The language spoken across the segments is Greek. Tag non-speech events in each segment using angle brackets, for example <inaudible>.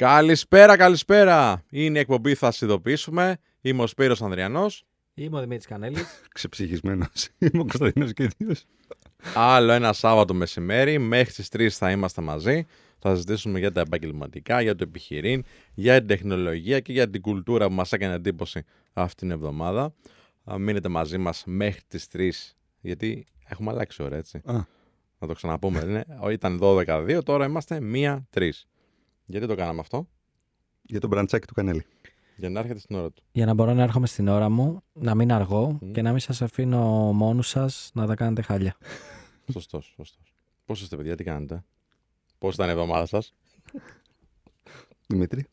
Καλησπέρα, καλησπέρα. Είναι η εκπομπή Θα σα ειδοποιήσουμε. Είμαι ο Σπύρος Ανδριανός. Είμαι ο Δημήτρης Κανέλης. <laughs> Ξεψυχισμένος. <laughs> Είμαι ο Κωνσταντίνος Κίδιο. Άλλο ένα Σάββατο μεσημέρι. Μέχρι τις 3 θα είμαστε μαζί. Θα συζητήσουμε για τα επαγγελματικά, για το επιχειρήν, για την τεχνολογία και για την κουλτούρα που μας έκανε εντύπωση αυτή την εβδομάδα. Μείνετε μαζί μας μέχρι τις 3, γιατί έχουμε αλλάξει ώρα, έτσι. Α. Να το ξαναπούμε. είναι, ήταν 12-2, τώρα είμαστε 1-3. Γιατί το κάναμε αυτό, Για τον μπραντσάκι του Κανέλη. για να έρχεται στην ώρα του. Για να μπορώ να έρχομαι στην ώρα μου, να μην αργώ Μμ. και να μην σας αφήνω μόνους σας να τα κάνετε χάλια. <laughs> Σωστός, σωστός. Πώς είστε, παιδιά, τι κάνετε; Πώς ήταν η εβδομάδα σας; <laughs> Δημήτρη.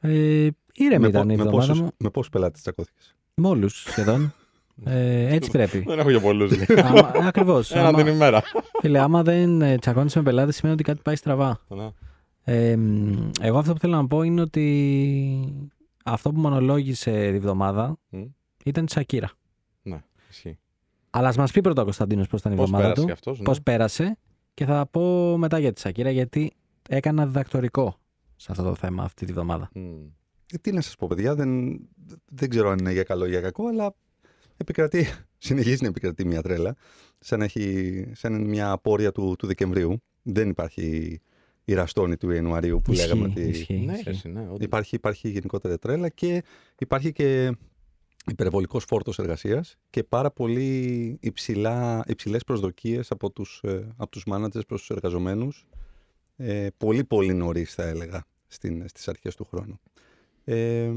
Ε, ήρεμη ήταν πο- η με εβδομάδα πόσους, μου. με πόσους πελάτες τσακώθηκες; Με όλους σχεδόν. <laughs> Ε, έτσι πρέπει. Δεν έχω για πολλούς. Ακριβώς. Ένα την ημέρα. Φίλε, άμα δεν ε, τσακώνεις με πελάτες, σημαίνει ότι κάτι πάει στραβά. Ναι. Ε, μ, εγώ αυτό που θέλω να πω είναι ότι αυτό που μονολόγησε τη εβδομάδα Μμ. ήταν η Σακύρα. Ναι, ισχύει. Αλλά ας μας πει πρώτα ο Κωνσταντίνος πώς ήταν η Πώς εβδομάδα πέρασε του. κι αυτό. Πώς πέρασε και θα πω μετά για τη Σακύρα γιατί έκανα διδακτορικό σε αυτό το θέμα αυτή τη βδομάδα. Ε, τι να σας πω, παιδιά, δεν, δεν ξέρω αν είναι για καλό ή για κακό, αλλά επικρατεί, <laughs> συνεχίζει να επικρατεί μια τρέλα, σαν, να έχει, σαν είναι μια απόρρια του, του Δεκεμβρίου. Δεν υπάρχει η ραστόνη του Ιανουαρίου που Ισχύει, λέγαμε ότι ισχύει, Ναι, ισχύει. ρε, εσύ, ναι, όντως. Υπάρχει, υπάρχει γενικότερα τρέλα και υπάρχει και υπερβολικός φόρτος εργασίας και πάρα πολύ υψηλά, υψηλές προσδοκίες από τους, ε, από τους managers προς τους εργαζομένους. Ε, πολύ πολύ νωρίς θα έλεγα στην, στις αρχές του χρόνου. Ε,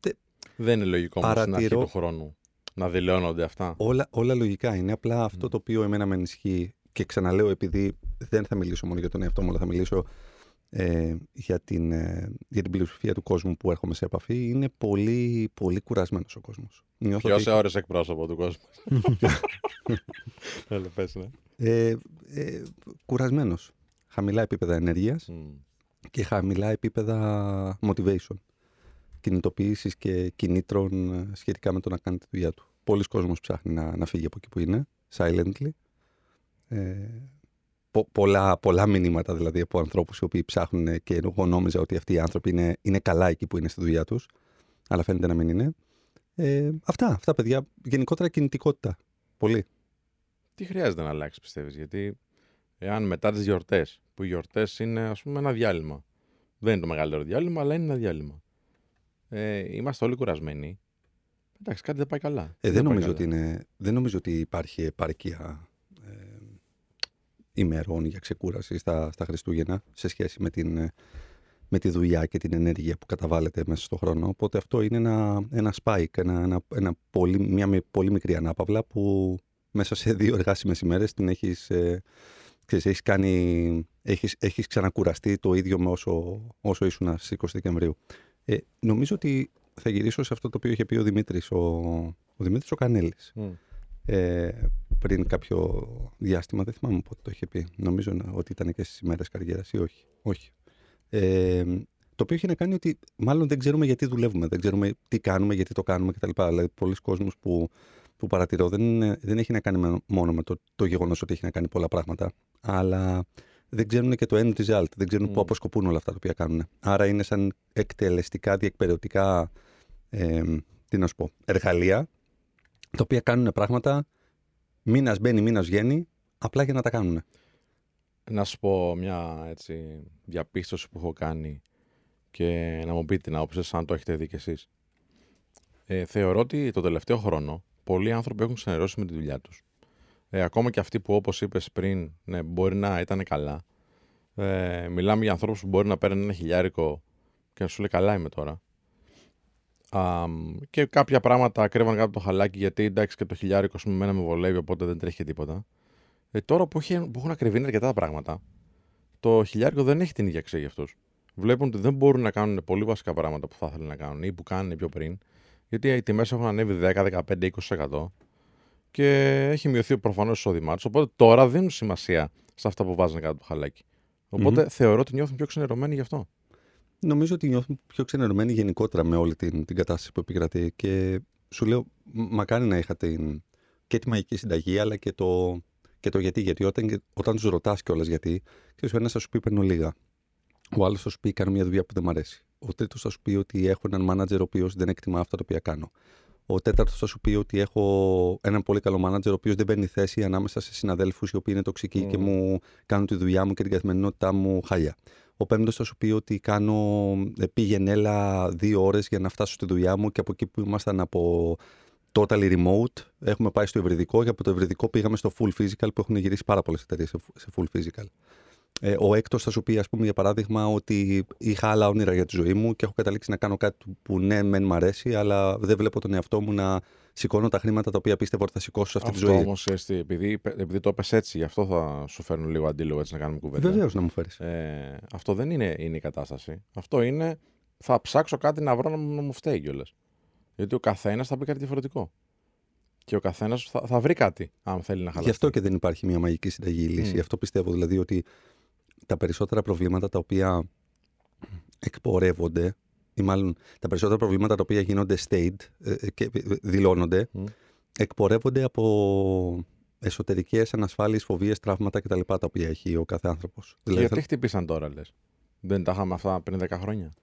τε- Δεν είναι λογικό όμως στην αρχή Παρατηρώ- του χρόνου να δηλώνονται αυτά. όλα, όλα λογικά είναι. Απλά αυτό το οποίο εμένα με ενισχύει και ξαναλέω επειδή δεν θα μιλήσω μόνο για τον εαυτό μου, αλλά θα μιλήσω ε, για, την, ε, για την πλειοψηφία του κόσμου που έρχομαι σε επαφή, είναι πολύ, πολύ κουρασμένος ο κόσμος. Νιώθω ότι- Ποιο ώρες εκπρόσωπο του κόσμου. <laughs> Έλα, πες, ναι. Ε, ε, κουρασμένος. Χαμηλά επίπεδα ενέργειας Μμ. και χαμηλά επίπεδα motivation. Κινητοποίησης και κινήτρων ε, σχετικά με το να κάνει τη δουλειά του. Πολλοί κόσμος ψάχνει να, να φύγει από εκεί που είναι, silently. Ε, πο- πολλά, πολλά μηνύματα δηλαδή από ανθρώπους οι οποίοι ψάχνουν και εγώ νόμιζα ότι αυτοί οι άνθρωποι είναι, είναι καλά εκεί που είναι στη δουλειά τους, αλλά φαίνεται να μην είναι. Ε, αυτά, αυτά παιδιά. Γενικότερα κινητικότητα. Πολύ. Τι χρειάζεται να αλλάξει, πιστεύεις, Γιατί εάν μετά τις γιορτές, που οι γιορτές είναι ας πούμε ένα διάλειμμα. Δεν είναι το μεγαλύτερο διάλειμμα, αλλά είναι ένα διάλειμμα. Ε, είμαστε όλοι κουρασμένοι. Εντάξει, κάτι δεν πάει καλά. Ε, δεν, πάει νομίζω καλά. ότι είναι, δεν νομίζω ότι υπάρχει επαρκεία ε, ημερών για ξεκούραση στα, στα Χριστούγεννα σε σχέση με, την, ε, με τη δουλειά και την ενέργεια που καταβάλλεται μέσα στον χρόνο. Οπότε αυτό είναι ένα, ένα spike, ένα, ένα, ένα πολύ, μια με- πολύ μικρή ανάπαυλα που μέσα σε δύο εργάσιμες ημέρες την έχεις, ε, ξέρεις, έχεις, κάνει, έχεις, έχεις ξανακουραστεί το ίδιο με όσο, όσο ήσουν στις 20 Δεκεμβρίου. Ε, νομίζω ότι θα γυρίσω σε αυτό το οποίο είχε πει ο Δημήτρης, ο, ο Δημήτρης ο Κανέλης. Μμ. Ε, πριν κάποιο διάστημα, δεν θυμάμαι πότε το είχε πει. Νομίζω να- ότι ήταν και στις ημέρες καριέρας ή όχι. όχι. Ε, το οποίο έχει να κάνει ότι μάλλον δεν ξέρουμε γιατί δουλεύουμε, δεν ξέρουμε τι κάνουμε, γιατί το κάνουμε κτλ. Δηλαδή, πολλοί κόσμος που, που παρατηρώ δεν, είναι- δεν έχει να κάνει με- μόνο με το, το γεγονός ότι έχει να κάνει πολλά πράγματα, αλλά δεν ξέρουν και το end result, δεν ξέρουν Μμ. πού αποσκοπούν όλα αυτά τα οποία κάνουν. Άρα είναι σαν εκτελεστικά, διεκπαιρεωτικά, ε, τι να σου πω, εργαλεία, τα οποία κάνουν πράγματα μήνας μπαίνει, μήνας βγαίνει, απλά για να τα κάνουν. Να σου πω μια έτσι, διαπίστωση που έχω κάνει και να μου πείτε την άποψη σας, αν το έχετε δει κι εσείς. Ε, θεωρώ ότι το τελευταίο χρόνο πολλοί άνθρωποι έχουν ξενερώσει με τη δουλειά τους. Ε, ακόμα και αυτοί που όπως είπες πριν ναι, μπορεί να ήταν καλά. Ε, μιλάμε για ανθρώπους που μπορεί να παίρνουν ένα χιλιάρικο και να σου λέει καλά είμαι τώρα. Α, και κάποια πράγματα κρύβαν κάτω από το χαλάκι γιατί εντάξει και το χιλιάρικο σου μένα με βολεύει οπότε δεν τρέχει και τίποτα. Ε, τώρα που, έχει, που έχουν ακριβήνει αρκετά τα πράγματα, το χιλιάρικο δεν έχει την ίδια αξία για αυτούς. Βλέπουν ότι δεν μπορούν να κάνουν πολύ βασικά πράγματα που θα ήθελαν να κάνουν ή που κάνουν πιο πριν, γιατί οι τιμές έχουν ανέβει 10, 15, 20% και έχει μειωθεί προφανώς το εισόδημά τους. Οπότε τώρα δίνουν σημασία σε αυτά που βάζουν κάτω από το χαλάκι. Οπότε θεωρώ ότι νιώθουν πιο ξενερωμένοι γι' αυτό. Νομίζω ότι νιώθουν πιο ξενερωμένοι γενικότερα με όλη την, την κατάσταση που επικρατεί. Και σου λέω, μ- μακάρι να είχα την, και τη μαγική συνταγή, αλλά και το, και το γιατί. Γιατί όταν, όταν τους ρωτάς κιόλας γιατί, ξέρεις, ο ένας θα σου πει παίρνω λίγα. Ο άλλος θα σου πει: Κάνω μια δουλειά που δεν μου αρέσει. Ο τρίτος θα σου πει ότι έχω έναν μάνατζερ ο οποίος δεν εκτιμά αυτά τα οποία κάνω. Ο τέταρτος θα σου πει ότι έχω έναν πολύ καλό μάνατζερ ο οποίος δεν παίρνει θέση ανάμεσα σε συναδέλφους οι οποίοι είναι τοξικοί και Μμμ. μου κάνουν τη δουλειά μου και την καθημερινότητά μου χάλια. Ο πέμπτος θα σου πει ότι κάνω ε, πήγαινε έλα δύο ώρες για να φτάσω στη δουλειά μου και από εκεί που ήμασταν από totally remote έχουμε πάει στο ευρυδικό και από το ευρυδικό πήγαμε στο full physical που έχουν γυρίσει πάρα πολλές εταιρείες σε, σε full physical. Ε, ο έκτος θα σου πει, ας πούμε, για παράδειγμα, ότι είχα άλλα όνειρα για τη ζωή μου και έχω καταλήξει να κάνω κάτι που ναι, μεν μ' αρέσει, αλλά δεν βλέπω τον εαυτό μου να σηκώνω τα χρήματα τα οποία πίστευα ότι θα σηκώσω σε αυτή Αυτό τη ζωή. όμως, επειδή, επειδή το έπε έτσι, γι' αυτό θα σου φέρνω λίγο αντίλογο έτσι να κάνουμε κουβέντα. Βεβαίως να μου φέρεις. Ε, αυτό δεν είναι, είναι η κατάσταση. Αυτό είναι θα ψάξω κάτι να βρω να μου, να μου φταίει κιόλας. Γιατί ο καθένας θα πει κάτι διαφορετικό. Και ο καθένας θα, θα βρει κάτι, αν θέλει να χαλάσει. Γι' αυτό και δεν υπάρχει μια μαγική συνταγή λύση. Μμ. Γι' αυτό πιστεύω δηλαδή ότι τα περισσότερα προβλήματα τα οποία εκπορεύονται, ή μάλλον τα περισσότερα προβλήματα τα οποία γίνονται staged ε, ε, και ε, δηλώνονται, Μμ. εκπορεύονται από εσωτερικές ανασφάλειες, φοβίες, τραύματα κτλ. τα οποία έχει ο κάθε άνθρωπος. Και γιατί χτυπήσαν τώρα, λες; Δεν τα είχαμε αυτά πριν 10 χρόνια;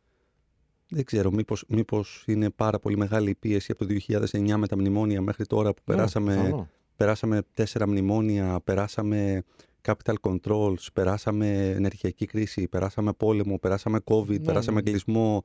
Δεν ξέρω, μήπως, μήπως είναι πάρα πολύ μεγάλη η πίεση από το 2009 με τα μνημόνια μέχρι τώρα που περάσαμε, Ναι, πιθανό. περάσαμε τέσσερα μνημόνια, περάσαμε capital controls, περάσαμε ενεργειακή κρίση, περάσαμε πόλεμο, περάσαμε COVID, Ναι, περάσαμε ναι. κλεισμό.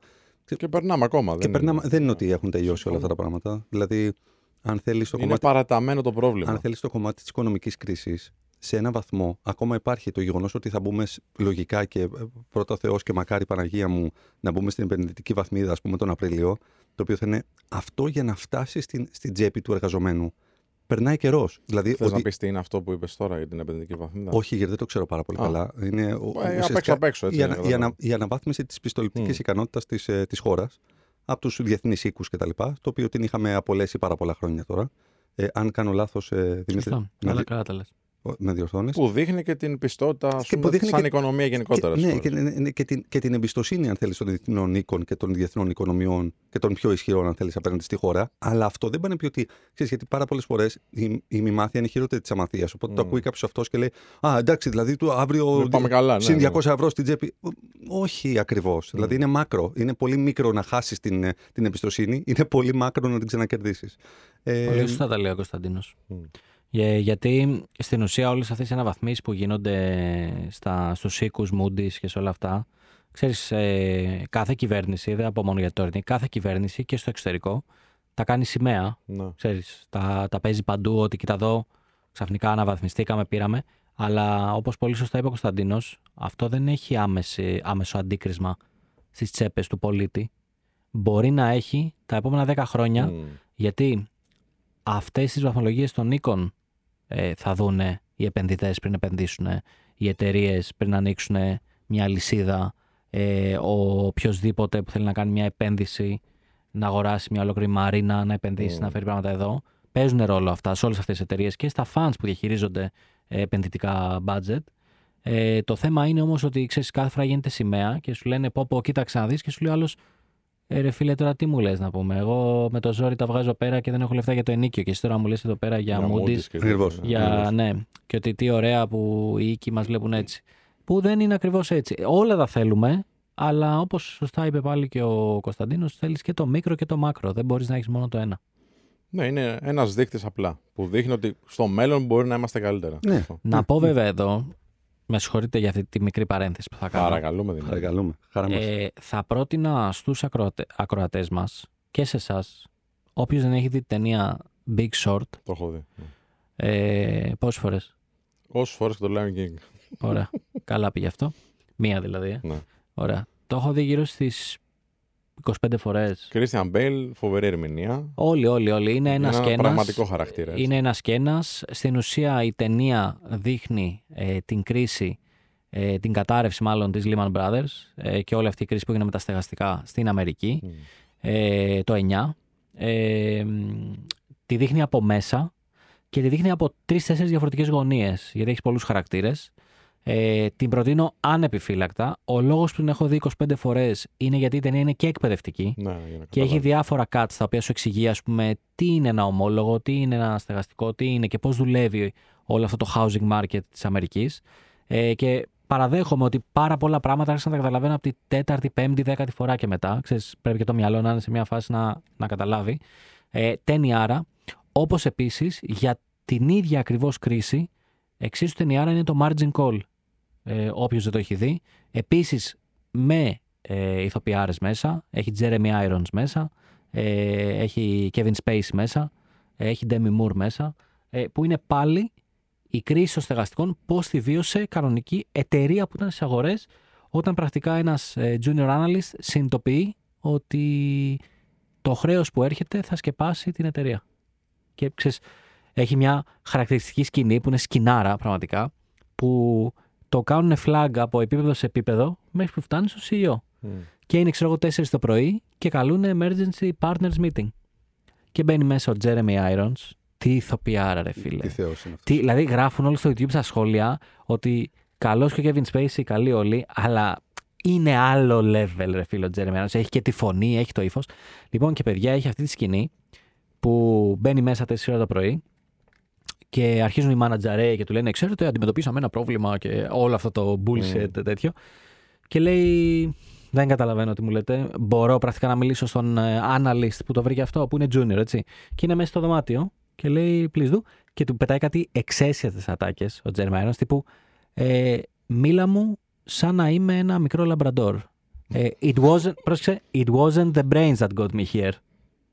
Και περνάμε ακόμα. Και περνάμε, δεν είναι ναι. ότι έχουν τελειώσει όλα αυτά τα πράγματα. Δηλαδή, αν θέλεις το Είναι κομμάτι, παραταμένο το πρόβλημα. αν θέλεις το κομμάτι της οικονομικής κρίσης, σε ένα βαθμό ακόμα υπάρχει το γεγονός ότι θα μπούμε σ- λογικά και ε, πρώτα ο Θεός και μακάρι Παναγία μου να μπούμε στην επενδυτική βαθμίδα, ας πούμε, τον Απρίλιο, το οποίο θα είναι αυτό για να φτάσεις στην, στην τσέπη του εργαζομένου. Περνάει καιρός. Δηλαδή, Θες ότι... να πεις τι είναι αυτό που είπες τώρα για την επενδυτική βαθμίδα; Όχι, γιατί δεν το ξέρω πάρα πολύ Α. καλά. Είναι, ο- Ε, απ' ουσιαστικά έξω, απ' έξω, έτσι η, είναι, ανα- η, καταλαβαίνω. ανα- η αναβάθμιση της πιστοληπτικής Μμ. ικανότητας της ε, της χώρας από τους διεθνείς οίκους κτλ. Το οποίο την είχαμε απολέσει πάρα πολλά χρόνια τώρα. Ε, αν κάνω λάθος, ε, Δημήτρη, Σωστό. με, Καλά, δι- καλά τα λες. Με διορθώνεις; Που δείχνει και την πιστότητα ας Και που πούμε, δείχνει σαν και- οικονομία γενικότερα. Και, στις ναι, και, χώρες. ναι, ναι, και, την, και την εμπιστοσύνη, αν θέλεις, των διεθνών οίκων και των διεθνών οικονομιών και των πιο ισχυρών, αν θέλεις, απέναντι στη χώρα. Αλλά αυτό δεν πάνε πει ότι. Ξέρεις, γιατί πάρα πολλές φορές η, η μη μάθεια είναι χειρότερη της αμαθίας. Οπότε το Μμ. ακούει κάποιος αυτός και λέει Α, εντάξει, δηλαδή του αύριο. Ναι, πάμε καλά, ναι, συν ναι. 200 ευρώ στην τσέπη. Όχι ακριβώς. Δηλαδή είναι μάκρο. Είναι πολύ μικρό να χάσεις την, ε, την εμπιστοσύνη. Είναι πολύ μάκρο να την ξανακερδίσεις. Ε, Πολύ σωστά τα λέει ο Κωνσταντίνος. Μμ. Γιατί στην ουσία όλες αυτές οι αναβαθμίσεις που γίνονται στα, στους οίκους Moody's και σε όλα αυτά, ξέρεις, ε, κάθε κυβέρνηση, δεν από μόνο για το τωρινή, κάθε κυβέρνηση και στο εξωτερικό τα κάνει σημαία. Ναι. Ξέρεις, τα, τα παίζει παντού ότι κοίτα εδώ, ξαφνικά αναβαθμιστήκαμε, πήραμε. Αλλά όπως πολύ σωστά είπε ο Κωνσταντίνος, αυτό δεν έχει άμεση, άμεσο αντίκρισμα στις τσέπες του πολίτη. Μπορεί να έχει τα επόμενα 10 χρόνια Μμ. γιατί αυτές τις βαθμολογίες των οίκων ε, θα δούνε οι επενδυτές πριν επενδύσουν, οι εταιρείες πριν ανοίξουν μια λυσίδα, ε, ο οποιοδήποτε που θέλει να κάνει μια επένδυση, να αγοράσει μια ολόκληρη μαρίνα, να επενδύσει, Mm. να φέρει πράγματα εδώ. Παίζουν ρόλο αυτά σε όλες αυτές τις εταιρείες και στα funds που διαχειρίζονται ε, επενδυτικά budget. Ε, το θέμα είναι όμως ότι ξέρεις κάθε φορά γίνεται σημαία και σου λένε πω πω κοίταξε να δεις και σου λέει ο άλλος ε, ρε φίλε, τώρα τι μου λες να πούμε. Εγώ με το ζόρι τα βγάζω πέρα και δεν έχω λεφτά για το ενίκιο. Και εσύ τώρα μου λες εδώ πέρα για Για Moody's. Moody's και Ακριβώς. τέτοια, Για, Ακριβώς. ναι, και ότι τι ωραία που οι οίκοι μας βλέπουν έτσι. Που δεν είναι ακριβώς έτσι. Όλα τα θέλουμε, αλλά όπως σωστά είπε πάλι και ο Κωνσταντίνος, θέλεις και το μικρό και το μάκρο. Δεν μπορείς να έχεις μόνο το ένα. Ναι, είναι ένας δείκτης απλά που δείχνει ότι στο μέλλον μπορεί να είμαστε καλύτερα. Ναι. Αυτό. Να πω βέβαια εδώ, με συγχωρείτε για αυτή τη μικρή παρένθεση που θα κάνω. Παρακαλούμε δηλαδή. Παρακαλούμε. Χαρά μας. Ε, θα πρότεινα στους ακροατε, ακροατές μας και σε εσάς, όποιος δεν έχει δει την ταινία Big Short, Το έχω δει. Ναι. ε, πόσες φορές; Όσες φορές και το Lion King. Ωραία. <laughs> Καλά πήγε αυτό. Μία δηλαδή. Ε. Ναι. Ωραία. Το έχω δει γύρω στις 25 φορές. Christian Bale, φοβερή ερμηνεία. Όλοι, όλοι, όλοι. Είναι ένας ένας και ένας. πραγματικό χαρακτήρα. έτσι. Είναι ένας και ένας. Στην ουσία η ταινία δείχνει ε, την κρίση, ε, την κατάρρευση μάλλον της Lehman Brothers ε, και όλη αυτή η κρίση που έγινε με τα στεγαστικά στην Αμερική. Μμ. ε, το 9. Ε, μ, τη δείχνει από μέσα και τη δείχνει από τρει-τέσσερι διαφορετικές γωνίες, γιατί έχεις πολλούς χαρακτήρες. Ε, την προτείνω ανεπιφύλακτα. Ο λόγος που την έχω δει 25 φορές είναι γιατί η ταινία είναι και εκπαιδευτική Ναι, για να και έχει καταλάβεις. διάφορα cuts τα οποία σου εξηγεί, ας πούμε, τι είναι ένα ομόλογο, τι είναι ένα στεγαστικό, τι είναι και πώς δουλεύει όλο αυτό το housing market της Αμερικής. Ε, και παραδέχομαι ότι πάρα πολλά πράγματα άρχισα να τα καταλαβαίνω από τη τέταρτη, πέμπτη, δέκατη φορά και μετά. Ξέρεις, πρέπει και το μυαλό να είναι σε μια φάση να, να καταλάβει. Ε, ταινιάρα, όπως επίσης για την ίδια ακριβώς κρίση, εξίσου ταινιάρα είναι το Margin Call. Ε, Όποιος δεν το έχει δει. Επίσης με ε, ηθοποιάρες μέσα, έχει Jeremy Irons μέσα, ε, έχει Kevin Space μέσα, ε, έχει Demi Moore μέσα, ε, που είναι πάλι η κρίση των στεγαστικών πώς τη βίωσε κανονική εταιρεία που ήταν στις αγορές όταν πρακτικά ένας ε, junior analyst συνειδητοποιεί ότι το χρέος που έρχεται θα σκεπάσει την εταιρεία. Και ξέρεις, έχει μια χαρακτηριστική σκηνή που είναι σκηνάρα πραγματικά, που το κάνουν flag από επίπεδο σε επίπεδο μέχρι που φτάνει στο CEO. Μμ. Και είναι, ξέρω εγώ, 4 το πρωί και καλούν emergency partners meeting. Και μπαίνει μέσα ο Jeremy Irons. Τι ηθοποιάρα, ρε φίλε. Τι θεός είναι αυτός. Τι, δηλαδή γράφουν όλοι στο YouTube στα σχόλια ότι καλός και ο Kevin Spacey, καλοί όλοι, αλλά είναι άλλο level, ρε φίλε, ο Jeremy Irons. Έχει και τη φωνή, έχει το ύφος. Λοιπόν, και παιδιά, έχει αυτή τη σκηνή που μπαίνει μέσα 4 ώρα το πρωί και αρχίζουν οι manager και του λένε: Ξέρετε, αντιμετωπίσαμε ένα πρόβλημα και όλο αυτό το bullshit τέτοιο. Και λέει: Δεν καταλαβαίνω τι μου λέτε. Μπορώ πρακτικά να μιλήσω στον ε, analyst που το βρήκε αυτό, που είναι junior, έτσι. Και είναι μέσα στο δωμάτιο και λέει: Please do. Και του πετάει κάτι εξαίσιατε ατάκες ο Jeremy Irons, τύπου ε, Μίλα μου σαν να είμαι ένα μικρό λαμπραντόρ. Ε, it wasn't, πρόσεξε, it wasn't the brains that got me here.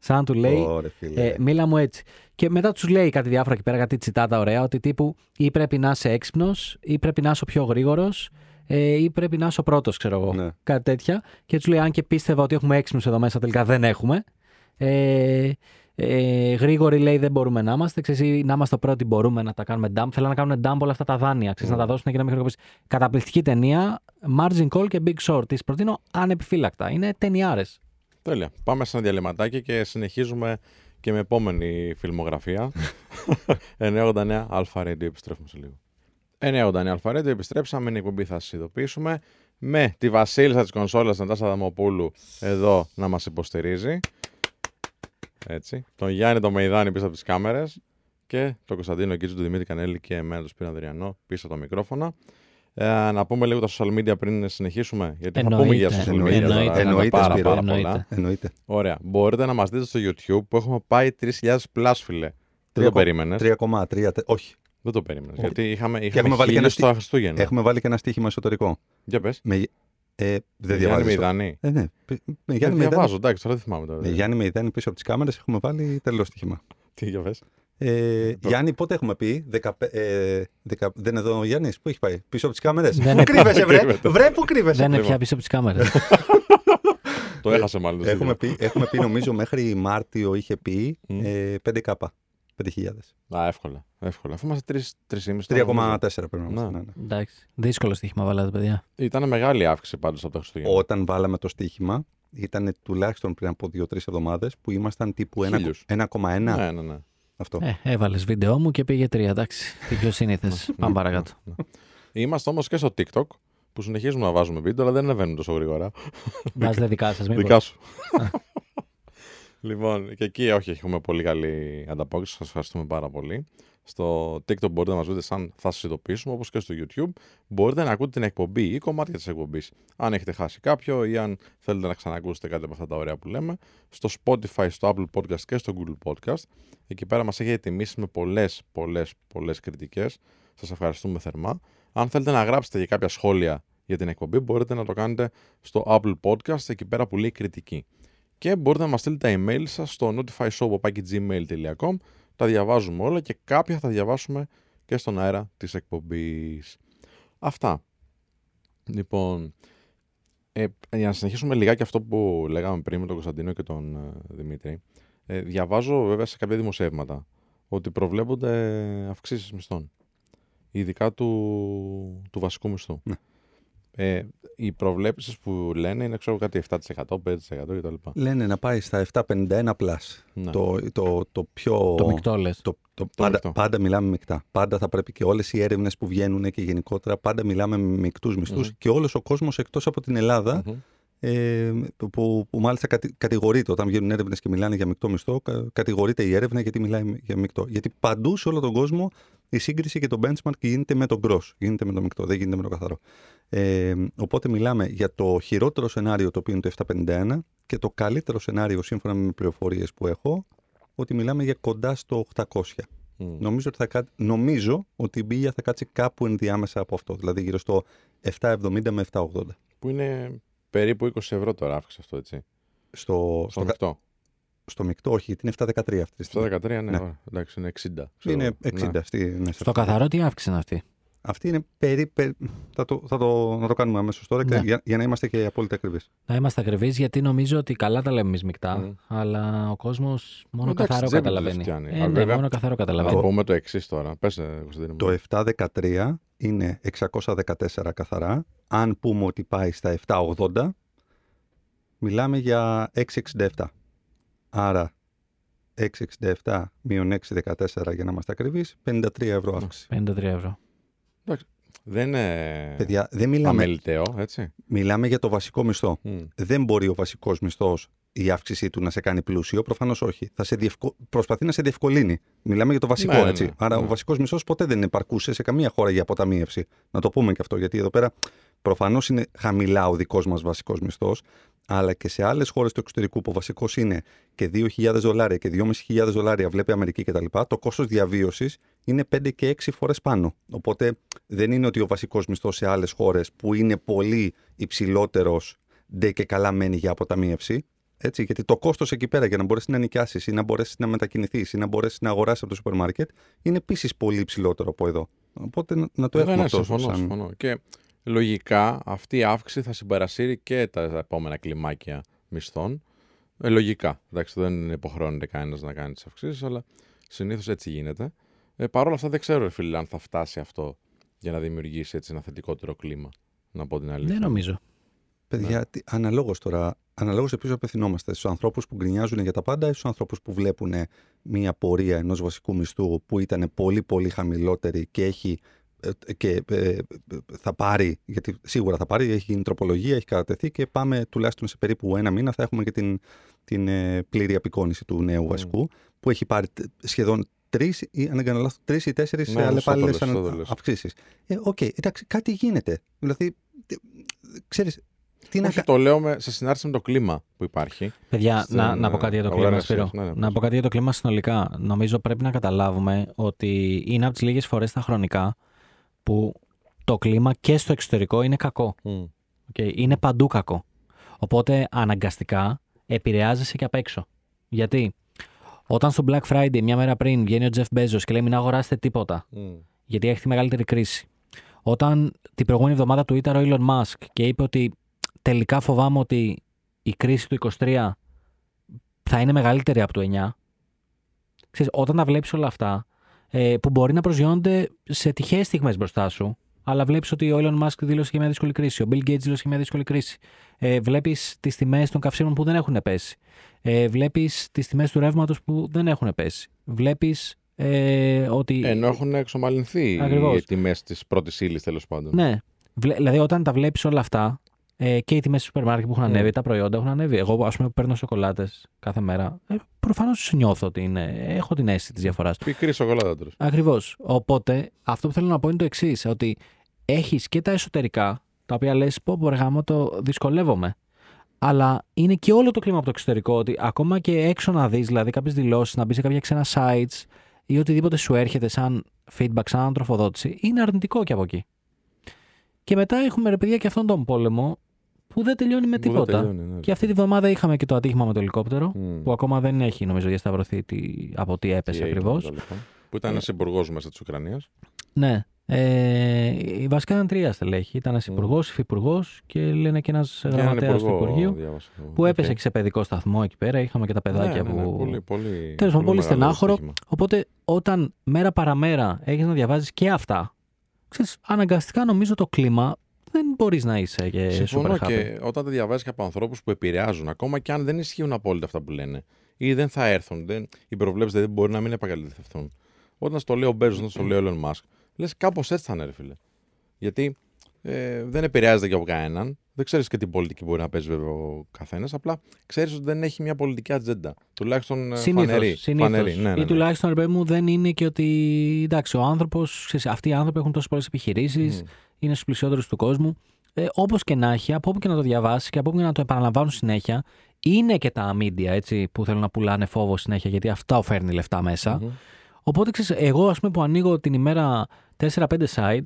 Σαν να του λέει, Ωρε, φίλε. ε, μίλα μου έτσι. Και μετά τους λέει κάτι διάφορα εκεί πέρα, κάτι τσιτάτα ωραία, ότι τύπου ή πρέπει να είσαι έξυπνος, ή πρέπει να είσαι ο πιο γρήγορος, ε, ή πρέπει να είσαι ο πρώτος, ξέρω εγώ. Ναι. Κάτι τέτοια. Και τους λέει, αν και πίστευα ότι έχουμε έξυπνους εδώ μέσα, τελικά δεν έχουμε. Ε, ε, γρήγοροι λέει δεν μπορούμε να είμαστε. Ξέρεις, ή να είμαστε πρώτοι μπορούμε να τα κάνουμε dump. Θέλω να κάνουν dump όλα αυτά τα δάνεια. Ξέρεις, να τα δώσουν και να μην χρεοκοπήσει. Καταπληκτική ταινία. Margin Call και Big Short. Της προτείνω ανεπιφύλακτα. Είναι ταινιάρες. Τέλεια. Πάμε σε ένα διαλυματάκι και συνεχίζουμε και με επόμενη φιλμογραφία. <laughs> 989 Αλφα Radio. Επιστρέφουμε σε λίγο. 989 Αλφα Radio. Επιστρέψαμε. Είναι η εκπομπή θα σας ειδοποιήσουμε. Με τη βασίλισσα της κονσόλας Νατάσα Δαμοπούλου εδώ να μας υποστηρίζει. Έτσι. Τον Γιάννη τον Μεϊδάνη πίσω από τις κάμερες. Και τον Κωνσταντίνο Κίτζου, τον Δημήτρη Κανέλη και εμένα τον Σπύρο Ανδριανό πίσω από τα μικρόφωνα. Ε, να πούμε λίγο τα social media πριν συνεχίσουμε. Γιατί θα πούμε για Εννοείται. social media. Εννοείται. τώρα, είναι Εννοείται, πάρα, Σπύρο. πάρα πολλά. Εννοείται. Εννοείται. Ωραία. Μπορείτε να μας δείτε στο YouTube που έχουμε πάει 3.000 plus, φίλε. Δεν το περίμενες. 3,3. τε- Όχι. Δεν το περίμενες. Όχι. Γιατί είχαμε, έχουμε είχαμε βάλει και ένα χίλιους στι- στα Χριστούγεννα. Έχουμε βάλει και ένα στοίχημα εσωτερικό. Για πες. Με, ε, δεν Γιάννη διαβάζεις το. Μηδάνη. Ε, ναι. Με Για Γιάννη Μηδάνη- διαβάζω, εντάξει, τώρα δεν θυμάμαι τώρα. με Γιάννη Μηδάνη πίσω από τις κάμερες έχουμε βάλει τελείως στοίχημα. Τι για πες. Ε, Γιάννη, πότε έχουμε πει. 15, ε, δεκα- δεν είναι εδώ ο Γιάννης, πού έχει πάει. Πίσω από τις κάμερες; Δεν Πού είναι- κρύβεσαι, βρε; κρύβεται. βρε, πού κρύβεσαι. Δεν είναι ακριβώς. πια πίσω από τις κάμερες. <laughs> Το έχασε μάλλον. το Έχουμε στείλω. πει, έχουμε πει, νομίζω, μέχρι Μάρτιο είχε πει Μμ. ε, 5K. 5.000. Α, εύκολα. εύκολα. Αφού είμαστε 3,5. 3,4 πρέπει να Ναι. είμαστε. ναι, ναι. Εντάξει. Δύσκολο στοίχημα βάλατε, παιδιά. Ήταν μεγάλη αύξηση πάντως από τα Χριστούγεννα. Όταν βάλαμε το στοίχημα, ήταν τουλάχιστον πριν από 2-3 εβδομάδες που ήμασταν τύπου ένα- Χίλιους. 1,1. Ναι, ναι, ναι. Αυτό. Ε, έβαλες βίντεο μου και πήγε τρία. Εντάξει. <laughs> Τι πιο σύνηθε. Πάμε παρακάτω. Είμαστε όμως και στο TikTok που συνεχίζουμε να βάζουμε βίντεο, αλλά δεν ανεβαίνουν τόσο γρήγορα. Βάζετε δικά σας. Δικά σου. <laughs> λοιπόν, και εκεί όχι, έχουμε πολύ καλή ανταπόκριση. Σας ευχαριστούμε πάρα πολύ. Στο TikTok μπορείτε να μας βρείτε σαν θα σας ειδοποιήσουμε, όπως και στο YouTube. Μπορείτε να ακούτε την εκπομπή ή κομμάτια της εκπομπής, αν έχετε χάσει κάποιο ή αν θέλετε να ξανακούσετε κάτι από αυτά τα ωραία που λέμε. Στο Spotify, στο Apple Podcast και στο Google Podcast. Εκεί πέρα μας έχετε τιμήσει με πολλές, πολλές, πολλές κριτικές. Σας ευχαριστούμε θερμά. Αν θέλετε να γράψετε για κάποια σχόλια για την εκπομπή, μπορείτε να το κάνετε στο Apple Podcast, εκεί πέρα που λέει κριτική. Και μπορείτε να μας στείλετε τα email σας στο notifyshow.gmail.com Τα διαβάζουμε όλα και κάποια θα διαβάσουμε και στον αέρα της εκπομπής. Αυτά. Λοιπόν, ε, για να συνεχίσουμε λιγάκι αυτό που λέγαμε πριν με τον Κωνσταντίνο και τον ε, Δημήτρη. Ε, διαβάζω βέβαια σε κάποια δημοσιεύματα ότι προβλέπονται αυξήσεις μισθών. Ειδικά του, του βασικού μισθού. Ναι. Ε, οι προβλέψεις που λένε είναι ξέρω κάτι 7%, 5% κτλ. Λένε να πάει στα 751 plus. Ναι. Το, το, το πιο. Το μεικτό λες. Το, το, πάντα, μεικτό. πάντα μιλάμε μεικτά. Πάντα θα πρέπει και όλες οι έρευνες που βγαίνουν και γενικότερα πάντα μιλάμε με μεικτούς μισθούς Μμμ. και όλος ο κόσμος εκτός από την Ελλάδα, Μμμ. Ε, που, που, που μάλιστα κατη, κατηγορείται όταν βγαίνουν έρευνες και μιλάνε για μεικτό μισθό, κα, κατηγορείται η έρευνα γιατί μιλάει για μεικτό. Γιατί παντού σε όλο τον κόσμο η σύγκριση και το benchmark γίνεται με το gross, γίνεται με το μεικτό, δεν γίνεται με το καθαρό. Ε, οπότε μιλάμε για το χειρότερο σενάριο το οποίο είναι το 751 και το καλύτερο σενάριο σύμφωνα με πληροφορίες που έχω ότι μιλάμε για κοντά στο 800. Μμ. Νομίζω ότι, θα, κά- νομίζω ότι η μπίγια θα κάτσει κάπου ενδιάμεσα από αυτό, δηλαδή γύρω στο 770 με 780. Που είναι περίπου 20 ευρώ τώρα αύξηση αυτό, έτσι. Στο, Στο στο, μεικτό. στο μεικτό, όχι, είναι 713 αυτή τη Στο στιγμή. 13, ναι, Ναι. ωραία. εντάξει, είναι 60. ξέρω Είναι εγώ. 60. Ναι. Στη, ναι, σε Στο αυτό. καθαρό τι αύξηση είναι αυτή. Αυτή είναι περίπου. Θα το, θα το, να το κάνουμε αμέσως τώρα και Ναι. για, για να είμαστε και απόλυτα ακριβείς. Να είμαστε ακριβείς γιατί νομίζω ότι καλά τα λέμε εμείς μεικτά, Μμ. αλλά ο κόσμος μόνο Εντάξει, καθαρό τσέπη του καταλαβαίνει. δεν φτιάνει. Ε, Α, ναι, βέβαια, μόνο καθαρό Να καταλαβαίνει. πούμε το εξής τώρα. Πες, ε, Κωνσταντίνε μου. Το 713 είναι 614 καθαρά. Αν πούμε ότι πάει στα 780, μιλάμε για 667. Άρα 667 μείον 614 για να είμαστε ακριβείς, 53 ευρώ αύξηση. 53 ευρώ. Δεν είναι Παιδιά, δεν μιλάμε, αμεληταίο, έτσι. μιλάμε για το βασικό μισθό. Μμ. δεν μπορεί ο βασικός μισθός η αύξησή του να σε κάνει πλούσιο. Προφανώς όχι. Θα σε διευκο... Προσπαθεί να σε διευκολύνει. Μιλάμε για το βασικό, Ναι, ναι, έτσι. ναι. Άρα Ναι. ο βασικός μισθός ποτέ δεν επαρκούσε σε καμία χώρα για αποταμίευση. Να το πούμε και αυτό, γιατί εδώ πέρα προφανώς είναι χαμηλά ο δικός μας βασικός μισθός, αλλά και σε άλλες χώρες του εξωτερικού που ο βασικός είναι και 2.000 δολάρια και 2.500 δολάρια, βλέπει Αμερική κτλ., το κόστος διαβίωσης είναι 5 και 6 φορές πάνω. Οπότε δεν είναι ότι ο βασικός μισθός σε άλλες χώρες που είναι πολύ υψηλότερος ντε και καλά μένει για αποταμίευση. Έτσι, γιατί το κόστος εκεί πέρα για να μπορέσεις να νοικιάσεις ή να μπορέσεις να μετακινηθείς ή να μπορέσεις να αγοράσεις από το σούπερ μάρκετ είναι επίσης πολύ υψηλότερο από εδώ. Οπότε να- να το Ναι, έχουμε ναι, αυτό. συμφωνώ, σαν- συμφωνώ. Και λογικά αυτή η αύξηση θα συμπαρασύρει και τα επόμενα κλιμάκια μισθών. Ε, λογικά. Εντάξει, δεν υποχρεώνεται κανένας να κάνει τις αυξήσεις, αλλά συνήθως έτσι γίνεται. Ε, Παρ' όλα αυτά δεν ξέρω, ρε φίλε, αν θα φτάσει αυτό για να δημιουργήσει έτσι ένα θετικότερο κλίμα. Να πω την αλήθεια. Δεν νομίζω. Παιδιά, τι- αναλόγως τώρα, αναλόγως επίσης απευθυνόμαστε στους ανθρώπους που γκρινιάζουν για τα πάντα ή στους ανθρώπους που βλέπουν μία πορεία ενός βασικού μισθού που ήταν πολύ πολύ χαμηλότερη και έχει ε, και ε, θα πάρει, γιατί σίγουρα θα πάρει, έχει γίνει τροπολογία, έχει κατατεθεί και πάμε τουλάχιστον σε περίπου ένα μήνα θα έχουμε και την, την ε, πλήρη απεικόνιση του νέου βασικού που έχει πάρει τε- σχεδόν τρεις ή αν δεν κάνω λάθος, τρεις ή τέσσερις Ναι, ναι, σωστά το αλλεπάλληλες λες, σωστά το λες. αυξήσεις. Ε, Οκ, εντάξει, κάτι γίνεται. Δηλαδή, τε- ξέρεις, τι να Όχι, κα- το λέω με, σε συνάρτηση με το κλίμα που υπάρχει. Παιδιά, Στην, να, να πω ε, κάτι για το αγορά κλίμα, εργασίας. Σπύρο. Ναι, ναι, να πες. πω κάτι για το κλίμα συνολικά. Νομίζω πρέπει να καταλάβουμε ότι είναι από τις λίγες φορές στα χρονικά που το κλίμα και στο εξωτερικό είναι κακό. Μμ. Okay, είναι παντού κακό. Οπότε αναγκαστικά επηρεάζεσαι και απ' έξω. Γιατί; Όταν στο Black Friday μια μέρα πριν βγαίνει ο Jeff Bezos και λέει μην αγοράσετε τίποτα Μμ. γιατί έχει τη μεγαλύτερη κρίση. Όταν την προηγούμενη εβδομάδα του ήταν ο Elon Musk και είπε ότι τελικά φοβάμαι ότι η κρίση του 23 θα είναι μεγαλύτερη από το 9. Ξέρεις, όταν τα βλέπεις όλα αυτά, ε, που μπορεί να προσγειώνονται σε τυχαίες στιγμές μπροστά σου, αλλά βλέπεις ότι ο Elon Musk δήλωσε και μια δύσκολη κρίση, ο Bill Gates δήλωσε και μια δύσκολη κρίση. Ε, βλέπεις τις τιμές των καυσίμων που δεν έχουν πέσει. Ε, βλέπεις τις τιμές του ρεύματος που δεν έχουν πέσει. Βλέπεις ε, ότι... Ενώ έχουν εξομαλυνθεί Ακριβώς. οι τιμές της πρώτης ύλης τέλος πάντων. Ναι. Βλέ- Δηλαδή, όταν τα βλέπεις όλα αυτά ε, και οι τιμές του σούπερ μάρκετ που έχουν Mm. ανέβει, τα προϊόντα έχουν ανέβει. Εγώ, ας πούμε, που παίρνω σοκολάτες κάθε μέρα. Ε, Προφανώς νιώθω ότι είναι, έχω την αίσθηση της διαφοράς. Πικρή σοκολάτα τρως. Ακριβώς. Οπότε, αυτό που θέλω να πω είναι το εξής: Ότι έχεις και τα εσωτερικά, τα οποία λες, πω, πω, ρε γάμο, το δυσκολεύομαι. Αλλά είναι και όλο το κλίμα από το εξωτερικό. Ότι ακόμα και έξω να δεις, δηλαδή κάποιες δηλώσεις, να μπεις σε κάποια ξένα sites ή οτιδήποτε σου έρχεται σαν feedback, σαν τροφοδότηση, είναι αρνητικό και από εκεί. Και μετά έχουμε ρε παιδιά και αυτόν τον πόλεμο που δεν τελειώνει με Που δεν τίποτα. τελειώνει, ναι. Και αυτή τη βδομάδα είχαμε και το ατύχημα με το ελικόπτερο, Μμ. που ακόμα δεν έχει νομίζω διασταυρωθεί τι, από τι έπεσε Τι έγινε ακριβώς. με το λοιπόν. Που ήταν ένας υπουργό μέσα της Ουκρανίας. Ναι. Ε, βασικά ήταν τρία στελέχη. Ήταν ένας υπουργός, υφυπουργός και λένε και ένας γραμματέας του Υπουργείου. Που έπεσε και σε παιδικό σταθμό εκεί πέρα. Είχαμε και τα παιδάκια ναι, ναι, που. Πολύ, πολύ, Τέλος πάντων, πολύ μεγάλο στενάχωρο. δυστύχημα. Οπότε, όταν μέρα παραμέρα έχεις να διαβάζεις και αυτά, ξέρεις, αναγκαστικά νομίζω το κλίμα δεν μπορείς να είσαι και Συμφωνώ super happy. και όταν τα διαβάζεις και από ανθρώπους που επηρεάζουν, ακόμα και αν δεν ισχύουν απόλυτα αυτά που λένε ή δεν θα έρθουν, δεν, οι προβλέψεις δεν μπορεί να μην επαγγελματευτούν. Όταν στο λέει ο Μπέζος, όταν στο λέει ο Elon Musk, λες κάπως έτσι θα είναι, ρε φίλε. Γιατί ε, δεν επηρεάζεται και από κανέναν Δεν ξέρεις και τι πολιτική μπορεί να παίζει βέβαια ο καθένας. Απλά ξέρεις ότι δεν έχει μια πολιτική ατζέντα. Τουλάχιστον ε, φανερή. Συνήθως. φανερή. Ναι, ναι, ναι. Ή τουλάχιστον, ρε παιδί μου, δεν είναι και ότι. Εντάξει, ο άνθρωπος. Αυτοί οι άνθρωποι έχουν τόσες πολλές επιχειρήσεις, Μμ. είναι στους πλησιότερους του κόσμου. Ε, Όπως και να έχει, από όπου και να το διαβάσεις και από όπου και να το επαναλαμβάνουν συνέχεια, είναι και τα media έτσι, που θέλουν να πουλάνε φόβο συνέχεια, γιατί αυτά φέρνει λεφτά μέσα. Μμμ. Οπότε ξέρεις, εγώ ας πούμε που ανοίγω την ημέρα 4-5 site,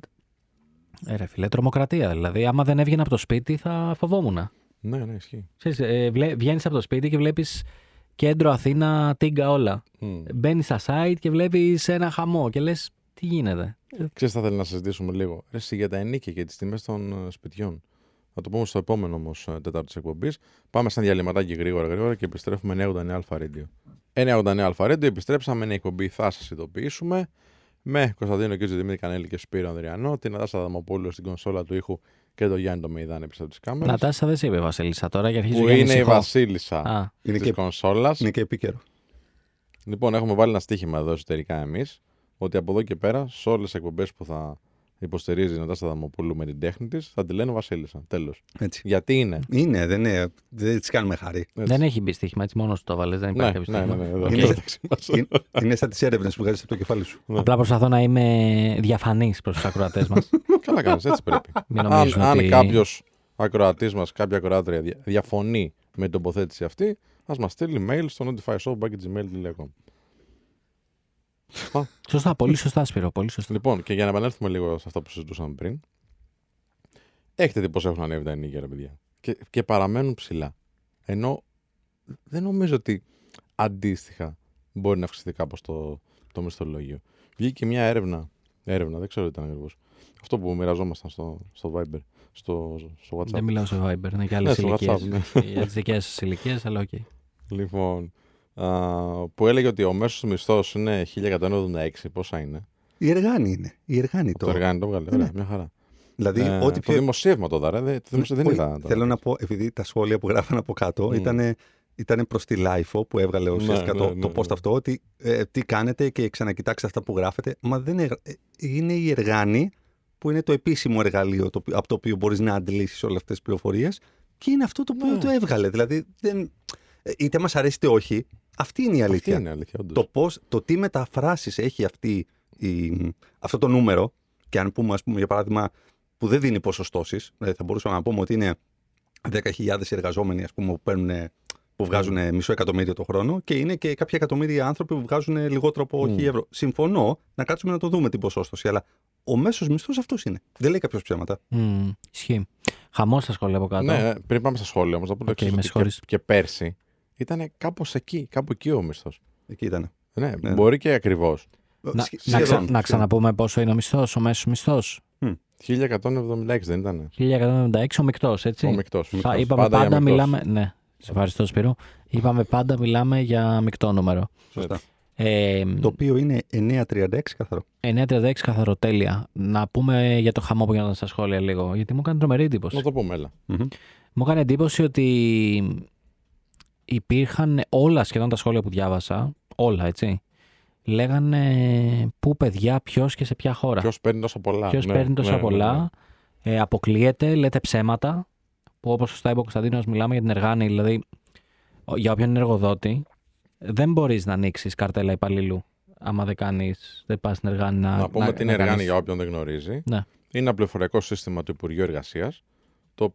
ε, ρε φίλε, τρομοκρατία δηλαδή. Άμα δεν έβγαινα από το σπίτι θα φοβόμουν. Ναι, ναι, ισχύει. Ξέρεις, ε, βλέ, βγαίνεις από το σπίτι και βλέπεις κέντρο Αθήνα, τίγκα όλα. Μμ. Μπαίνεις στα site και βλέπεις ένα χαμό και λες τι γίνεται. Ξέρεις, θα ήθελα να συζητήσουμε λίγο. Ρε, εσύ για τα ενίκια και τις τιμές των ε, σπιτιών. Θα το πούμε στο επόμενο όμως τετάρτη της εκπομπής. Πάμε σαν διαλυματάκι γρήγορα γρήγορα και επιστρέφουμε 989 Αλφα Radio. 989 Αλφα Radio, επιστρέψαμε. Είναι η εκπομπή, θα σας ειδοποιήσουμε. Με Κωνσταντίνο Κίτζο Δημήτρη Κανέλη και Σπύρο Ανδριανό, την Νατάσα Δαμοπούλου στην κονσόλα του ήχου και τον Γιάννη το Μεϊδάνη πίσω από τι κάμερε. Νατάσα δεν σε είπε η Βασίλισσα τώρα γιατί αρχίζει Που και είναι η ανησυχώ. Βασίλισσα Α, Είναι τη και, κονσόλας. είναι και επίκαιρο. Λοιπόν, έχουμε βάλει ένα στοίχημα εδώ εσωτερικά εμείς ότι από εδώ και πέρα σε όλες τις εκπομπές που θα υποστηρίζει η Νατάσα Δαμοπούλου με την τέχνη της θα τη λένε Βασίλισσα. Τέλος. Έτσι. Γιατί είναι; Είναι, δεν είναι. Δεν της κάνουμε χάρη. Έτσι. δεν έχει μπει στοίχημα, έτσι μόνος σου το βάλες, δεν Ναι, υπάρχει κάποιο ναι, ναι, στοίχημα. ναι, εδώ, Οκ. εδώ μεταξύ μας. Είναι, είναι σαν τις έρευνες που βγάζεις από το κεφάλι σου. Ναι. Απλά προσπαθώ να είμαι διαφανής προς τους ακροατές μας. <laughs> Καλά κάνεις, έτσι πρέπει. Μην αν νομίζουν αν ότι... κάποιος ακροατής μας, κάποια ακροάτρια δια- διαφωνεί με την τοποθέτηση αυτή, ας μας στείλει mail στο notifyshop.gmail.com. Σωστά. Σωστά, πολύ σωστά Σπύρο, πολύ σωστά. Λοιπόν, και για να επανέλθουμε λίγο σε αυτό που συζητούσαμε πριν, έχετε δει πώς έχουν ανέβει τα ενίκια, ρε παιδιά. Και, και παραμένουν ψηλά. Ενώ δεν νομίζω ότι αντίστοιχα μπορεί να αυξηθεί κάπως το, το μισθολόγιο. Βγήκε μια έρευνα, έρευνα, δεν ξέρω τι ήταν ακριβώς. Αυτό που μοιραζόμασταν στο, στο Viber, στο, στο WhatsApp. Δεν μιλάω σε Viber, είναι και Ναι, άλλες στο ηλικίες. WhatsApp, ναι. Για τις δικές σας ηλικίες, αλλά οκ. Λοιπόν, α, που έλεγε ότι ο μέσος μισθός είναι 1176, πόσα είναι; Η Εργάνη είναι. Η Εργάνη Το, το. Εργάνη το βγάλε, Ναι. ωραία, μια χαρά. Δηλαδή, Ε, ό,τι το πιο. δημοσίευμα το δάρα, δεν, το δημοσίευμα δεν Όχι, είδα. το- Θέλω να πω, επειδή τα σχόλια που γράφαν από κάτω Μμ. ήταν ήταν προς τη LIFO που έβγαλε ουσιαστικά ναι, το, ναι, το ναι. post αυτό, ότι ε, τι κάνετε και ξανακοιτάξτε αυτά που γράφετε. Μα δεν είναι, ε, είναι η εργάνη που είναι το επίσημο εργαλείο το, οποίο- από το οποίο μπορείς να αντλήσεις όλες αυτές τις πληροφορίες και είναι αυτό το οποίο Ναι. το έβγαλε. Δηλαδή, δεν, ε, είτε μας αρέσει είτε όχι, αυτή είναι η Αυτή αλήθεια. είναι αλήθεια, όντως. το, πώς, το τι μεταφράσεις έχει αυτή η, αυτό το νούμερο, και αν πούμε, ας πούμε, για παράδειγμα, που δεν δίνει ποσοστώσεις, δηλαδή θα μπορούσαμε να πούμε ότι είναι 10.000 εργαζόμενοι ας πούμε, που, παίρνουν, που βγάζουν μισό εκατομμύριο το χρόνο και είναι και κάποια εκατομμύρια άνθρωποι που βγάζουν λιγότερο από Μμ. 1.000 ευρώ. Συμφωνώ να κάτσουμε να το δούμε την ποσόστοση, αλλά ο μέσος μισθός αυτός είναι. Δεν λέει κάποιος ψέματα. Μμμ, Ισχύει. Χαμός στα σχόλια από κάτω. Ναι, πριν πάμε στα σχόλια όμως, να πω το Οκ, εξής, με ότι και, συγχωρείς. και πέρσι ήταν κάπως εκεί, κάπου εκεί ο μισθός. Εκεί ήταν. Ναι, Ναι. μπορεί και ακριβώς. Να, Σχε- να, ξα- σχεδόν, να ξαναπούμε πόσο είναι ο μισθός, ο μέσος μισθός; 1176 δεν ήταν. 1176 ο μεικτός, έτσι. Ο μεικτός. Θα- είπαμε πάντα, μιλάμε. Ναι, σε ευχαριστώ Σπύρο. Είπαμε πάντα μιλάμε για μεικτό νούμερο. Σωστά. Ε, Το οποίο είναι 936 καθαρό. 936 καθαρό, τέλεια. Να πούμε για το χαμό που γίνονταν στα σχόλια λίγο, γιατί μου έκανε τρομερή εντύπωση. Να το πούμε, έλα. Μμμ. Μου έκανε εντύπωση ότι υπήρχαν όλα σχεδόν τα σχόλια που διάβασα, όλα έτσι, λέγανε πού παιδιά, ποιος και σε ποια χώρα. Ποιος παίρνει τόσα πολλά. Ποιος Ναι, παίρνει τόσα ναι, ναι, πολλά. Ε, αποκλείεται, λέτε ψέματα. Που όπως σωστά είπε ο Κωνσταντίνος, μιλάμε για την εργάνη. Δηλαδή, ο- για όποιον είναι εργοδότη, δεν μπορείς να ανοίξεις καρτέλα υπαλλήλου. Άμα δεν κάνεις, δεν πας στην εργάνη να. Να πούμε να- ότι να είναι εργάνη κάνεις- για όποιον δεν γνωρίζει. Ναι. Είναι ένα πληροφοριακό σύστημα του Υπουργείου Εργασίας,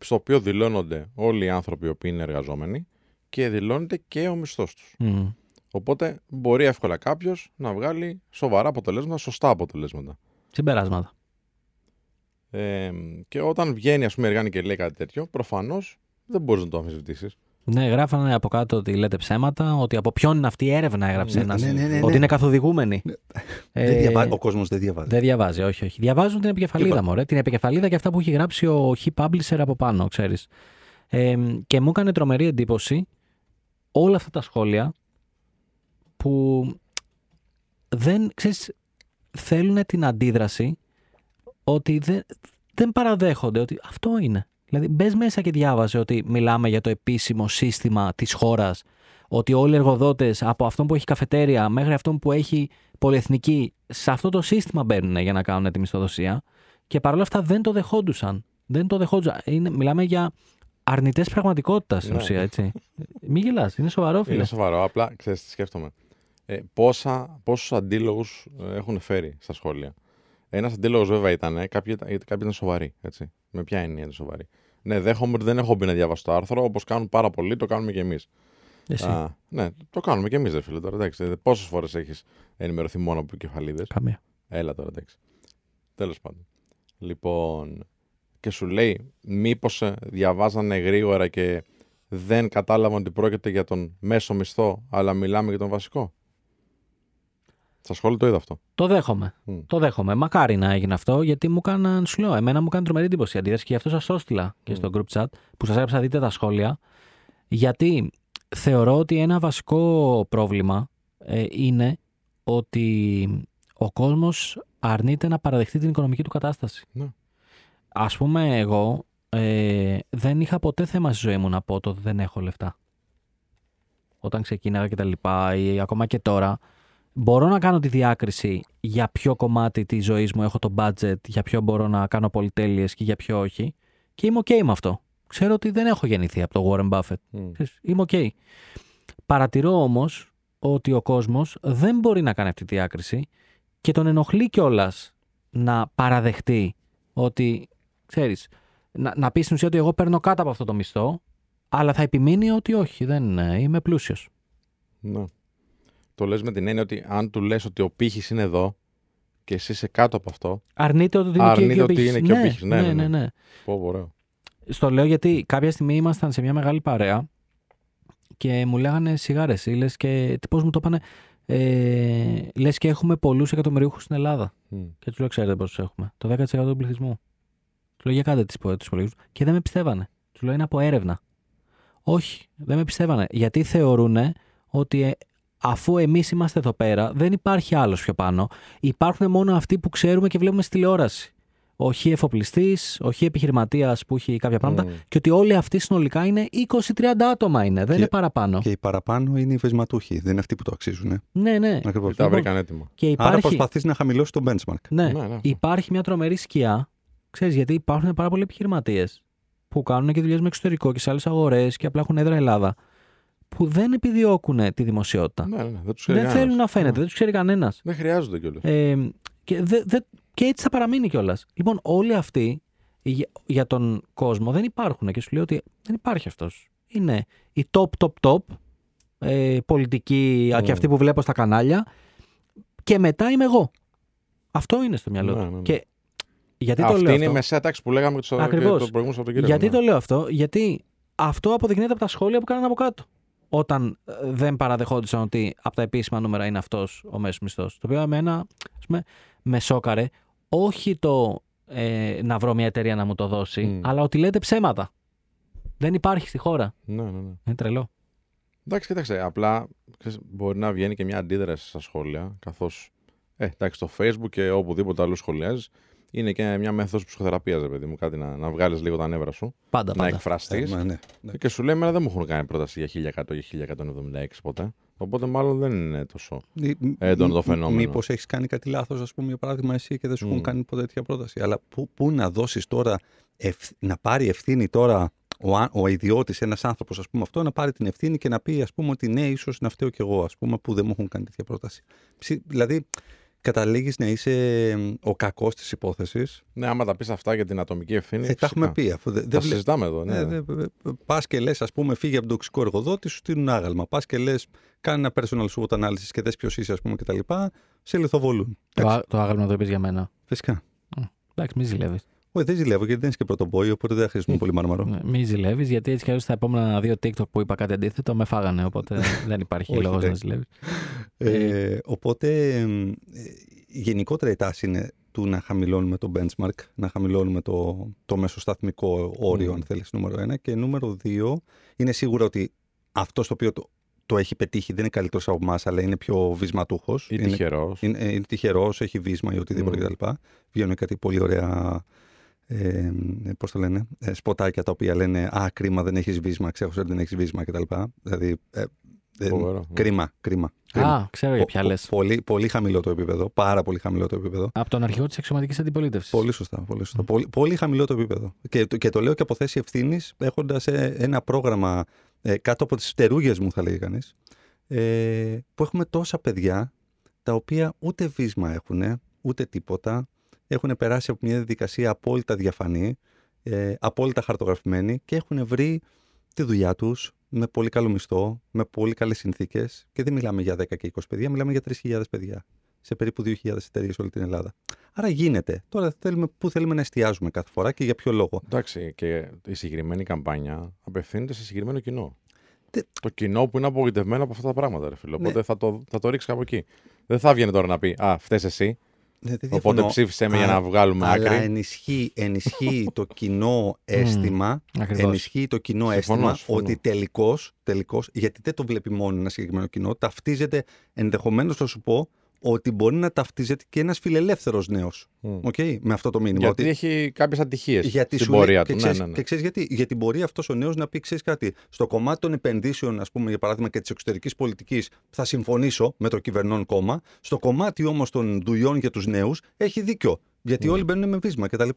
στο οποίο δηλώνονται όλοι οι άνθρωποι οι οποίοι είναι εργαζόμενοι και δηλώνεται και ο μισθός τους. Μμ. Οπότε μπορεί εύκολα κάποιος να βγάλει σοβαρά αποτελέσματα, σωστά αποτελέσματα. Συμπεράσματα. Ε, και όταν βγαίνει, ας πούμε, η εργάνη και λέει κάτι τέτοιο, προφανώς δεν μπορείς να το αμφισβητήσεις. Ναι, γράφανε από κάτω ότι λέτε ψέματα, ότι από ποιον είναι αυτή η έρευνα, έγραψε Ναι, ένας. ναι, ναι, ναι, Ότι ναι. είναι καθοδηγούμενη. Δεν Ε, διαβα- Ο κόσμος δεν διαβάζει. Δεν διαβάζει, όχι, όχι. Διαβάζουν την επικεφαλίδα Τίποτα. μου, ρε. Την επικεφαλίδα και αυτά που έχει γράψει ο He Publisher από πάνω, ξέρεις. Ε, και μου έκανε τρομερή εντύπωση όλα αυτά τα σχόλια που δεν, ξέρεις, θέλουν την αντίδραση ότι δεν, δεν παραδέχονται ότι αυτό είναι. Δηλαδή, μπες μέσα και διάβαζε ότι μιλάμε για το επίσημο σύστημα της χώρας, ότι όλοι οι εργοδότες από αυτόν που έχει καφετέρια μέχρι αυτόν που έχει πολυεθνική, σε αυτό το σύστημα μπαίνουν για να κάνουν τη μισθοδοσία και παρόλα αυτά δεν το δεχόντουσαν. Δεν το δεχόντουσαν. Είναι, μιλάμε για αρνητές πραγματικότητας στην Ναι. ουσία, έτσι. Μην γελάς, είναι σοβαρό, φίλε. Είναι σοβαρό. Απλά ξέρεις τι σκέφτομαι. Ε, πόσα, πόσους αντίλογους ε, έχουν φέρει στα σχόλια. Ένας αντίλογος βέβαια ήταν, ε, κάποιοι, ήταν- κάποιοι ήταν σοβαροί. Έτσι. Με ποια έννοια είναι σοβαροί. Ναι, δέχομαι ότι δεν έχω μπει να διαβάσω το άρθρο, όπως κάνουν πάρα πολλοί, το κάνουμε και εμείς. Εσύ. Α, ναι, το κάνουμε και εμείς, δε φίλε. Τώρα, εντάξει, πόσες φορές έχεις ενημερωθεί μόνο από κεφαλίδες; Καμία. Έλα τώρα, εντάξει. Τέλος πάντων. Λοιπόν, και σου λέει, μήπως διαβάζανε γρήγορα και δεν κατάλαβαν ότι πρόκειται για τον μέσο μισθό, αλλά μιλάμε για τον βασικό; Στα σχόλια το είδα αυτό. Το δέχομαι. Μμ. Το δέχομαι. Μακάρι να έγινε αυτό, γιατί μου έκαναν, σου λέω, εμένα μου έκανε τρομερή εντύπωση η αντίδραση και γι' αυτό σας έστειλα και Μμ. στο group chat που σας έγραψα να δείτε τα σχόλια. Γιατί θεωρώ ότι ένα βασικό πρόβλημα ε, είναι ότι ο κόσμος αρνείται να παραδεχτεί την οικονομική του κατάσταση. Ναι. Ας πούμε εγώ ε, δεν είχα ποτέ θέμα στη ζωή μου να πω το δεν έχω λεφτά. Όταν ξεκίναγα και τα λοιπά ή ακόμα και τώρα μπορώ να κάνω τη διάκριση για ποιο κομμάτι της ζωής μου έχω το budget, για ποιο μπορώ να κάνω πολυτέλειες και για ποιο όχι και είμαι ok με αυτό. Ξέρω ότι δεν έχω γεννηθεί από τον Warren Buffett. Μμ. Ξέρεις, Είμαι οκ. Παρατηρώ όμως ότι ο κόσμος δεν μπορεί να κάνει αυτή τη διάκριση και τον ενοχλεί κιόλας να παραδεχτεί ότι, ξέρεις, να, να πεις στην ουσία ότι εγώ παίρνω κάτω από αυτό το μισθό, αλλά θα επιμείνει ότι όχι, δεν ε, είμαι πλούσιος. Ναι. Το λες με την έννοια ότι αν του λες ότι ο πύχης είναι εδώ και εσύ είσαι κάτω από αυτό, Αρνείται ότι είναι Αρνείται και ο ότι πύχης. είναι και ο ναι, πύχης. Ναι, ναι, ναι, ναι, ναι. ναι. πω ωραίο. Στο λέω γιατί κάποια στιγμή ήμασταν σε μια μεγάλη παρέα και μου λέγανε σιγάρες ή λες και πώς μου το είπανε ε, λες και έχουμε πολλούς εκατομμυρίουχους στην Ελλάδα Μμ. και τους λέω ξέρετε πόσους έχουμε το 10% του πληθυσμού του λέω για κάντε τις, τους υπολογισμούς και δεν με πιστεύανε του λέω είναι από έρευνα όχι δεν με πιστεύανε γιατί θεωρούν ότι ε, αφού εμείς είμαστε εδώ πέρα δεν υπάρχει άλλος πιο πάνω υπάρχουν μόνο αυτοί που ξέρουμε και βλέπουμε στη τηλεόραση όχι εφοπλιστής, όχι επιχειρηματίας που έχει κάποια πράγματα, Μμ. και ότι όλοι αυτοί συνολικά είναι 20-30 άτομα είναι, δεν Και- είναι παραπάνω. Και οι παραπάνω είναι οι βεσματούχοι. Δεν είναι αυτοί που το αξίζουν. Ε. Ναι, ναι. Ακριβώς. Τα Λοιπόν, βρήκαν έτοιμα. Και Άρα υπάρχει, προσπαθείς να χαμηλώσεις το benchmark. ναι, Ναι, ναι. υπάρχει μια τρομερή σκιά. Ξέρεις, γιατί υπάρχουν πάρα πολλοί επιχειρηματίες που κάνουν και δουλειές με εξωτερικό και σε άλλες αγορές και απλά έχουν έδρα Ελλάδα. Που δεν επιδιώκουν τη δημοσιότητα. Ναι, ναι, ναι, δεν τους ξέρει δεν κανένας. θέλουν να φαίνεται, Ναι. δεν τους ξέρει κανένας. Δεν χρειάζονται κιόλας. Ε, και, δε, δε- και έτσι θα παραμείνει κιόλας. Λοιπόν, όλοι αυτοί για, για τον κόσμο δεν υπάρχουν και σου λέω ότι δεν υπάρχει αυτός. Είναι οι top, top, top ε, πολιτικοί Mm. και αυτοί που βλέπω στα κανάλια και μετά είμαι εγώ. Αυτό είναι στο μυαλό Ναι, του. ναι, ναι. Και γιατί το Αυτή λέω είναι η αυτό; μεσαία τάξη που λέγαμε και το, και Ακριβώς. το προηγούμενο Σαββατοκύριακο. Γιατί ναι. το λέω αυτό, Γιατί αυτό αποδεικνύεται από τα σχόλια που κάνανε από κάτω. Όταν ε, δεν παραδεχόντουσαν ότι από τα επίσημα νούμερα είναι αυτός ο μέσος μισθός. Το οποίο εμένα ας πούμε, με σόκαρε όχι το ε, να βρω μια εταιρεία να μου το δώσει, Μμ. αλλά ότι λέτε ψέματα. Δεν υπάρχει στη χώρα. Ναι, ναι, ναι. Είναι τρελό. Εντάξει, κοίταξε. Απλά ξέρεις, μπορεί να βγαίνει και μια αντίδραση στα σχόλια. Καθώς. Ε, εντάξει, στο Facebook και οπουδήποτε άλλο σχολιάζει. Είναι και μια μέθοδος ψυχοθεραπείας, ρε παιδί μου. Κάτι να, να βγάλεις λίγο τα νεύρα σου, Πάντα, να πάντα. εκφραστείς. Ε, μα ναι. Ναι. και σου λέει, Εμένα δεν μου έχουν κάνει πρόταση για 1100 ή 1176 ποτέ. Οπότε μάλλον δεν είναι τόσο. Έντονο το φαινόμενο. Μήπως έχεις κάνει κάτι λάθος, ας πούμε, για παράδειγμα, εσύ και δεν σου έχουν Μμ. κάνει ποτέ τέτοια πρόταση. Αλλά πού, πού να δώσεις τώρα, ευθ- να πάρει ευθύνη τώρα ο, α- ο ιδιώτης, ένας άνθρωπος, ας πούμε, αυτό, να πάρει την ευθύνη και να πει, ας πούμε, ότι ναι, ίσως να φταίω κι εγώ, ας πούμε, που δεν μου έχουν κάνει τέτοια πρόταση. Ψι- Δηλαδή, καταλήγεις να είσαι εμ, ο κακός της υπόθεσης. Ναι, άμα τα πεις αυτά για την ατομική ευθύνη. Ε, τα φυσικά. έχουμε πει. Αφού δεν, Τα δεν βλέ- συζητάμε εδώ. Ναι. ναι, Πας και λες, ας πούμε, φύγε από τον τοξικό εργοδότη, σου στείλουν άγαλμα. Πας και λες, κάνε ένα personal SWOT analysis και δες ποιος είσαι, ας πούμε, κτλ. Σε λιθοβολούν. Το, Εντάξει, α- το άγαλμα το είπε για μένα. Φυσικά. Εντάξει, μη ζηλεύεις. Όχι, δεν ζηλεύω γιατί δεν είσαι και πρωτοπόη, οπότε δεν χρησιμοποιώ πολύ μάρμαρο. Μη ζηλεύεις, γιατί έτσι κι αλλιώς στα επόμενα δύο TikTok που είπα κάτι αντίθετο με φάγανε. Οπότε <laughs> δεν υπάρχει Όχι, λόγος να εντάξει. ζηλεύεις. Ε, οπότε, εμ, ε, γενικότερα η τάση είναι του να χαμηλώνουμε το benchmark, να χαμηλώνουμε το, το μεσοσταθμικό όριο, Μμμ. αν θέλεις, νούμερο ένα. Και νούμερο δύο, είναι σίγουρο ότι αυτό το οποίο το, το έχει πετύχει δεν είναι καλύτερος από εμάς, αλλά είναι πιο βυσματούχος. Ή τυχερός. Είναι, είναι τυχερός, έχει βίσμα ή οτιδήποτε Μμμ. κτλ. Βγαίνουν κάτι πολύ ωραία. Ε, πώς το λένε, ε, σποτάκια τα οποία λένε Α, κρίμα, δεν έχεις βίσμα, ξέχωσα ότι δεν έχεις βίσμα κτλ. Δηλαδή, ε, Ε, Φοβερό. κρίμα, κρίμα. κρίμα. Α, ξέρω για Πο- ποια πο- λες. Πολύ, πολύ χαμηλό το επίπεδο. Πάρα πολύ χαμηλό το επίπεδο. Από τον αρχηγό της αξιωματικής αντιπολίτευσης. Πολύ σωστά. Πολύ, σωστά. Πολύ, πολύ χαμηλό το επίπεδο. Και, το- και το λέω και από θέση ευθύνης, έχοντας ένα πρόγραμμα ε, κάτω από τις φτερούγες μου, θα λέγει κανείς, ε, που έχουμε τόσα παιδιά τα οποία ούτε βίσμα έχουν, ούτε τίποτα. Έχουν περάσει από μια διαδικασία απόλυτα διαφανή, ε, απόλυτα χαρτογραφημένη και έχουν βρει τη δουλειά τους με πολύ καλό μισθό, με πολύ καλές συνθήκες. Και δεν μιλάμε για 10 και 20 παιδιά, μιλάμε για 3.000 παιδιά σε περίπου 2.000 εταιρείες όλη την Ελλάδα. Άρα γίνεται. Τώρα θέλουμε, πού θέλουμε να εστιάζουμε κάθε φορά και για ποιο λόγο. Εντάξει, και η συγκεκριμένη καμπάνια απευθύνεται σε συγκεκριμένο κοινό. Τε- Το κοινό που είναι απογοητευμένο από αυτά τα πράγματα, ρε φίλε. Ναι. Οπότε θα, το, θα το ρίξεις κάπου εκεί. Δεν θα βγαίνει τώρα να πει Α, φταίει εσύ. Ναι, δεν Οπότε διαφωνώ. ψήφισε με για Α, να βγάλουμε Αλλά άκρη. ενισχύει, ενισχύει το κοινό <laughs> αίσθημα. Ακριβώς. ενισχύει το κοινό Συμφωνώ, αίσθημα συμφωνώ. ότι τελικώς, τελικώς, γιατί δεν το βλέπει μόνο ένα συγκεκριμένο κοινό, ταυτίζεται ενδεχομένως θα σου πω ότι μπορεί να ταυτίζεται και ένας φιλελεύθερος νέος. Μμ. με αυτό το μήνυμα. Γιατί ότι έχει κάποιες ατυχίες Γιατί στην σου λέει- πορεία και του. ξέρεις, ναι, ναι, ναι. Και ξέρεις γιατί, γιατί μπορεί αυτός ο νέος να πει: Ξέρεις κάτι, στο κομμάτι των επενδύσεων, ας πούμε, για παράδειγμα, και της εξωτερικής πολιτικής, θα συμφωνήσω με το κυβερνών κόμμα. Στο κομμάτι όμως των δουλειών για τους νέους, έχει δίκιο. Γιατί Ναι. όλοι μπαίνουν με βίσμα κτλ.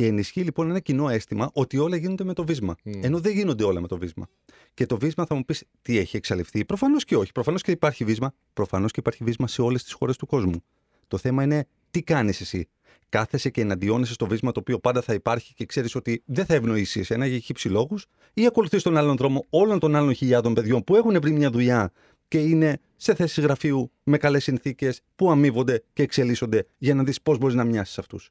Και ενισχύει λοιπόν ένα κοινό αίσθημα ότι όλα γίνονται με το βίσμα. Μμ. Ενώ δεν γίνονται όλα με το βίσμα. Και το βίσμα θα μου πεις τι έχει εξαλειφθεί; Προφανώς και όχι. Προφανώς και υπάρχει βίσμα. Προφανώς και υπάρχει βίσμα σε όλες τις χώρες του κόσμου. Το θέμα είναι τι κάνεις εσύ; Κάθεσαι και εναντιώνεσαι στο βίσμα το οποίο πάντα θα υπάρχει και ξέρεις ότι δεν θα ευνοήσεις εσένα για χύψη λόγους, ή ακολουθείς τον άλλον δρόμο όλων των άλλων χιλιάδων παιδιών που έχουν βρει μια δουλειά και είναι σε θέση γραφείου με καλές συνθήκες που αμείβονται και εξελίσσονται για να δεις πώς μπορείς να μοιάσεις σε αυτούς;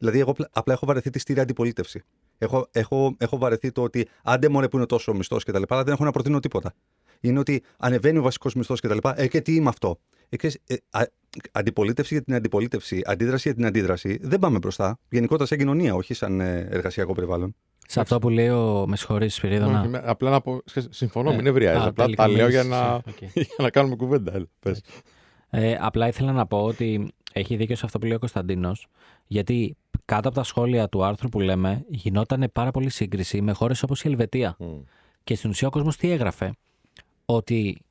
Δηλαδή, εγώ απλά- απλά έχω βαρεθεί τη στήρια αντιπολίτευση. Έχω, έχω, έχω βαρεθεί το ότι άντε μωρέ που είναι τόσο μισθός και τα λοιπά, αλλά δεν έχω να προτείνω τίποτα. Είναι ότι ανεβαίνει ο βασικός μισθός και τα λοιπά. Ε, και τι είμαι αυτό; Ε, ξέρεις, ε, α, αντιπολίτευση για την αντιπολίτευση, αντίδραση για την αντίδραση. Δεν πάμε μπροστά. Γενικότερα σαν κοινωνία, όχι σαν ε, εργασιακό περιβάλλον. Σε αυτό που λέει ο. Με συγχωρείς, Σπυρίδωνα. Όχι, με- απλά να πω. σχε- Συμφωνώ, Ε, μην νευριάζει. α, Απλά τελικά τα λέω μείνεις- για να, οκ. <laughs> για να κάνουμε κουβέντα. Έλα, πες. Ε, απλά ήθελα να πω ότι έχει δίκιο σε αυτό που λέει ο Κωνσταντίνος, γιατί κάτω από τα σχόλια του άρθρου που λέμε γινόταν πάρα πολύ σύγκριση με χώρες όπως η Ελβετία. Μμ. Και στην ουσία ο κόσμος τι έγραφε, ότι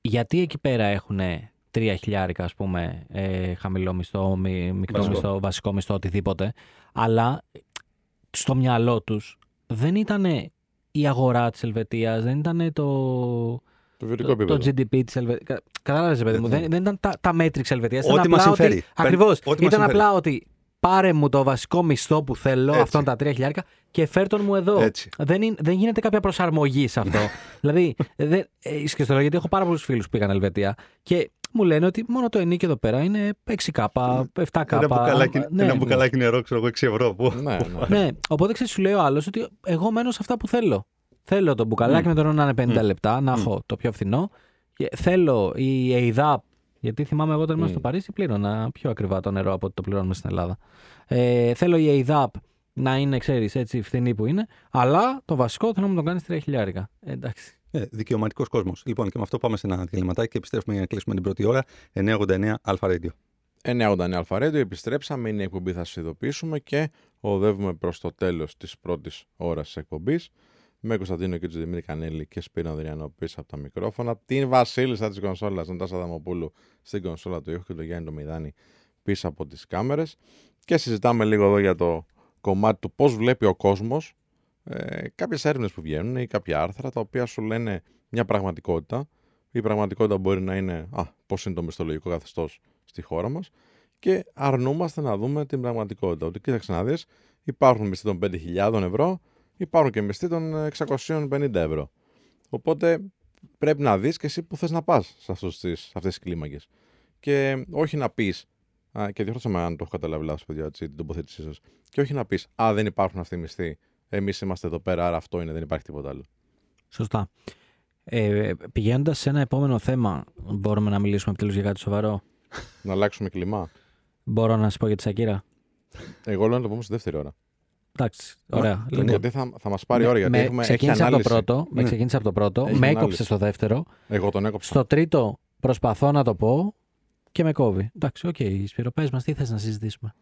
γιατί εκεί πέρα έχουν τρία χιλιάρικα, ας πούμε, ε, χαμηλό μισθό, μη, μικρό Βασικό. μισθό, βασικό μισθό, οτιδήποτε, αλλά στο μυαλό τους δεν ήταν η αγορά της Ελβετίας, δεν ήταν το, Το βιωτικό το, επίπεδο. το GDP της Ελβετίας. Κατάλαβες, παιδί μου, Ναι. δεν, δεν ήταν τα, τα μέτρη της Ελβετίας. Ό,τι ήταν μας απλά συμφέρει. Ότι, Παίρνει- ακριβώς. ό,τι μας Ήταν συμφέρει. απλά ότι πάρε μου το βασικό μισθό που θέλω, Έτσι. αυτόν τα τρία χιλιάρικα, και φέρ τον μου εδώ. Έτσι. Δεν, είναι, δεν γίνεται κάποια προσαρμογή σε αυτό. <laughs> δηλαδή, δεν, ε, και στο λέω γιατί έχω πάρα πολλούς φίλους που πήγαν Ελβετία και μου λένε ότι μόνο το ενίκιο εδώ πέρα είναι 6K, 7K. Ένα μπουκαλάκι, Ναι, ένα ναι. μπουκαλάκι νερό, ξέρω εγώ, 6 ευρώ. Που... Ναι, ναι. Ναι, οπότε ξέρεις, σου λέει ο άλλος ότι εγώ μένω σε αυτά που θέλω. Θέλω το μπουκαλάκι Μμ. με το νερό να είναι 50 Μμ. λεπτά, να Μμ. έχω το πιο φθηνό. Και θέλω η ΕΙΔΑΠ, γιατί θυμάμαι εγώ όταν ήμουν Μμ. στο Παρίσι πλήρωνα πιο ακριβά το νερό από ό,τι το πληρώνουμε στην Ελλάδα. Ε, θέλω η ΕΙΔΑΠ να είναι, ξέρεις, έτσι φθηνή που είναι, αλλά το βασικό θέλω να μου το κάνεις 3 χιλιάρικα. Ε, εντάξει. Ε, Δικαιωματικός κόσμος. Λοιπόν, και με αυτό πάμε σε ένα διαλυματάκι και επιστρέφουμε για να κλείσουμε την πρώτη ώρα. 989 Αλφα Radio. 989 Αλφαρέντιο, επιστρέψαμε, είναι η εκπομπή, θα σας ειδοποιήσουμε και οδεύουμε προς το τέλος της πρώτης ώρας της εκπομπής. Με Κωνσταντίνο και τον Δημήτρη Κανέλη και Σπύρο Ανδριανό πίσω από τα μικρόφωνα. Την Βασίλισσα της κονσόλας, Νατάσα Δαμοπούλου στην κονσόλα του ήχου και τον Γιάννη το Μηδάνη πίσω από τις κάμερες. Και συζητάμε λίγο εδώ για το κομμάτι του πώς βλέπει ο κόσμος ε, κάποιες έρευνες που βγαίνουν ή κάποια άρθρα τα οποία σου λένε μια πραγματικότητα. Η πραγματικότητα μπορεί να είναι α, πώς είναι το μισθολογικό καθεστώς στη χώρα μας και αρνούμαστε να δούμε την πραγματικότητα. Ότι κοίταξε να δεις, υπάρχουν μισθοί των 5.000 ευρώ, υπάρχουν και μισθοί των 650 ευρώ. Οπότε πρέπει να δεις και εσύ που θες να πας σε, αυτούς τις- σε αυτές τις κλίμακες. Και όχι να πεις. Και διόρθωσα με αν το έχω καταλάβει λάθος, παιδιά, έτσι, την τοποθέτησή σας. Και όχι να πεις Α, δεν υπάρχουν αυτοί οι μισθοί. Εμείς είμαστε εδώ πέρα, άρα αυτό είναι, δεν υπάρχει τίποτα άλλο. Σωστά. Ε, Πηγαίνοντας σε ένα επόμενο θέμα, μπορούμε να μιλήσουμε επιτέλους για κάτι σοβαρό; Να αλλάξουμε κλιμά. Μπορώ να σας πω για τη Σακύρα. Εγώ λέω να το πούμε στη δεύτερη ώρα. Εντάξει, ωραία. Ναι, Λοιπόν, Γιατί θα, θα μας πάρει ώρα, γιατί με, έχουμε, έχει ξεκίνησε από το ανάλυση. πρώτο, με Ναι. ξεκίνησε από το πρώτο, Έχει με ανάλυση. έκοψε στο δεύτερο. Εγώ τον έκοψα. Στο τρίτο προσπαθώ να το πω και με κόβει. Εντάξει, οκ, Σπύρο, πες μας τι θες να συζητήσουμε;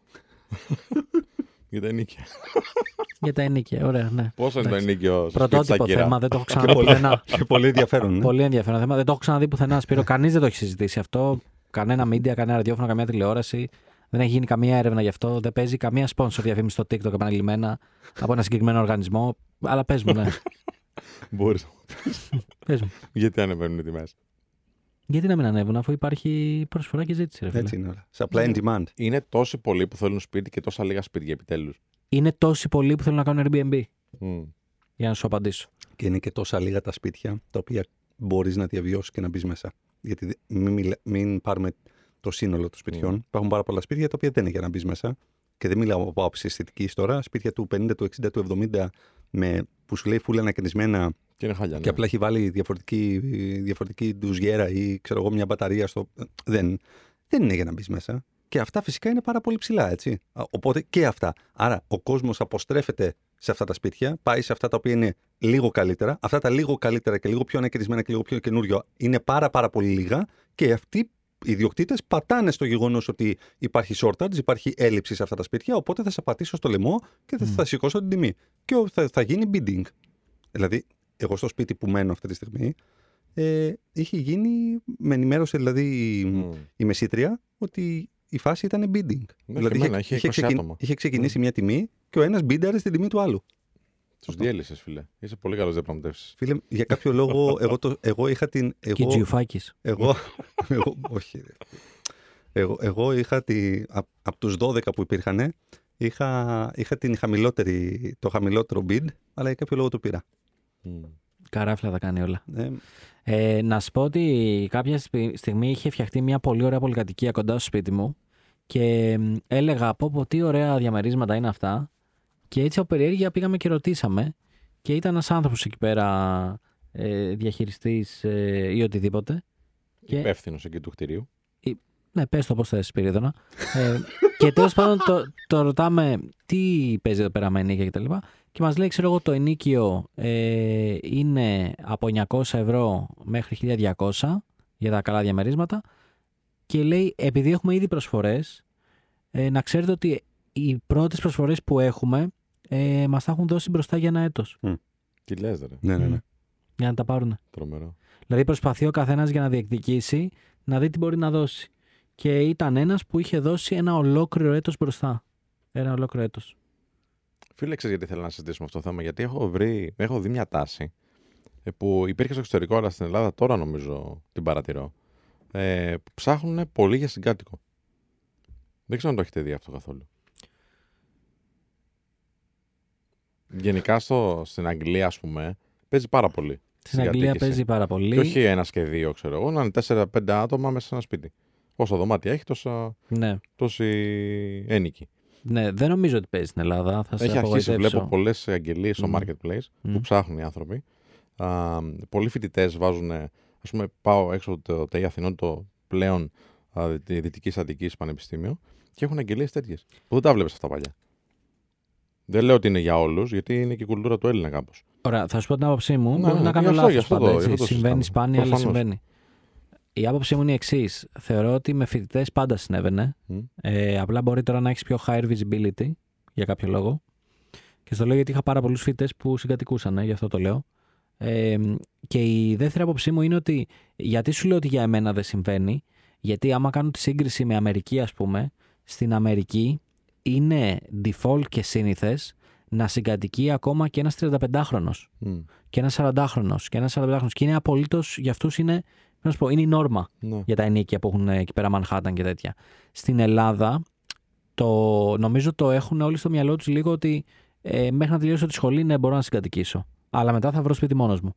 <laughs> Για τα ενοίκια. <laughs> Για τα ενοίκια, ωραία, ναι. Πόσος είναι το Εντάξει. ενοίκιο στο σπίτι Πρωτότυπο στα Κύρα; θέμα, δεν το έχω ξαναδεί πουθενά. Και πολύ ενδιαφέρον. Ναι. Πολύ ενδιαφέρον θέμα. Δεν το έχω ξαναδεί πουθενά, Σπύρο. Κανείς δεν το έχει συζητήσει αυτό. Κανένα media, κανένα ραδιόφωνο, καμία τηλεόραση. Δεν έχει γίνει καμία έρευνα γι' αυτό. Δεν παίζει καμία sponsor διαφήμιση στο TikTok επαναλημμένα από ένα συγκεκριμένο οργανισμό. Αλλά πες μου, ναι. <laughs> Μπορείς. πες μου. Γιατί ανεβαίνουν οι τιμές; Γιατί να μην ανέβουν αφού υπάρχει προσφορά και ζήτηση, ρε φίλε. Έτσι είναι όλα. Supply and demand. Είναι τόσοι πολλοί που θέλουν σπίτι και τόσα λίγα σπίτια επιτέλους. Είναι τόσοι πολλοί που θέλουν να κάνουν Airbnb. Για να σου απαντήσω. Και είναι και τόσα λίγα τα σπίτια τα οποία μπορείς να διαβιώσεις και να μπεις μέσα. Γιατί δε- μην, μιλα- μην πάρουμε το σύνολο των σπιτιών. Mm. Υπάρχουν πάρα πολλά σπίτια τα οποία δεν είναι για να μπεις μέσα. Και δεν μιλάω από άποψη αισθητικής τώρα. Σπίτια του 50, του 60, του 70 με, που σου λέει φούλα ανακαινισμένα Και είναι χαλιά. και ναι. απλά έχει βάλει διαφορετική, διαφορετική ντουζιέρα ή ξέρω εγώ μια μπαταρία στο. Δεν, δεν είναι για να μπεις μέσα. Και αυτά φυσικά είναι πάρα πολύ ψηλά, έτσι. Α, Οπότε και αυτά. Άρα ο κόσμος αποστρέφεται σε αυτά τα σπίτια, πάει σε αυτά τα οποία είναι λίγο καλύτερα. Αυτά τα λίγο καλύτερα και λίγο πιο ανακαιρισμένα και λίγο πιο καινούριο είναι πάρα πάρα πολύ λίγα και αυτοί οι ιδιοκτήτες πατάνε στο γεγονός ότι υπάρχει shortage, υπάρχει έλλειψη σε αυτά τα σπίτια. Οπότε θα σε πατήσω στο λαιμό και θα, Μμ. θα σηκώσω την τιμή. Και ο- θα, θα γίνει bidding. Δηλαδή, εγώ στο σπίτι που μένω αυτή τη στιγμή, ε, είχε γίνει, με ενημέρωσε δηλαδή η, Μμ. η μεσήτρια ότι η φάση ήταν bidding. Ναι, δηλαδή και εμένα, είχε 20 άτομα. είχε ξεκινήσει μια τιμή και ο ένας μπίνταρε στην τιμή του άλλου. Τους διέλυσες, φίλε. Είσαι πολύ καλός διαπραγματεύσει. Φίλε, για κάποιο λόγο, εγώ, το, εγώ είχα την. Και Εγώ, Τζιουφάκης. εγώ, εγώ, όχι. ρε. Εγώ, εγώ είχα τη, από, από τους 12 που υπήρχαν, είχα, είχα την χαμηλότερη, το χαμηλότερο bid, αλλά για κάποιο λόγο το πήρα. Καράφλα τα κάνει όλα. Ε, Ε, να σου πω ότι κάποια σπι- στιγμή είχε φτιαχτεί μια πολύ ωραία πολυκατοικία κοντά στο σπίτι μου και μ, έλεγα πω πω τι ωραία διαμερίσματα είναι αυτά και έτσι από περιέργεια πήγαμε και ρωτήσαμε και ήταν ένας άνθρωπος εκεί πέρα ε, διαχειριστής ε, ή οτιδήποτε Και- Υπεύθυνος εκεί του κτηρίου. ναι, πες το πώς θες, Σπυρίδωνα. ε, και τέλος πάντων το, το ρωτάμε τι παίζει εδώ πέρα με ενίκια και τα λοιπά. Και μας λέει, ξέρω εγώ, το ενίκιο ε, είναι από 900 ευρώ μέχρι 1200 για τα καλά διαμερίσματα. Και λέει, επειδή έχουμε ήδη προσφορές, ε, να ξέρετε ότι οι πρώτες προσφορές που έχουμε ε, μας τα έχουν δώσει μπροστά για ένα έτος. Τι λες, ρε. ναι, ναι, ναι. Για να τα πάρουν. Τρομερό. Δηλαδή προσπαθεί ο καθένας για να διεκδικήσει να δει τι μπορεί να δώσει. Και ήταν ένας που είχε δώσει ένα ολόκληρο έτος μπροστά. Ένα ολόκληρο έτος. Φίλε, ξέρεις γιατί θέλω να συζητήσουμε αυτό το θέμα. Γιατί έχω, βρει, έχω δει μια τάση ε, που υπήρχε στο εξωτερικό, αλλά στην Ελλάδα τώρα νομίζω την παρατηρώ. Ε, που ψάχνουν πολύ για συγκάτοικο. Δεν ξέρω αν το έχετε δει αυτό καθόλου. Γενικά στο, στην Αγγλία, ας πούμε, παίζει πάρα πολύ. Στην Αγγλία Συγκατοίκηση. παίζει πάρα πολύ. Και όχι ένα και δύο, ξέρω εγώ, να είναι τέσσερα-πέντε άτομα μέσα σε ένα σπίτι. Όσο δωμάτια έχει, τόσα, Ναι. τόσοι ένοικοι. ναι, δεν νομίζω ότι παίζει στην Ελλάδα. Θα σε Έχει αρχίσει, απογοητεύσω. βλέπω πολλές αγγελίες στο Μμμ. marketplace Μμ. που ψάχνουν οι άνθρωποι. Α, πολλοί φοιτητές βάζουν, ας πούμε, πάω έξω από το ΤΕΙ Αθηνών, το πλέον α, τη Δυτικής Αττικής Πανεπιστήμιο και έχουν αγγελίες τέτοιες. Που δεν τα βλέπεις αυτά παλιά. Δεν λέω ότι είναι για όλους, γιατί είναι και η κουλτούρα του Έλληνα κάπως. Ωραία, θα σου πω την άποψή μου. Ναι, Μπορεί ναι, να κάνω γι' αυτό- λάθος γι' αυτό πάντα. το- έτσι. γι' αυτό το Συμβαίνει συζητάμε. σπάνια, αλλά Προφανώς. συμβαίνει. Η άποψή μου είναι η εξής. Θεωρώ ότι με φοιτητές πάντα συνέβαινε. Μμ. Ε, απλά μπορεί τώρα να έχεις πιο higher visibility για κάποιο λόγο. Και στο λέω γιατί είχα πάρα πολλούς φοιτητές που συγκατοικούσαν, ε, γι' αυτό το λέω. Ε, και η δεύτερη άποψή μου είναι ότι γιατί σου λέω ότι για εμένα δεν συμβαίνει, γιατί άμα κάνω τη σύγκριση με Αμερική, ας πούμε, στην Αμερική είναι default και σύνηθες να συγκατοικεί ακόμα και ένας 35χρονο Μμ. και ένας 40χρονο και ένας 45χρονο. Και είναι απολύτως, για αυτούς είναι, να σου πω, είναι η νόρμα Ναι. για τα ενίκια που έχουν εκεί πέρα Manhattan και τέτοια. Στην Ελλάδα, το, νομίζω το έχουν όλοι στο μυαλό τους λίγο ότι ε, μέχρι να τελειώσω τη σχολή ναι, μπορώ να συγκατοικήσω. Αλλά μετά θα βρω σπίτι μόνος μου.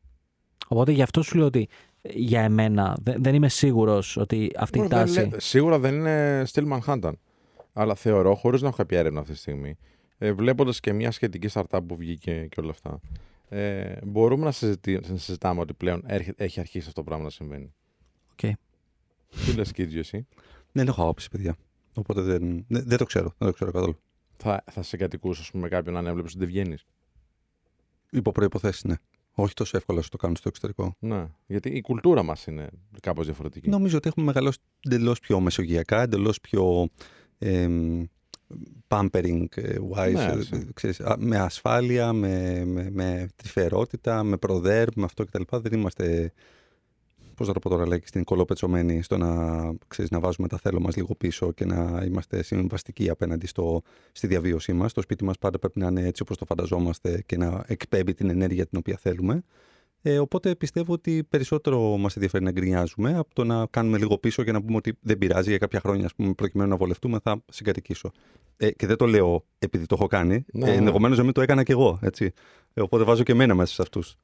Οπότε γι' αυτό σου λέω ότι ε, για εμένα δε- δεν είμαι σίγουρος ότι αυτή η Μπορεί, δεν τάση. λέ- σίγουρα δεν είναι στυλ Manhattan. Αλλά θεωρώ, χωρίς να έχω κάποια έρευνα αυτή τη στιγμή, ε, βλέποντας και μια σχετική startup που βγήκε και όλα αυτά, ε, μπορούμε να, συζητή, να συζητάμε ότι πλέον έρχε- έχει αρχίσει αυτό το πράγμα να συμβαίνει. Οκ. Τι λες, Κίτζιο, εσύ; Δεν έχω άποψη, παιδιά. Οπότε δεν, δεν, δεν το ξέρω. Δεν το ξέρω καθόλου. Θα, θα σε κατοικούσε, ας πούμε, κάποιον αν έβλεπε ότι δεν βγαίνεις; Υπό προποθέσει, ναι. Όχι τόσο εύκολα όσο το κάνουν στο εξωτερικό. Ναι. Γιατί η κουλτούρα μας είναι κάπως διαφορετική. Νομίζω ότι έχουμε μεγαλώσει εντελώς πιο μεσογειακά, εντελώς πιο. Εμ, pampering ε, wise, Ναι, ε, έτσι. ξέρεις, α, με ασφάλεια, με, με, με τρυφερότητα, με προδέρ, με αυτό κτλ. Δεν είμαστε, πώς να το πω τώρα, λέει, στην κολοπετσωμένη στο να, ξέρεις, να βάζουμε τα θέλω μας λίγο πίσω και να είμαστε συμβαστικοί απέναντι στο, στη διαβίωσή μας. Το σπίτι μας πάντα πρέπει να είναι έτσι όπως το φανταζόμαστε και να εκπέμπει την ενέργεια την οποία θέλουμε. Ε, οπότε πιστεύω ότι περισσότερο μας ενδιαφέρει να γκρινιάζουμε από το να κάνουμε λίγο πίσω και να πούμε ότι δεν πειράζει για κάποια χρόνια, ας πούμε, προκειμένου να βολευτούμε, θα συγκατοικήσω. Ε, και δεν το λέω επειδή το έχω κάνει. Ναι, ε, ναι. Ενδεχομένως να μην το έκανα κι εγώ. Έτσι. Ε, οπότε βάζω και εμένα μέσα σε αυτούς.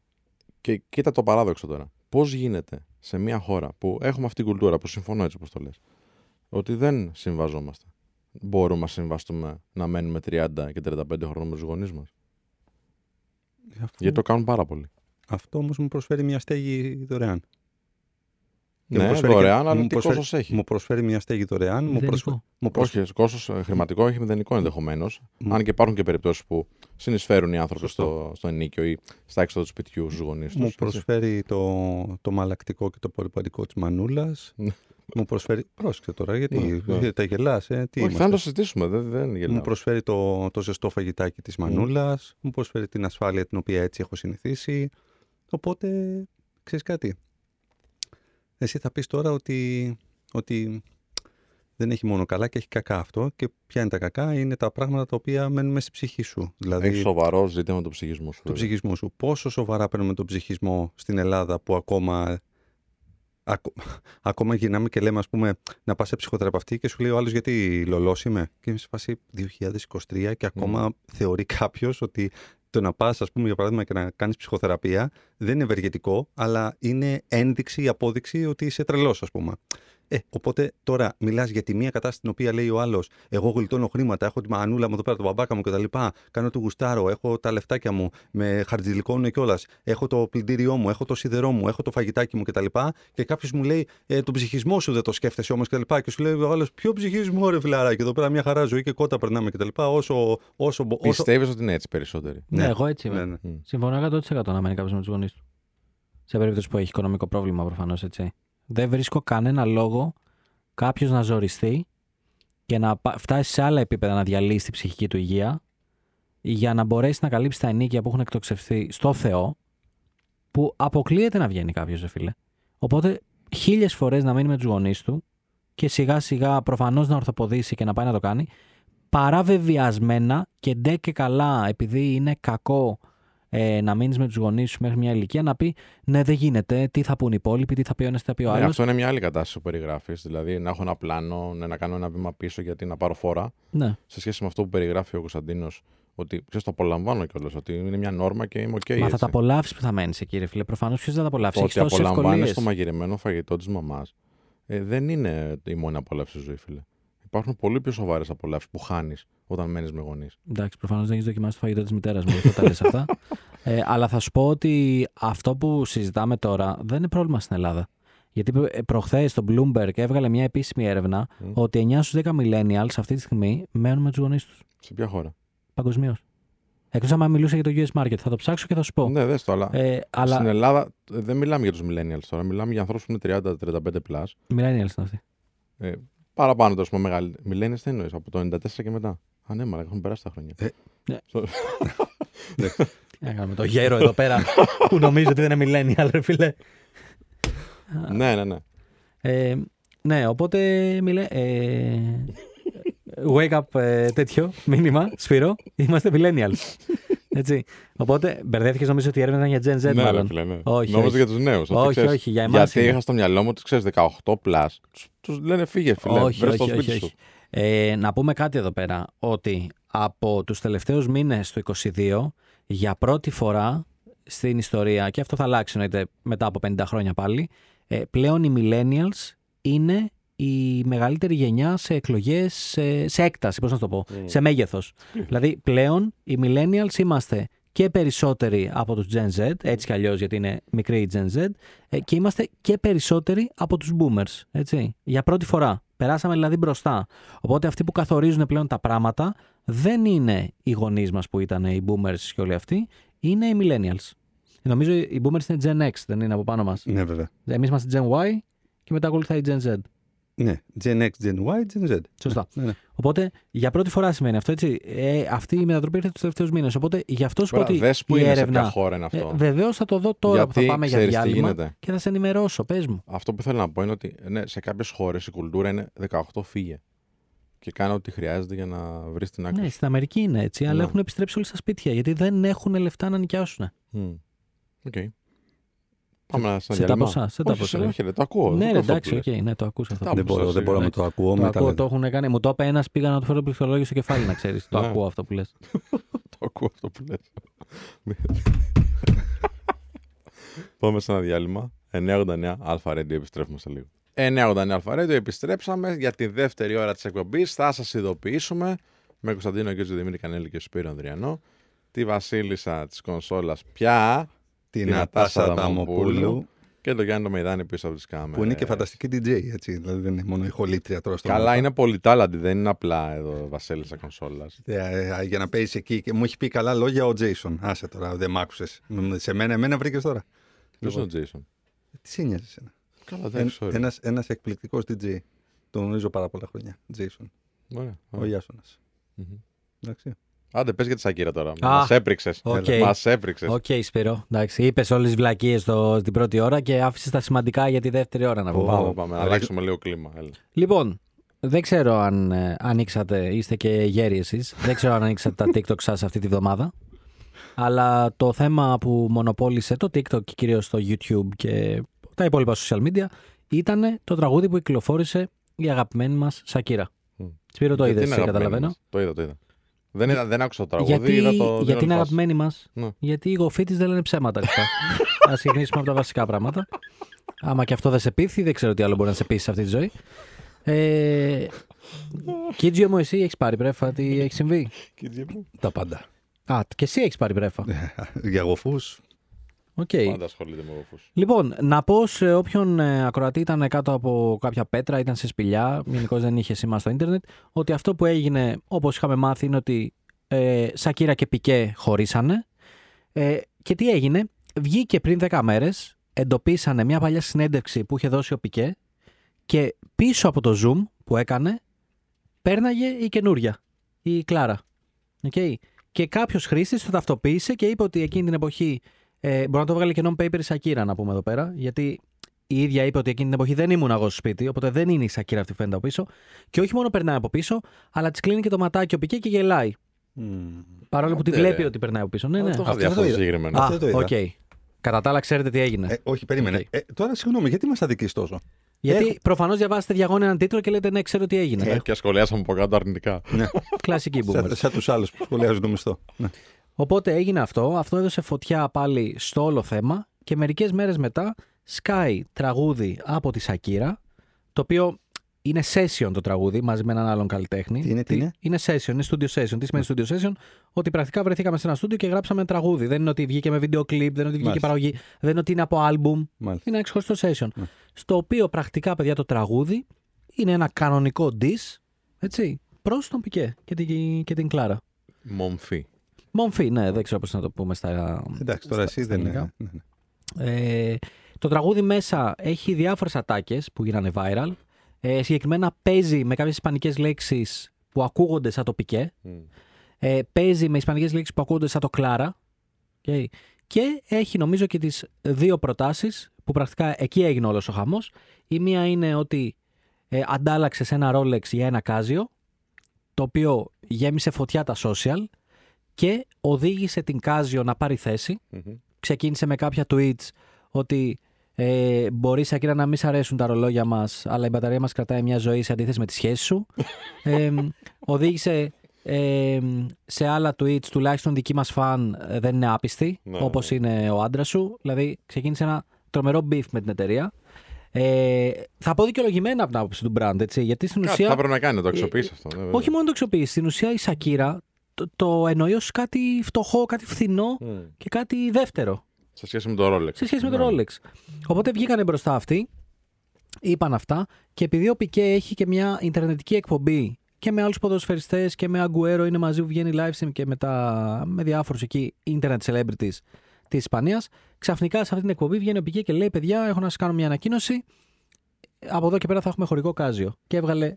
Και κοίτα το παράδοξο τώρα. Πώς γίνεται σε μια χώρα που έχουμε αυτή την κουλτούρα, που συμφωνώ έτσι όπως το λες, ότι δεν συμβαζόμαστε; Μπορούμε να συμβαστούμε να μένουμε 30 και 35 χρόνια με τους γονείς μας; Αυτό, Γιατί το κάνουν πάρα πολύ. Αυτό όμως μου προσφέρει μια στέγη δωρεάν. Και μου Ναι, προσφέρει και- δωρεάν, αλλά μου τι προσφέρει- κόστος έχει; Μου προσφέρει μια στέγη δωρεάν. Μου, Μηδενικό. προσφέρει, μου, προσφέρει, Όχι, κόστο χρηματικό έχει μηδενικό ενδεχομένως. Μου- Αν και υπάρχουν και περιπτώσεις που συνεισφέρουν οι άνθρωποι Σωστό. στο, στο ενίκιο ή στα έξοδα του σπιτιού στους γονείς τους. μου προσφέρει το, το μαλακτικό και το πολυπαντικό της μανούλας. Ναι. μου προσφέρει. Πρόσεξε τώρα, γιατί Ναι, ναι. τα γελάς, ε, τι Όχι, είμαστε; θα το συζητήσουμε. Δεν, δεν γελάω. Μου προσφέρει το, το ζεστό φαγητάκι της μανούλας, μου προσφέρει την ασφάλεια την οποία έτσι έχω συνηθίσει. Οπότε, ξέρεις κάτι, εσύ θα πεις τώρα ότι, ότι δεν έχει μόνο καλά και έχει κακά αυτό και ποια είναι τα κακά, είναι τα πράγματα τα οποία μένουν μέσα στη ψυχή σου. Δηλαδή, Έχεις σοβαρό ζήτημα το ψυχισμό σου. το ψυχισμό σου. Πόσο σοβαρά παίρνουμε τον ψυχισμό στην Ελλάδα που ακόμα, ακο- ακόμα γυρνάμε και λέμε ας πούμε να πας σε ψυχοθεραπευτή και σου λέει ο άλλος γιατί λολός είμαι. Και είμαι σε φάση 2023 και ακόμα θεωρεί κάποιος ότι το να πας ας πούμε για παράδειγμα και να κάνεις ψυχοθεραπεία δεν είναι ευεργετικό αλλά είναι ένδειξη ή απόδειξη ότι είσαι τρελός ας πούμε. Ε, οπότε τώρα μιλάς για τη μία κατάσταση την οποία λέει ο άλλος: Εγώ γλιτώνω χρήματα, έχω τη μανούλα μου εδώ πέρα, τον μπαμπάκα μου κτλ. Κάνω το γουστάρω, έχω τα λεφτάκια μου, με χαρτζηλικώνουν κιόλας. Έχω το πλυντήριό μου, έχω το σιδερό μου, έχω το φαγητάκι μου κτλ. Και κάποιος μου λέει: ε, Τον ψυχισμό σου δεν το σκέφτεσαι όμως κτλ. Και, και σου λέει ο άλλος: Ποιο ψυχισμό, ρε φιλαράκι, εδώ πέρα μια χαρά ζωή και κότα περνάμε κτλ. Όσο, όσο, μπο- όσο... Πιστεύεις ότι είναι έτσι περισσότεροι; Ναι, Ναι. εγώ έτσι είμαι. Ναι, ναι. Μμ. Συμφωνώ 100% να μένει κάποιος με τους γονείς του. Σε περίπτωση που έχει οικονομικό πρόβλημα, προφανώς έτσι. Δεν βρίσκω κανένα λόγο κάποιος να ζοριστεί και να πα- φτάσει σε άλλα επίπεδα να διαλύσει την ψυχική του υγεία για να μπορέσει να καλύψει τα ενίκια που έχουν εκτοξευθεί στο Θεό, που αποκλείεται να βγαίνει κάποιος, ρε φίλε. Οπότε, χίλιες φορές να μείνει με τους γονείς του και σιγά σιγά προφανώς να ορθοποδήσει και να πάει να το κάνει, παρά βεβαιασμένα και ντε και καλά, επειδή είναι κακό ε, να μείνεις με τους γονείς σου μέχρι μια ηλικία, να πει Ναι, δεν γίνεται, τι θα πούν οι υπόλοιποι, τι θα πει ο ένας, τι θα πει ο Ναι, άλλος. αυτό είναι μια άλλη κατάσταση που περιγράφεις. Δηλαδή να έχω ένα πλάνο, ναι, να κάνω ένα βήμα πίσω γιατί να πάρω φόρα. Ναι. Σε σχέση με αυτό που περιγράφει ο Κωνσταντίνος, ότι ξέρεις, το απολαμβάνω κιόλας. Ότι είναι μια νόρμα και είμαι οκ. Μα θα έτσι. τα απολαύσεις που θα μένεις εκεί, ρε φίλε. Προφανώς ποιος θα τα απολαύσει; Το Έχεις ότι τόσες απολαμβάνει ευκολίες. το μαγειρεμένο φαγητό της μαμάς ε, δεν είναι η μόνη απόλαυση στη ζωή, φίλε. Υπάρχουν πολύ πιο σοβαρές απολαύσεις που χάνεις όταν μένεις με γονείς. Εντάξει, προφανώς δεν έχεις δοκιμάσει το φαγητό της μητέρας μου, δεν τα λες αυτά. <laughs> Ε, αλλά θα σου πω ότι αυτό που συζητάμε τώρα δεν είναι πρόβλημα στην Ελλάδα. Γιατί προχθές το Bloomberg έβγαλε μια επίσημη έρευνα Μμ. ότι 9 στους 10 millennials αυτή τη στιγμή μένουν με τους γονείς τους. Σε ποια χώρα; Παγκοσμίως. Εκτός αν μιλούσε για το US market. Θα το ψάξω και θα σου πω. Ναι, δες το, αλλά, Ε, αλλά. στην Ελλάδα ε, δεν μιλάμε για τους millennials τώρα. Μιλάμε για ανθρώπους που είναι 30-35 plus. Millennials είναι αυτοί. Ε, παραπάνω τόσο μεγάλη. Millennials τι εννοείς, από το 94 και μετά. Α, ναι, μαλάκα, έχουν περάσει τα χρόνια. Ε, ναι. Στο- Έκαναμε το γέρο εδώ πέρα που νομίζω ότι δεν είναι millennial, ρε φίλε. ναι, ναι, ναι. Ε, ναι, οπότε μιλέ. Ε, wake up ε, τέτοιο μήνυμα, Σπύρο. Είμαστε millennials. Έτσι. Οπότε μπερδεύτηκες νομίζω ότι η έρευνα ήταν για Gen Z, ναι, μάλλον. ρε, φίλε, ναι. Όχι, Νόμιζα όχι. για τους νέους. Όχι, όχι, για εμάς Γιατί είναι. είχα στο μυαλό μου ότι ξέρεις 18 plus. Τους λένε φύγε, φίλε. όχι, βρες το όχι, σπίτι όχι, σου. όχι. Ε, να πούμε κάτι εδώ πέρα, ότι από τους τελευταίους μήνες του 22, για πρώτη φορά στην ιστορία, και αυτό θα αλλάξει εννοείται μετά από 50 χρόνια πάλι, ε, πλέον οι millennials είναι η μεγαλύτερη γενιά σε εκλογές, σε, σε έκταση, πώς να το πω, σε μέγεθος. <laughs> δηλαδή πλέον οι millennials είμαστε και περισσότεροι από τους Gen Z, έτσι κι αλλιώς γιατί είναι μικρή η Gen Z, ε, και είμαστε και περισσότεροι από τους boomers, έτσι, για πρώτη φορά. Περάσαμε δηλαδή μπροστά. Οπότε αυτοί που καθορίζουν πλέον τα πράγματα δεν είναι οι γονείς μας που ήταν οι boomers και όλοι αυτοί, είναι οι millennials. Νομίζω οι boomers είναι Gen X, δεν είναι από πάνω μας. Ναι, βέβαια. Εμείς είμαστε Gen Y και μετά ακολουθάει η Gen Z. Ναι, Gen X, Gen Y, Gen Z. Σωστά. Ναι, ναι. Οπότε για πρώτη φορά σημαίνει αυτό, έτσι. Ε, αυτή η μετατροπή ήρθε τους τελευταίους μήνες. Οπότε γι' αυτό σου πω Τώρα ότι. δες που η είναι, σε έρευνα. ποια χώρα είναι αυτό. Ε, Βεβαίως θα το δω τώρα που Γιατί θα πάμε για ξέρεις τι διάλειμμα γίνεται. και θα σε ενημερώσω. Πες μου. Αυτό που θέλω να πω είναι ότι ναι, σε κάποιες χώρες η κουλτούρα είναι 18 φύγε. Και κάνω ό,τι χρειάζεται για να βρεις την άκρη. Ναι, στην Αμερική είναι έτσι, αλλά Ναι. έχουν επιστρέψει όλοι στα σπίτια γιατί δεν έχουν λεφτά να νοικιάσουν. Μμ. Οκ. Πάμε να σε τα διάλειμμα. ποσά, σε τα Όχι, ποσά. σε- όχι, ρε, το ακούω. ναι, το ρε, αυτό εντάξει, που οκ, λες. ναι, το ακούσα αυτό. Τα Δεν μπορώ, σας δεν μπορώ να σίγουρα, το ακούω. Το μετά ακούω, λέτε. το έχουν κάνει. Μου το είπε ένας, πήγα να του φέρω πληκτρολόγιο στο κεφάλι, να ξέρεις. το Ναι. ακούω αυτό που λες. <laughs> Το ακούω αυτό που λες. <laughs> Πάμε σε ένα διάλειμμα. 989 Αλφα Radio, επιστρέφουμε σε λίγο. 989 Αλφα Radio, επιστρέψαμε για τη δεύτερη ώρα της εκπομπής. Θα σας ειδοποιήσουμε με Κωνσταντίνο και Δημήτρη Κανέλη και Σπύρο Ανδριανό τη βασίλισσα της κονσόλας πια Την Την Ατάσα Ατάσα Δαμοπούλου, Δαμοπούλου και το Γιάννη το Μεϊδάνη πίσω από τις κάμερες. που είναι και φανταστική DJ, έτσι. Δηλαδή δεν είναι μόνο η χολήτρια τώρα στο Καλά, μάθημα. είναι πολύ τάλαντη, δεν είναι απλά εδώ βασίλισσα κονσόλας. Ε, ε, για να παίζει εκεί. Και μου έχει πει καλά λόγια ο Τζέισον. Άσε τώρα, δεν μ' άκουσες. Σε μένα, εμένα βρήκες τώρα. Ποιος είναι Λοιπόν, ο Jason. Τι σε νοιάζει εσένα; Καλά, δεν Εν, ξέρω. ένας, ένας εκπληκτικός DJ. Τον γνωρίζω πάρα πολλά χρόνια. Jason. Ωραία, Ο ωραία. Ιάσονας. Μμμ. Εντάξει. Άντε, πες για τη Σακύρα τώρα. Α, Μας έπριξες. οκ. Μας έπριξες. Οκ, Σπύρο. Εντάξει, είπες όλες τις βλακείες στην πρώτη ώρα και άφησες τα σημαντικά για τη δεύτερη ώρα να Ω. πω. Πάμε, πάμε, να Αλλά- αλλάξουμε λίγο κλίμα. Έλα. Λοιπόν, δεν ξέρω αν ε, ανοίξατε, είστε και γέροι εσείς, δεν ξέρω αν ανοίξατε τα TikTok σας αυτή τη βδομάδα. Αλλά το θέμα που μονοπόλησε το TikTok και κυρίως το YouTube και τα υπόλοιπα social media ήταν το τραγούδι που κυκλοφόρησε η αγαπημένη μας Σακύρα. Μμ. Σπύρο το Γιατί είδες, είναι αγαπημένη καταλαβαίνω; μας; Το είδα, το είδα. Δεν, είδα, δεν άκουσα το τραγούδι, Γιατί, είδα το την γιατί όλη είναι φάση. αγαπημένη μας, Ναι. γιατί οι γοφοί της δεν λένε ψέματα. λεπτά. <laughs> Ας ξεκινήσουμε από τα βασικά πράγματα. Άμα και αυτό δεν σε πείθει, δεν ξέρω τι άλλο μπορεί να σε πείσει σε αυτή τη ζωή. Ε, Κίτζιο μου, εσύ έχεις πάρει πρέφα, τι έχει συμβεί; Κίτζι μου. Τα πάντα. Α, και εσύ έχεις πάρει πρέφα. Για γοφούς. Οκ. Πάντα ασχολείται με γοφούς. Λοιπόν, να πω σε όποιον ε, ακροατή ήταν κάτω από κάποια πέτρα, ήταν σε σπηλιά, γενικώ δεν είχε σήμα στο ίντερνετ, ότι αυτό που έγινε, όπως είχαμε μάθει, είναι ότι ε, Σακύρα και Piqué χωρίσανε. Ε, και τι έγινε, βγήκε πριν 10 μέρες, εντοπίσανε μια παλιά συνέντευξη που είχε δώσει ο Piqué και πίσω από το Zoom που έκανε, πέρναγε η καινούρια, η Κλάρα. Okay. Και κάποιος χρήστης το ταυτοποίησε και είπε ότι εκείνη την εποχή ε, μπορεί να το βγάλει και non-paper η Σακίρα, να πούμε εδώ πέρα, γιατί η ίδια είπε ότι εκείνη την εποχή δεν ήμουν εγώ στο σπίτι, οπότε δεν είναι η Σακίρα αυτή που φαίνεται από πίσω. Και όχι μόνο περνάει από πίσω, αλλά της κλείνει και το ματάκι ο Πικέ και γελάει. Παρόλο που τη Άντε, βλέπει ρε. ότι περνάει από πίσω. Ναι, Δεν ναι. το είχα Αυτό δει δεν αυτό το είδα. συγκεκριμένο. Α, αυτό το είδα. οκ. Κατά τα άλλα, ξέρετε τι έγινε. Ε, όχι, περίμενε. Οκ. Ε, τώρα συγγνώμη, γιατί μας αδικείς τόσο; γιατί έχω- προφανώς διαβάσετε διαγώνια έναν τίτλο και λέτε Ναι, ξέρω τι έγινε. Ε, Και σχολιάσαμε από κάτω αρνητικά. ναι, <laughs> Κλασική boomer. σαν, σαν τους άλλους που σχολιάζουν το μισθό. Ναι. Οπότε έγινε αυτό. Αυτό έδωσε φωτιά πάλι στο όλο θέμα και μερικές μέρες μετά σκάει τραγούδι από τη Σακύρα, το οποίο είναι session το τραγούδι μαζί με έναν άλλον καλλιτέχνη. Τι είναι, τι είναι; Είναι session, είναι studio session. Τι σημαίνει studio session? Ότι πρακτικά βρεθήκαμε σε ένα studio και γράψαμε τραγούδι. Δεν είναι ότι βγήκε με βίντεο κλιπ, δεν είναι ότι βγήκε Μάλιστα. παραγωγή, δεν είναι ότι είναι από album. Μάλιστα. Είναι ένα ξεχωριστό session. Ναι. Στο οποίο πρακτικά, παιδιά, το τραγούδι είναι ένα κανονικό diss, έτσι, προς τον Πικέ και την, και την Κλάρα. Μομφή. Μομφή, ναι, δεν ξέρω πώς να το πούμε στα, Εντάξει, τώρα στα- εσύ στα δεν ελληνικά. είναι. ναι, ναι. Ε, το τραγούδι μέσα έχει διάφορες ατάκες που γίνανε viral. Ε, συγκεκριμένα παίζει με κάποιες ισπανικές λέξεις που ακούγονται σαν το πικέ. Μμ. Ε, παίζει με ισπανικές λέξεις που ακούγονται σαν το κλάρα. Okay. Και έχει νομίζω και τις δύο προτάσεις που πρακτικά εκεί έγινε όλος ο χαμός. Η μία είναι ότι ε, αντάλλαξε σε ένα Rolex για ένα Casio το οποίο γέμισε φωτιά τα social και οδήγησε την Casio να πάρει θέση Μμμ. ξεκίνησε με κάποια tweets ότι ε, μπορείς Σακύρα να μην σ' αρέσουν τα ρολόγια μας, αλλά η μπαταρία μας κρατάει μια ζωή σε αντίθεση με τη σχέση σου. <laughs> ε, οδήγησε ε, σε άλλα tweets, τουλάχιστον δική μας φαν ε, δεν είναι άπιστη, Ναι, όπως ναι. είναι ο άντρας σου. Δηλαδή, ξεκίνησε ένα τρομερό beef με την εταιρεία. Ε, θα πω δικαιολογημένα από την άποψη του brand, έτσι, γιατί στην Κάτι ουσία. θα πρέπει να κάνει, να το αξιοποιήσει αυτό. ναι, βέβαια. Όχι μόνο το αξιοποιήσει, στην ουσία η Σακύρα το, το εννοεί ως κάτι φτωχό, κάτι φθηνό Μμ. και κάτι δεύτερο Σε σχέση με το Rolex. σε σχέση με το Ναι. Rolex. Οπότε βγήκανε μπροστά αυτοί, είπαν αυτά και επειδή ο Πικέ έχει και μια ιντερνετική εκπομπή και με άλλους ποδοσφαιριστές και με Αγκουέρο είναι μαζί που βγαίνει live stream και με, τα, με διάφορους εκεί internet celebrities της Ισπανίας, ξαφνικά σε αυτή την εκπομπή βγαίνει ο Πικέ και λέει παιδιά έχω να σας κάνω μια ανακοίνωση από εδώ και πέρα θα έχουμε χωρικό κάζιο και έβγαλε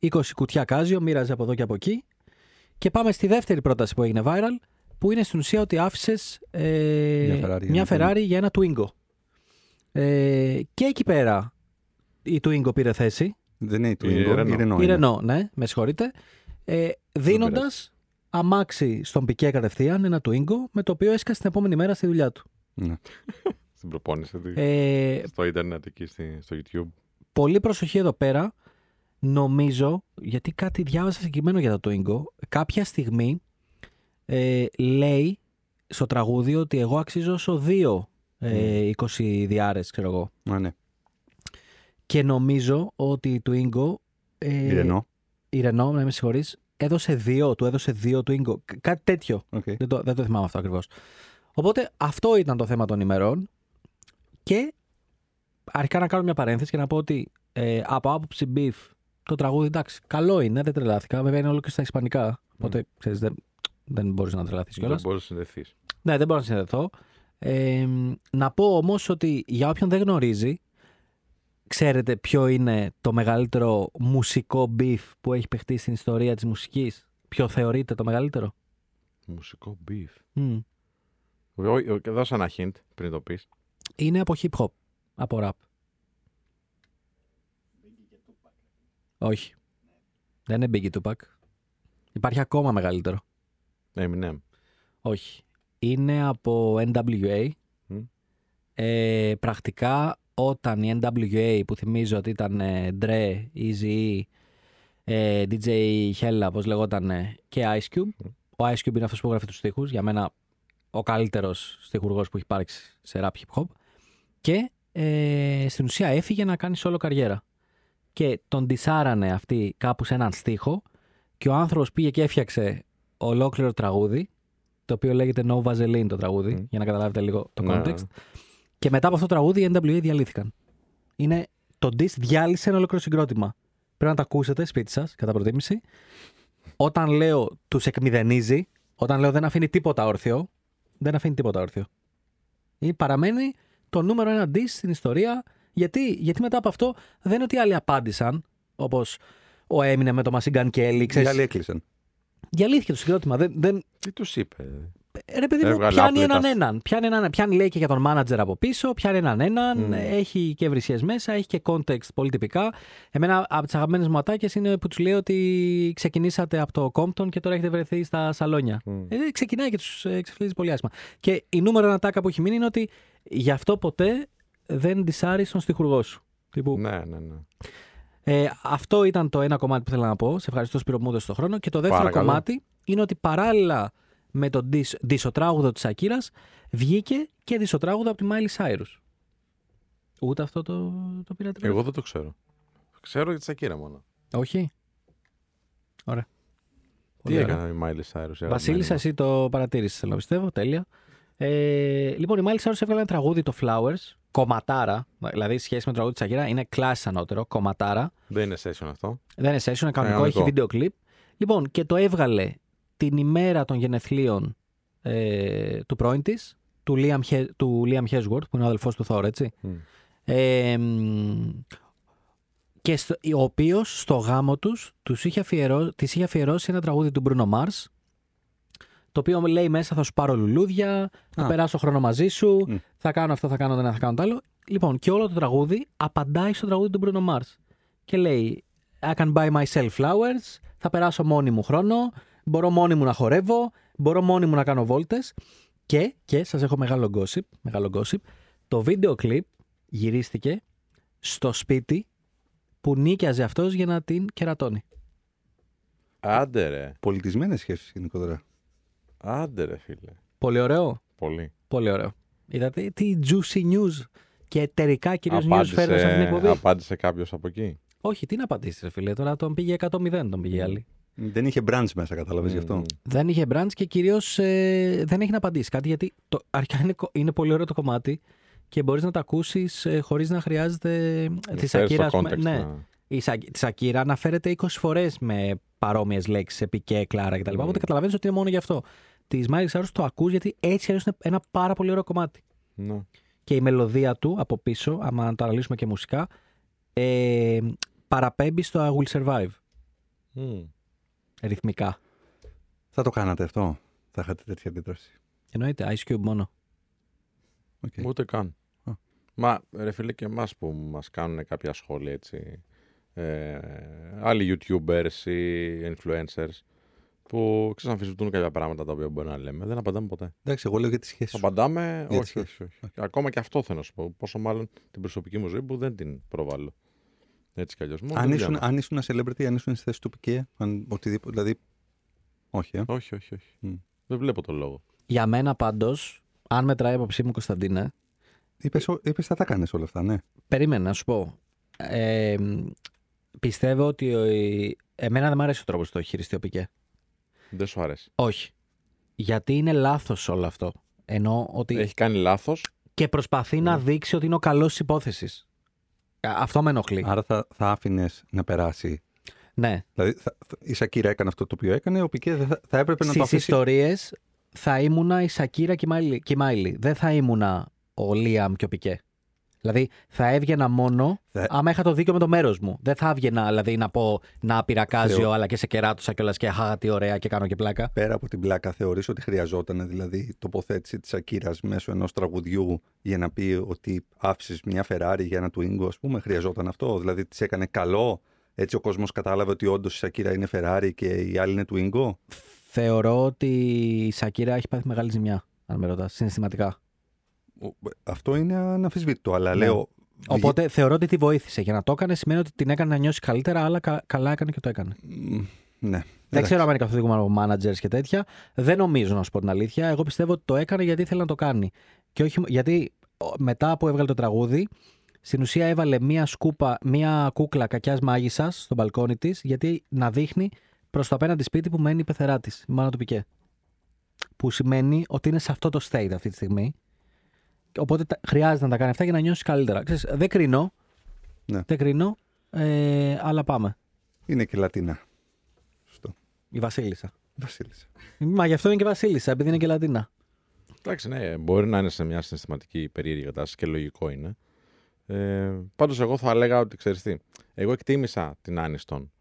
20 κουτιά κάζιο, μοίραζε από εδώ και από εκεί. Και πάμε στη δεύτερη πρόταση που έγινε viral, που είναι στην ουσία ότι άφησες ε, Μια Ferrari για μια ένα Ferrari για ένα Twingo. Ε, και εκεί πέρα η Twingo πήρε θέση. Δεν είναι η Η Twingo, Renault. η Renault. Η είναι. Renault, ναι, με συγχωρείτε. Ε, Δίνοντας αμάξι στον πικέ κατευθείαν ένα Twingo με το οποίο έσκασε την επόμενη μέρα στη δουλειά του. Ναι. Στην προπόνηση του. Ε, Στο ίντερνετ εκεί στη- στο YouTube. πολύ προσοχή εδώ πέρα. Νομίζω, γιατί κάτι διάβασα συγκεκριμένο για το Twingo, κάποια στιγμή ε, λέει στο τραγούδι ότι εγώ αξίζω όσο δύο ε, 22άρες, ξέρω εγώ. Α, ναι. Και νομίζω ότι η Twingo... Ε, Η Renault. Η Renault, να με συγχωρείς, έδωσε δύο, του έδωσε δύο Twingo. Κα- Κάτι τέτοιο. Οκ. Δεν το, δεν το θυμάμαι αυτό ακριβώς. Οπότε αυτό ήταν το θέμα των ημερών. Και αρχικά να κάνω μια παρένθεση και να πω ότι ε, από άποψη beef το τραγούδι εντάξει, καλό είναι, δεν τρελάθηκα. Βέβαια είναι όλο και στα Ισπανικά. Οπότε ξέρεις, δεν, δεν μπορείς να τρελαθείς κιόλας. Δεν μπορείς να συνδεθείς. Ναι, δεν μπορώ να συνδεθώ. Ε, να πω όμως ότι για όποιον δεν γνωρίζει, ξέρετε ποιο είναι το μεγαλύτερο μουσικό beef που έχει παιχτεί στην ιστορία της μουσικής; Ποιο θεωρείται το μεγαλύτερο; Μουσικό beef. Μμ. Ω- ω- Δώσε ένα hint πριν το πεις. Είναι από hip hop. Από rap. Όχι. Δεν είναι Biggie Tupac. Υπάρχει ακόμα μεγαλύτερο. Eminem. Όχι. Είναι από NWA. Μμ. Ε, πρακτικά όταν η NWA που θυμίζω ότι ήταν ε, Dre, Eazy, ε, DJ Hella, πώς λεγόταν, και Ice Cube. Ο Ice Cube είναι αυτός που γράφει τους στίχους. Για μένα ο καλύτερος στιχουργός που έχει υπάρξει σε rap hip hop. Και ε, στην ουσία έφυγε να κάνει solo καριέρα. Και τον ντισάρανε αυτοί κάπου σε έναν στίχο και ο άνθρωπος πήγε και έφτιαξε ολόκληρο τραγούδι το οποίο λέγεται No Vaseline το τραγούδι, Μμ. για να καταλάβετε λίγο το Ναι. context. Και μετά από αυτό το τραγούδι οι NWA διαλύθηκαν. Είναι, το Diss διάλυσε ένα ολόκληρο συγκρότημα. Πρέπει να το ακούσετε σπίτι σας, κατά προτίμηση. Όταν λέω τους εκμηδενίζει, όταν λέω δεν αφήνει τίποτα όρθιο, δεν αφήνει τίποτα όρθιο. Ή παραμένει το νούμερο ένα diss στην ιστορία. Γιατί, γιατί μετά από αυτό δεν είναι ότι άλλοι απάντησαν, όπως ο Έμινε με το Machine Gun Kelly. Οι Ξέρεις, άλλοι έκλεισαν. διαλύθηκε το συγκρότημα. Δεν, δεν, Τι τους είπε; ε, Ρε παιδί μου, Έβγαλε πιάνει άπλυτα. έναν έναν. Πιάνει, έναν, πιάνει λέει και για τον μάνατζερ από πίσω, πιάνει έναν έναν, Μμ. έχει και ευρυσίε μέσα, έχει και context πολύ τυπικά. Εμένα από τις αγαπημένες μου ατάκες είναι που τους λέει ότι ξεκινήσατε από το Compton και τώρα έχετε βρεθεί στα σαλόνια. Μμ. Ε, ξεκινάει και τους εξεφλίζει πολύ άσχημα. Και η νούμερο ένα τάκα που έχει μείνει είναι ότι γι' αυτό ποτέ δεν δισάρει τον στιχουργό σου. Τύπου, Ναι, ναι, ναι. ε, αυτό ήταν το ένα κομμάτι που θέλω να πω. Σε ευχαριστώ Σπύρο που μου έδωσες το χρόνο. Και το δεύτερο Παρακαλώ. κομμάτι είναι ότι παράλληλα με το δισ- δισοτράγουδο της Ακύρας βγήκε και δισοτράγουδο από τη Miley Cyrus. Ούτε αυτό το, το πήρατε. Εγώ δεν το ξέρω. Ξέρω για τη Σακύρα μόνο. Όχι. Ωραία. Τι Πολύ ωραία. έκανε η Miley Cyrus. η Βασίλισσα, αγαπημένη εσύ το παρατήρησες, θέλω να πιστεύω. Τέλεια. Ε, λοιπόν, η Miley Cyrus έβγαλε ένα τραγούδι, το Flowers, κομματάρα. Δηλαδή, σχέση με το τραγούδι τη Ακύρα, είναι κλάση ανώτερο, κομματάρα. μου. Δεν είναι session αυτό. Δεν είναι session, είναι κανονικό, Κανονικό. έχει βίντεο κλιπ. Λοιπόν, και το έβγαλε την ημέρα των γενεθλίων ε, του πρώην της, του Liam, He- του Liam Hemsworth, που είναι ο αδελφός του Thor, έτσι. Μμ. Ε, μ, και στο, ο οποίος στο γάμο τους, τους είχε αφιερώ, της είχε αφιερώσει ένα τραγούδι του Bruno Mars το οποίο λέει μέσα θα σου πάρω λουλούδια, θα Α. περάσω χρόνο μαζί σου, Μμ. θα κάνω αυτό, θα κάνω το ένα, θα κάνω το άλλο. Λοιπόν, και όλο το τραγούδι απαντάει στο τραγούδι του Bruno Mars. Και λέει I can buy myself flowers, θα περάσω μόνη μου χρόνο, μπορώ μόνη μου να χορεύω, μπορώ μόνη μου να κάνω βόλτες. Και, και σας έχω μεγάλο gossip, μεγάλο gossip, το βίντεο κλιπ γυρίστηκε στο σπίτι που νίκιαζε αυτός για να την κερατώνει. Άντε ρε. Πολιτισμένες σχέσεις γενικότερα. Άντε ρε φίλε. Πολύ ωραίο. Πολύ. Πολύ ωραίο. Είδατε τι juicy news και εταιρικά κυρίως news φέρνω σε αυτήν την εκπομπή. απάντησε κάποιος από εκεί; Όχι, τι να απαντήσεις, ρε φίλε. Τώρα τον πήγε 100-0, τον πήγε η άλλη. Δεν είχε branch μέσα, κατάλαβες γι' αυτό. Μμ. Δεν είχε branch και κυρίως δεν έχει να απαντήσει κάτι γιατί το, αρχικά είναι, κο- είναι πολύ ωραίο το κομμάτι και μπορείς να το ακούσεις ε, χωρίς να χρειάζεται ε, της Φέρεις Σακύρα. το ας πούμε. context, Ναι, να- η Σα- της Σακύρα αναφέρεται 20 φορές με παρόμοιες λέξεις, σε πικέ, κλάρα κτλ. Mm. Οπότε καταλαβαίνεις ότι είναι μόνο γι' αυτό. Της Μάρι Σάρου το ακούς γιατί έτσι αλλιώς είναι ένα πάρα πολύ ωραίο κομμάτι. Ναι. Και η μελωδία του από πίσω, άμα το αναλύσουμε και μουσικά, ε, παραπέμπει στο I Will Survive. Μμ. Ρυθμικά. Θα το κάνατε αυτό; Θα είχατε τέτοια αντίδραση; Εννοείται, Ice Cube μόνο. Οκ. Ούτε καν. Α. Μα ρε φίλε και εμάς που μας κάνουν κάποια σχόλια έτσι. Ε, άλλοι YouTubers ή influencers που ξέρεις αμφισβητούν κάποια πράγματα τα οποία μπορεί να λέμε. Δεν απαντάμε ποτέ. Εντάξει, εγώ λέω για τη σχέση σου. Απαντάμε, Για όχι, τις όχι, όχι. Ακόμα και αυτό θέλω να σου πω. Πόσο μάλλον την προσωπική μου ζωή που δεν την προβάλλω. Έτσι κι αλλιώς. Μόνο Αν τη ήσουν, δουλειά μου. αν ήσουν ένα celebrity, αν ήσουν στη θέση του Πικέ, αν οτιδήποτε. Δηλαδή. Όχι, ε. Όχι, όχι, όχι. Μμ. Δεν βλέπω τον λόγο. Για μένα πάντως, αν μετράει η άποψή μου, Κωνσταντίνε, Είπες, ο- είπες θα τα κάνεις όλα αυτά, ναι. περίμενα να σου πω. Ε, πιστεύω ότι ο- εμένα δεν μου αρέσει ο τρόπος που το έχει χειριστεί ο Πικέ. Δεν σου αρέσει. Όχι. Γιατί είναι λάθος όλο αυτό. Ενώ ότι. Έχει κάνει λάθος. και προσπαθεί να Ναι. δείξει ότι είναι ο καλός της υπόθεσης. Αυτό με ενοχλεί. Άρα θα, θα άφηνες να περάσει. Ναι. Δηλαδή θα, θα- η Σακίρα έκανε αυτό το οποίο έκανε, ο Πικέ δεν θα, θα έπρεπε να το Στις αφήσει. ιστορίες θα ήμουνα η Σακίρα και η Μάιλι- και η Μάιλι. Δεν θα ήμουνα ο Λίαμ και ο Πικέ. Δηλαδή θα έβγαινα μόνο Θα- άμα είχα το δίκιο με το μέρος μου. Δεν θα έβγαινα δηλαδή να πω να πειρακάζει Θεω- αλλά και σε κεράτωσα κιόλας και χα, τι ωραία και κάνω και πλάκα. Πέρα από την πλάκα, θεωρείς ότι χρειαζόταν δηλαδή η τοποθέτηση της Σακίρα μέσω ενός τραγουδιού για να πει ότι άφησες μια Ferrari για ένα Twingo, ας πούμε, χρειαζόταν αυτό; Δηλαδή της έκανε καλό, έτσι ο κόσμος κατάλαβε ότι όντως η Σακύρα είναι Ferrari και η άλλη είναι Twingo; Θεωρώ ότι η Σακύρα έχει πάθει μεγάλη ζημιά, αν με ρωτάς, συναισθηματικά. Ο- Αυτό είναι αναμφισβήτητο, αλλά Ναι. λέω... Οπότε θεωρώ ότι τη βοήθησε. Για να το έκανε σημαίνει ότι την έκανε να νιώσει καλύτερα, αλλά κα- καλά έκανε και το έκανε. Μ, Ναι. Δεν ξέρω αν είναι καθοδήγημα από managers και τέτοια. Δεν νομίζω να σου πω την αλήθεια. Εγώ πιστεύω ότι το έκανε γιατί ήθελε να το κάνει. Και όχι, γιατί ο, μετά που έβγαλε το τραγούδι, στην ουσία έβαλε μία σκούπα, μία κούκλα κακιάς μάγισσας στο μπαλκόνι της, γιατί να δείχνει προς το απέναντι σπίτι που μένει η πεθερά της, η μάνα του Πικέ. Που σημαίνει ότι είναι σε αυτό το state αυτή τη στιγμή. Οπότε τα- χρειάζεται να τα κάνει αυτά για να νιώσεις καλύτερα. Ξέρεις, δεν κρίνω. Ναι. Δεν κρίνω. Ε, αλλά πάμε. Είναι και Λατίνα. Σωστό. Η Βασίλισσα. Βασίλισσα. Μα γι' αυτό είναι και Βασίλισσα, επειδή είναι και Λατίνα. Εντάξει, ναι, μπορεί να είναι σε μια συναισθηματική περίεργη κατάσταση και λογικό είναι. Ε, Πάντως, εγώ θα έλεγα ότι ξέρεις τι. Εγώ εκτίμησα την Άνιστον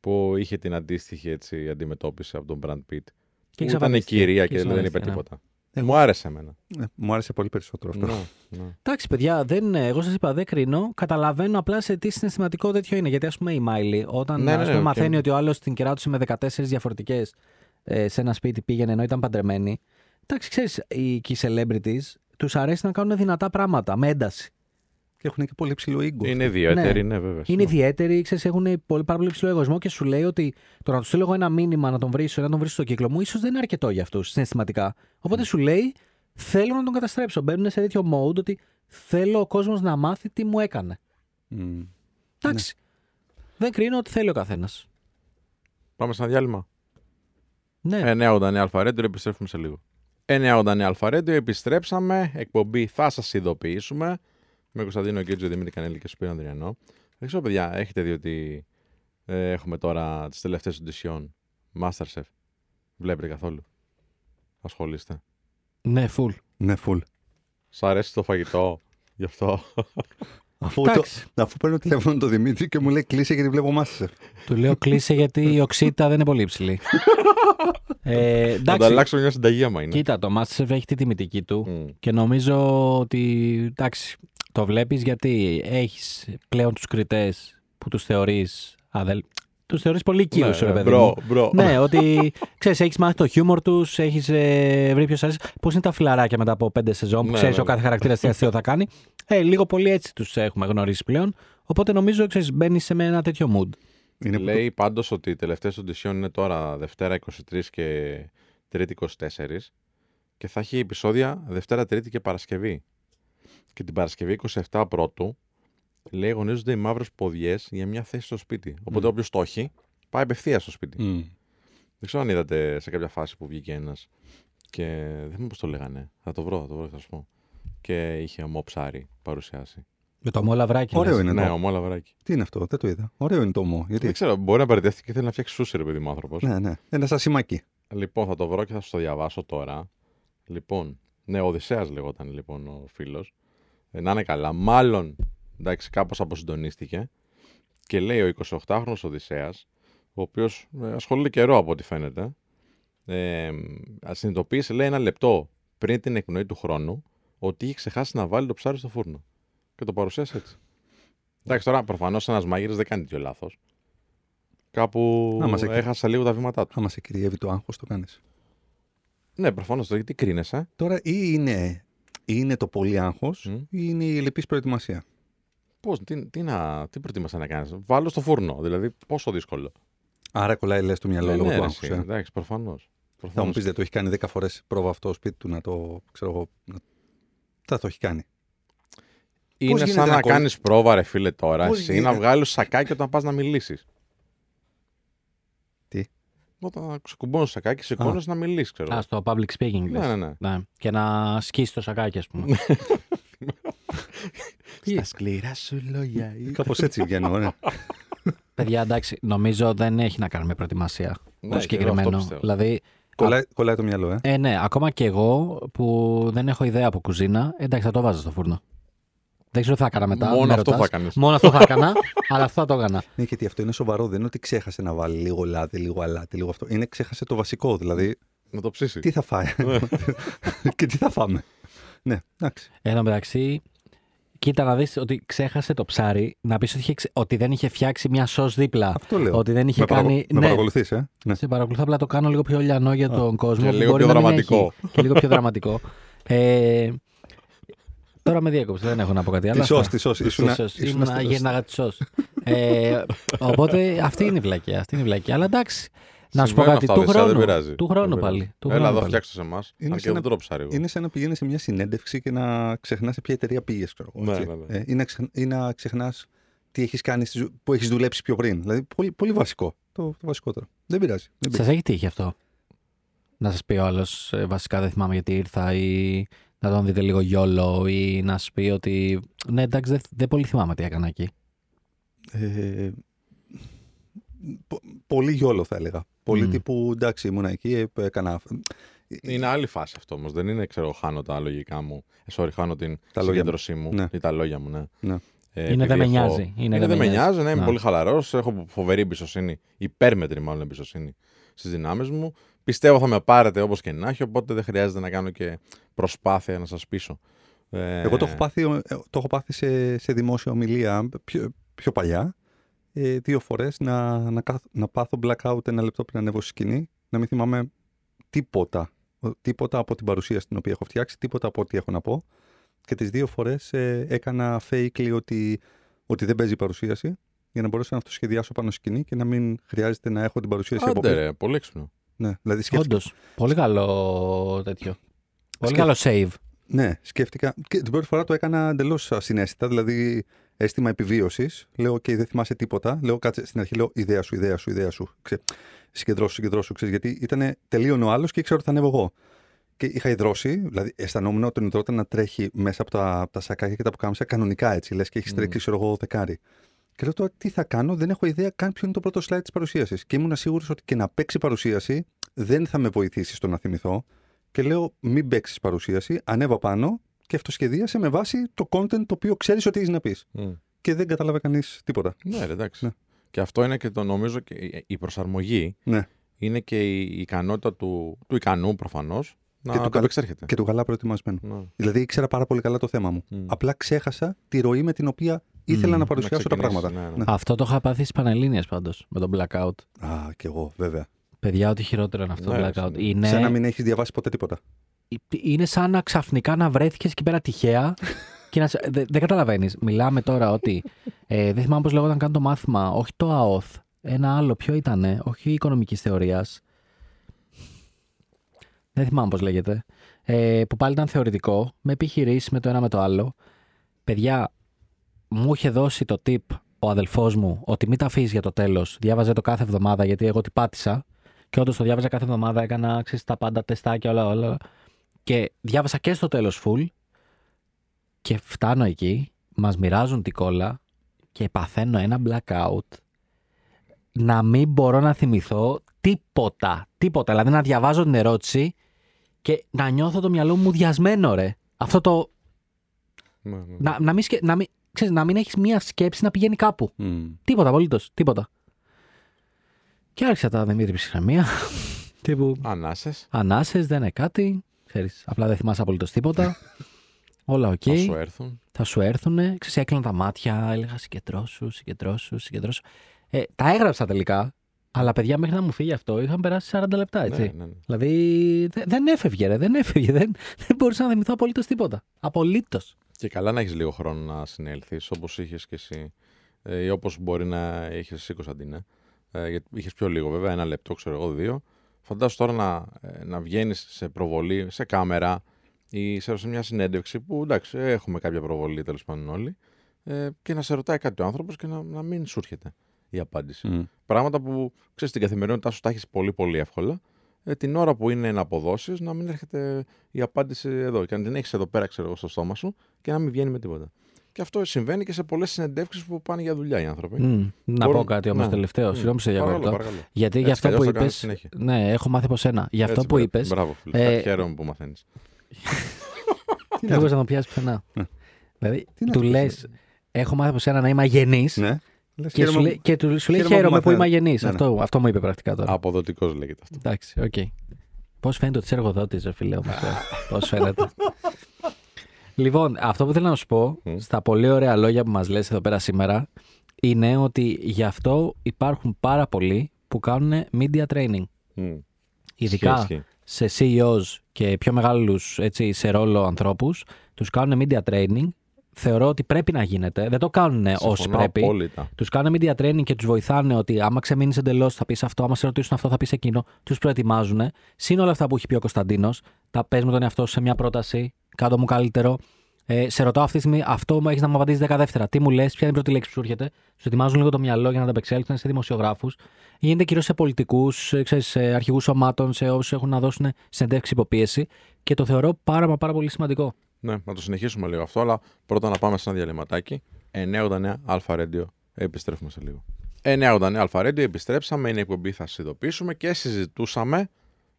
που είχε την αντίστοιχη έτσι, αντιμετώπιση από τον Brad Pitt. Και που ήταν εξαφανίστηκε. κυρία Και και δεν είπε εξαφανίστηκε, ναι. τίποτα. Ε, Μου άρεσε εμένα. Ναι, μου άρεσε πολύ περισσότερο αυτό. Ναι, ναι. Εντάξει, παιδιά, δεν, εγώ σας είπα, δεν κρίνω. Καταλαβαίνω απλά σε τι συναισθηματικό τέτοιο είναι. Γιατί, ας πούμε, η Μάιλι, όταν Ναι, ας ναι, πούμε, οκ. μαθαίνει ότι ο άλλος την κεράτωσε με 14 διαφορετικές ε, σε ένα σπίτι πήγαινε ενώ ήταν παντρεμένη. Εντάξει, ξέρεις, οι, και οι celebrities τους αρέσει να κάνουν δυνατά πράγματα με ένταση. Και έχουν και πολύ ψηλό ίγκο. Είναι ιδιαίτερη, ναι, βέβαια. Είναι ιδιαίτεροι, ξέρεις, έχουν πολύ, πάρα πολύ ψηλό εγωισμό και σου λέει ότι το να τους στείλω εγώ ένα μήνυμα να τον βρίσω ή να τον βρίσω στο κύκλο μου, ίσως δεν είναι αρκετό για αυτούς συναισθηματικά. Οπότε σου λέει, θέλω να τον καταστρέψω. Μπαίνουν σε τέτοιο mode ότι θέλω ο κόσμος να μάθει τι μου έκανε. Μ. Εντάξει. Δεν κρίνω ότι θέλει ο καθένας. Πάμε σε ένα διάλειμμα. Ναι. 989 Αλφαρέντιο, επιστρέφουμε σε λίγο. 989 Αλφαρέντιο, επιστρέψαμε. Εκπομπή θα σας ειδοποιήσουμε. Με Κωνσταντίνο Γκέτζο, Δημήτρη Κανέλη και Σπύρο Ανδριανό. Δεν ξέρω, παιδιά, έχετε δει ότι ε, έχουμε τώρα τις τελευταίες οντισιόν Masterchef. Βλέπετε καθόλου; Ασχολείστε. Ναι, full. Ναι, full. Σ' αρέσει το φαγητό, γι' αυτό. Αφού, το, Εντάξει. αφού παίρνω τηλέφωνο τον Δημήτρη και μου λέει κλείσε γιατί βλέπω Masterchef. Του λέω κλείσε γιατί η οξύτα δεν είναι πολύ υψηλή. ε, Θα εντάξει. ανταλλάξω μια συνταγή άμα είναι. Κοίτα, το Masterchef έχει τη τιμητική του. Μμ. Και νομίζω ότι εντάξει, το βλέπεις γιατί έχεις πλέον τους κριτές που τους θεωρείς αδελ... Τους θεωρείς πολύ κύριους, Ναι, ρε ναι, παιδί bro, μου. bro. ναι, ότι ξέρεις, έχεις μάθει το χιούμορ τους, έχεις ε, βρει ποιος αρέσεις. Πώς είναι τα φιλαράκια μετά από πέντε σεζόν που Ναι, ξέρεις ναι, ο κάθε χαρακτήρας τι αστείο θα κάνει. Ε, λίγο πολύ έτσι τους έχουμε γνωρίσει πλέον. Οπότε νομίζω, ξέρεις, μπαίνεις σε με ένα τέτοιο mood. Είναι που Λέει πάντως ότι οι τελευταίες οντισιόν είναι τώρα Δευτέρα 23 και Τρίτη 24 και θα έχει επεισόδια Δευτέρα, Τρίτη και Παρασκευή. Και την Παρασκευή 27 πρώτου λέει αγωνίζονται οι μαύρες ποδιές για μια θέση στο σπίτι. Οπότε Μμ. όποιος το έχει πάει απευθείας στο σπίτι. Μ. Δεν ξέρω αν είδατε σε κάποια φάση που βγήκε ένας και δεν θυμάμαι πώς το λέγανε. Θα το βρω, θα το βρω και θα σου πω. Και είχε ομό ψάρι παρουσιάσει. Με το μόλαβράκι. Ωραίο λες. είναι ναι, το. ομό λαβράκι. Τι είναι αυτό, δεν το είδα. Ωραίο είναι το ομό. Γιατί. Δεν ξέρω, μπορεί να παραιτεύτηκε και θέλει να φτιάξει σούσι, ρε παιδί μου άνθρωπος. Ναι, ναι. Ένα σασιμάκι. Λοιπόν, θα το βρω και θα σου το διαβάσω τώρα. Λοιπόν, ναι, ο Οδυσσέας λεγόταν λοιπόν ο φίλος. Ε, να είναι καλά. Μάλλον, εντάξει, κάπως αποσυντονίστηκε. Και λέει ο 28χρονος Οδυσσέας ο οποίος ασχολείται καιρό από ό,τι φαίνεται. Ε, συνειδητοποίησε, λέει, ένα λεπτό πριν την εκπνοή του χρόνου ότι είχε ξεχάσει να βάλει το ψάρι στο φούρνο. Και το παρουσίασε έτσι. Εντάξει, τώρα προφανώς ένας μάγειρας δεν κάνει τέτοιο λάθος. Κάπου Να, μας εκ- έχασα λίγο τα βήματά του. Άμα σε κυριεύει το άγχος, το κάνεις. Ναι, προφανώς. Γιατί κρίνεσαι. Τώρα ή είναι, ή είναι το πολύ άγχος Μμ. ή είναι η ελλειπής προετοιμασία. Πώς, τι, τι, να, τι προτιμάσαι να κάνεις; Βάλω στο φούρνο. Δηλαδή, πόσο δύσκολο. Άρα κολλάει λες το μυαλό Ε, λόγω ναι, του ρε, άγχους. εσύ, ε. Εντάξει, προφανώς. Θα μου πεις δεν το έχει κάνει 10 φορές πρόβα αυτό στο σπίτι του να το ξέρω εγώ. Να... Θα το έχει κάνει. Είναι γίνεται σαν να να κολλ- κάνεις πρόβα, ρε φίλε, τώρα. Πώς Εσύ γίνεται- να βγάλεις σακάκι όταν πας να μιλήσεις. Τι; Όταν ξεκουμπώνεις το σακάκι, σηκώνεις να μιλήσεις, ξέρω. Α, εγώ. στο public speaking. λες. Ναι, ναι, ναι. Ναι. Και να σκίσει το σακάκι, ας πούμε. <laughs> Τι; Στα σκληρά σου λόγια. Κάπως έτσι βγαίνω. Ναι. <laughs> Παιδιά, εντάξει, νομίζω δεν έχει να κάνει με προετοιμασία. Ναι, το και εγώ αυτό συγκεκριμένο. πιστεύω. Δηλαδή, κολλάει, κολλάει το μυαλό, ε. ε, ναι, ακόμα και εγώ που δεν έχω ιδέα από κουζίνα, εντάξει, θα το βάζω στο φούρνο. Δεν ξέρω τι θα έκανα μετά. Μόνο με αυτό ρωτάς. θα κάνεις. Μόνο αυτό θα έκανα, αλλά αυτό θα το έκανα. Ναι, γιατί αυτό είναι σοβαρό. Δεν είναι ότι ξέχασε να βάλει λίγο λάδι, λίγο αλάτι, λίγο αυτό. Είναι ξέχασε το βασικό. Δηλαδή, Να το ψήσει. τι θα φάει. <laughs> και τι θα φάμε. Ναι, εντάξει. Εν τω μεταξύ, κοίτα να δεις ότι ξέχασε το ψάρι, να πεις ότι, είχε ξε- ότι δεν είχε φτιάξει μια σως δίπλα. Αυτό λέω. Ότι δεν είχε με παρακολου- κάνει. Με ναι, παρακολουθείς, ε. Ναι. σε παρακολουθώ, απλά το κάνω λίγο πιο λιανό για τον κόσμο. και που λίγο μπορεί πιο να μην δραματικό. έχει. Και λίγο πιο δραματικό. Ε, τώρα με διέκοψε, δεν έχω να πω κάτι άλλο. Τη σως, Αυτά. τη σως. Τη Ήσουνα- σως. ήσουνα Ήμουνα στο- γένναγα τη σως. Ε, οπότε αυτή είναι η βλακία. Αυτή είναι η βλακία. Αλλά εντάξει, να σου πω Συμβαίνουν κάτι. αυτά, Του Οδυσσέα, δεν χρόνου, πειράζει. του χρόνου Δεν πειράζει. πάλι. Του Έλα χρόνου εδώ, πάλι. φτιάξτε σε εμάς. Είναι Αν και σαν δεν να- τρώω ψάρι εγώ. Είναι σαν να πηγαίνει σε μια συνέντευξη και να ξεχνάς σε ποια εταιρεία πήγες. Ναι, ναι, ναι. Ε, ή να, ξεχ... ή να ξεχνάς τι έχεις κάνει, στη ζω- που έχεις δουλέψει πιο πριν. Δηλαδή, πολύ, πολύ βασικό. Το, το βασικότερο. Δεν πειράζει. Δεν Σας πειράζει. έχει τύχει αυτό; Να σας πει ο άλλος βασικά δεν θυμάμαι γιατί ήρθα ή να τον δείτε λίγο γιόλο ή να σας πει ότι ναι εντάξει δεν, δεν πολύ θυμάμαι τι έκανα εκεί. Ε, πο- πολύ γιόλο θα έλεγα. Πολύ Μμ. τύπου εντάξει, ήμουνα εκεί, ε, έκανα. Είναι άλλη φάση αυτό όμως. Δεν είναι, ξέρω, χάνω τα λογικά μου. Ε, sorry, χάνω την Τα λόγια συγκέντρωσή μου Ναι. ή τα λόγια μου, ναι. Ναι. Ε, Είναι επειδή δεν με έχω- νοιάζει. Είναι, δεν με νοιάζει, ναι, είμαι Ναι. πολύ χαλαρός. Έχω φοβερή εμπιστοσύνη, υπέρμετρη μάλλον εμπιστοσύνη στις δυνάμεις μου. Πιστεύω θα με πάρετε όπως και να έχει, οπότε δεν χρειάζεται να κάνω και προσπάθεια να σας πείσω. Ε, Εγώ το έχω πάθει, ε, το έχω πάθει σε, σε δημόσια ομιλία πιο, πιο παλιά. Ε, δύο φορές να, να, κάθ- να πάθω blackout ένα λεπτό πριν ανέβω στη σκηνή, να μην θυμάμαι τίποτα. Ο- Τίποτα από την παρουσίαση την οποία έχω φτιάξει, τίποτα από ό,τι έχω να πω. Και τις δύο φορές ε, έκανα fake ότι, ότι δεν παίζει η παρουσίαση για να μπορέσω να αυτοσχεδιάσω πάνω στη σκηνή και να μην χρειάζεται να έχω την παρουσίαση από Άντε, πριν. ρε, πολύ έξυπνο. Ναι, δηλαδή σκέφτηκα, Όντως. Πολύ καλό τέτοιο. Πολύ Σκέφ- καλό save. Ναι, σκέφτηκα. Και την πρώτη φορά το έκανα εντελώς ασυναίσθητα, δηλαδή αίσθημα επιβίωσης. Λέω, OK, δεν θυμάσαι τίποτα. Λέω, κάτσε στην αρχή, λέω, ιδέα σου, ιδέα σου, ιδέα σου. Ξέ, συγκεντρώσου, συγκεντρώσου. Ξέρεις, γιατί ήταν τελείων ο άλλος και ήξερα ότι θα ανέβω εγώ. Και είχα υδρώσει, δηλαδή αισθανόμουν ότι τον υδρόταν να τρέχει μέσα από τα, από τα σακάκια και τα πουκάμισα κανονικά έτσι, λες και έχεις τρέξει, ξέρω εγώ, δεκάρι. Και λέω τώρα τι θα κάνω, δεν έχω ιδέα καν ποιο είναι το πρώτο slide της παρουσίασης. Και ήμουν σίγουρος ότι και να παίξει παρουσίαση δεν θα με βοηθήσει στο να θυμηθώ. Και λέω, μην παίξεις παρουσίαση, ανέβα πάνω και αυτοσχεδίασε με βάση το content το οποίο ξέρεις ότι έχεις να πεις. Μμ. Και δεν κατάλαβε κανείς τίποτα. Ναι, ρε, εντάξει. Ναι. Και αυτό είναι και το νομίζω και η- η προσαρμογή Ναι. είναι και η ικανότητα του, του ικανού προφανώς να Και του το καλ- επεξέρχεται. Και του καλά προετοιμασμένο. Ναι. Δηλαδή ήξερα πάρα πολύ καλά το θέμα μου. Μμ. Απλά ξέχασα τη ροή με την οποία ήθελα Μμ. να παρουσιάσω τα ξεκινήσεις, πράγματα. ναι, ναι. Ναι. Αυτό το είχα πάθει στις Πανελλήνιες πάντως με τον blackout. Α, κι εγώ, βέβαια. Παιδιά, ό,τι χειρότερο είναι αυτό το Ναι, blackout. ναι. Είναι, Σαν να μην έχεις διαβάσει ποτέ τίποτα. είναι σαν να ξαφνικά να βρέθηκες εκεί πέρα τυχαία και να. σε- δε- δεν καταλαβαίνεις. Μιλάμε τώρα ότι. Ε, δεν θυμάμαι πώς λέγονταν καν το μάθημα. Όχι το ΑΟΘ. Ένα άλλο. Ποιο ήταν, όχι οικονομικής θεωρίας. Δεν θυμάμαι πώς λέγεται. Ε, που πάλι ήταν θεωρητικό, με επιχειρήσεις με το ένα με το άλλο. Παιδιά, μου είχε δώσει το tip ο αδελφός μου ότι μην τα αφήσεις για το τέλος. Διάβαζε το κάθε εβδομάδα γιατί εγώ τι πάτησα. Και όντως το διάβαζα κάθε εβδομάδα, έκανα ξέρεις, τα πάντα τεστάκια, όλα, όλα. Και διάβασα και στο τέλος full. Και φτάνω εκεί, μας μοιράζουν την κόλλα και παθαίνω ένα blackout. Να μην μπορώ να θυμηθώ τίποτα. Τίποτα. Δηλαδή να διαβάζω την ερώτηση και να νιώθω το μυαλό μου διασμένο, ρε. Αυτό το. Ναι, ναι. Να, να μην, σκε... να μην, ξέρεις, να μην έχεις μία σκέψη να πηγαίνει κάπου. Μμ. Τίποτα, απολύτως. Τίποτα. Και άρχισα τα Δημήτρη ψυχραιμία. Τύπου Ανάσες. ανάσες, δεν είναι κάτι. Ξέρεις, απλά δεν θυμάσαι απολύτως τίποτα. <laughs> Όλα οκ. Θα σου έρθουν. θα σου έρθουν. Ξέρεις, έκλεινα τα μάτια, έλεγα συγκεντρώσου, συγκεντρώσου, συγκεντρώσου. Ε, τα έγραψα τελικά, αλλά παιδιά μέχρι να μου φύγει αυτό είχαν περάσει 40 λεπτά, έτσι. Ναι, ναι, ναι. Δηλαδή δε- δεν έφευγε, ρε, δεν έφευγε. Δεν, δεν μπορούσα να θυμηθώ απολύτως τίποτα. Απολύτως. Και καλά να έχεις λίγο χρόνο να συνέλθεις, όπως είχες και εσύ. Ε, ή όπως μπορεί να είχες εσύ, Κωνσταντίνε. Ε, γιατί είχες πιο λίγο, βέβαια, ένα λεπτό, ξέρω εγώ, δύο. Φαντάσου τώρα να, ε, να βγαίνεις σε προβολή, σε κάμερα ή σε, σε μια συνέντευξη που εντάξει, έχουμε κάποια προβολή τέλος πάντων όλοι. Ε, και να σε ρωτάει κάτι ο άνθρωπος και να, να μην σου έρχεται η απάντηση. Μμ. Πράγματα που ξέρεις στην καθημερινότητά σου τα έχεις πολύ πολύ εύκολα. Ε, την ώρα που είναι να αποδώσεις, να μην έρχεται η απάντηση εδώ. Και να την έχεις εδώ πέρα, ξέρω εγώ, στο στόμα σου και να μην βγαίνει με τίποτα. Και αυτό συμβαίνει και σε πολλές συνεντεύξεις που πάνε για δουλειά οι άνθρωποι. Μμ, να Μπορούν- πω κάτι όμως ναι. τελευταίο. Μμ. Συγγνώμη που σε Παρακαλώ, διακόπτω. παρακαλώ. Γιατί Έτσι για αυτό κι που αλλιώς θα είπε. κάνεις συνέχεια. Ναι, έχω μάθει από σένα. Για αυτό Έτσι, που μπρα- είπες. Μπράβο, φίλε. ε, Χαίρομαι που μαθαίνεις. <laughs> Δεν μπορούσα να το πιάσεις πουθενά. Ε. Δηλαδή, Τι να του το λες, πεις, έχω μάθει από σένα να είμαι αγενής. Ναι. Λες, Και, σου χαίρομαι- λέει, και του σου λέει χαίρομαι χαίρομαι που που είμαι μαθαίνω». αγενή. Ναι, ναι. αυτό, αυτό μου είπε πρακτικά τώρα. Αποδοτικός λέγεται αυτό. Εντάξει, οκ. Πώς φαίνεται ότι είσαι εργοδότης, ρε φίλε, όμως. Πώς φαίνεται. <laughs> λοιπόν, αυτό που θέλω να σου πω, Μμ. στα πολύ ωραία λόγια που μας λες εδώ πέρα σήμερα, είναι ότι γι' αυτό υπάρχουν πάρα πολλοί που κάνουν media training. Μμ. Ειδικά Ισχύει, ισχύει. σε CEOs και πιο μεγάλους έτσι, σε ρόλο ανθρώπους, τους κάνουν media training. Θεωρώ ότι πρέπει να γίνεται. Δεν το κάνουν όσο Συμφωνώ πρέπει. Απόλυτα. Τους κάνουν media training και τους βοηθάνε ότι άμα ξεμείνεις εντελώς θα πεις αυτό, άμα σε ρωτήσουν αυτό θα πεις εκείνο. Τους προετοιμάζουν. Συν όλα αυτά που έχει πει ο Κωνσταντίνος, τα πες με τον εαυτό σου σε μια πρόταση, κάτω μου καλύτερο. Ε, σε ρωτάω αυτή τη στιγμή, αυτό μου έχεις να μου απαντήσεις 10 δεύτερα. Τι μου λες, ποια είναι η πρώτη λέξη που σου έρχεται. Σου ετοιμάζουν λίγο το μυαλό για να ανταπεξέλθουν σε δημοσιογράφου. Γίνεται κυρίως σε πολιτικούς, σε αρχηγούς σωμάτων, σε όσους έχουν να δώσουν συνεντεύξεις υποπίεση. Και το θεωρώ πάρα, μα πάρα πολύ σημαντικό. Ναι, να το συνεχίσουμε λίγο αυτό, αλλά πρώτα να πάμε σε ένα διαλυματάκι. 989 Αλφα Radio. Επιστρέφουμε σε λίγο. 989 Αλφα Radio, επιστρέψαμε. Είναι η εκπομπή, θα σα ειδοποιήσουμε και συζητούσαμε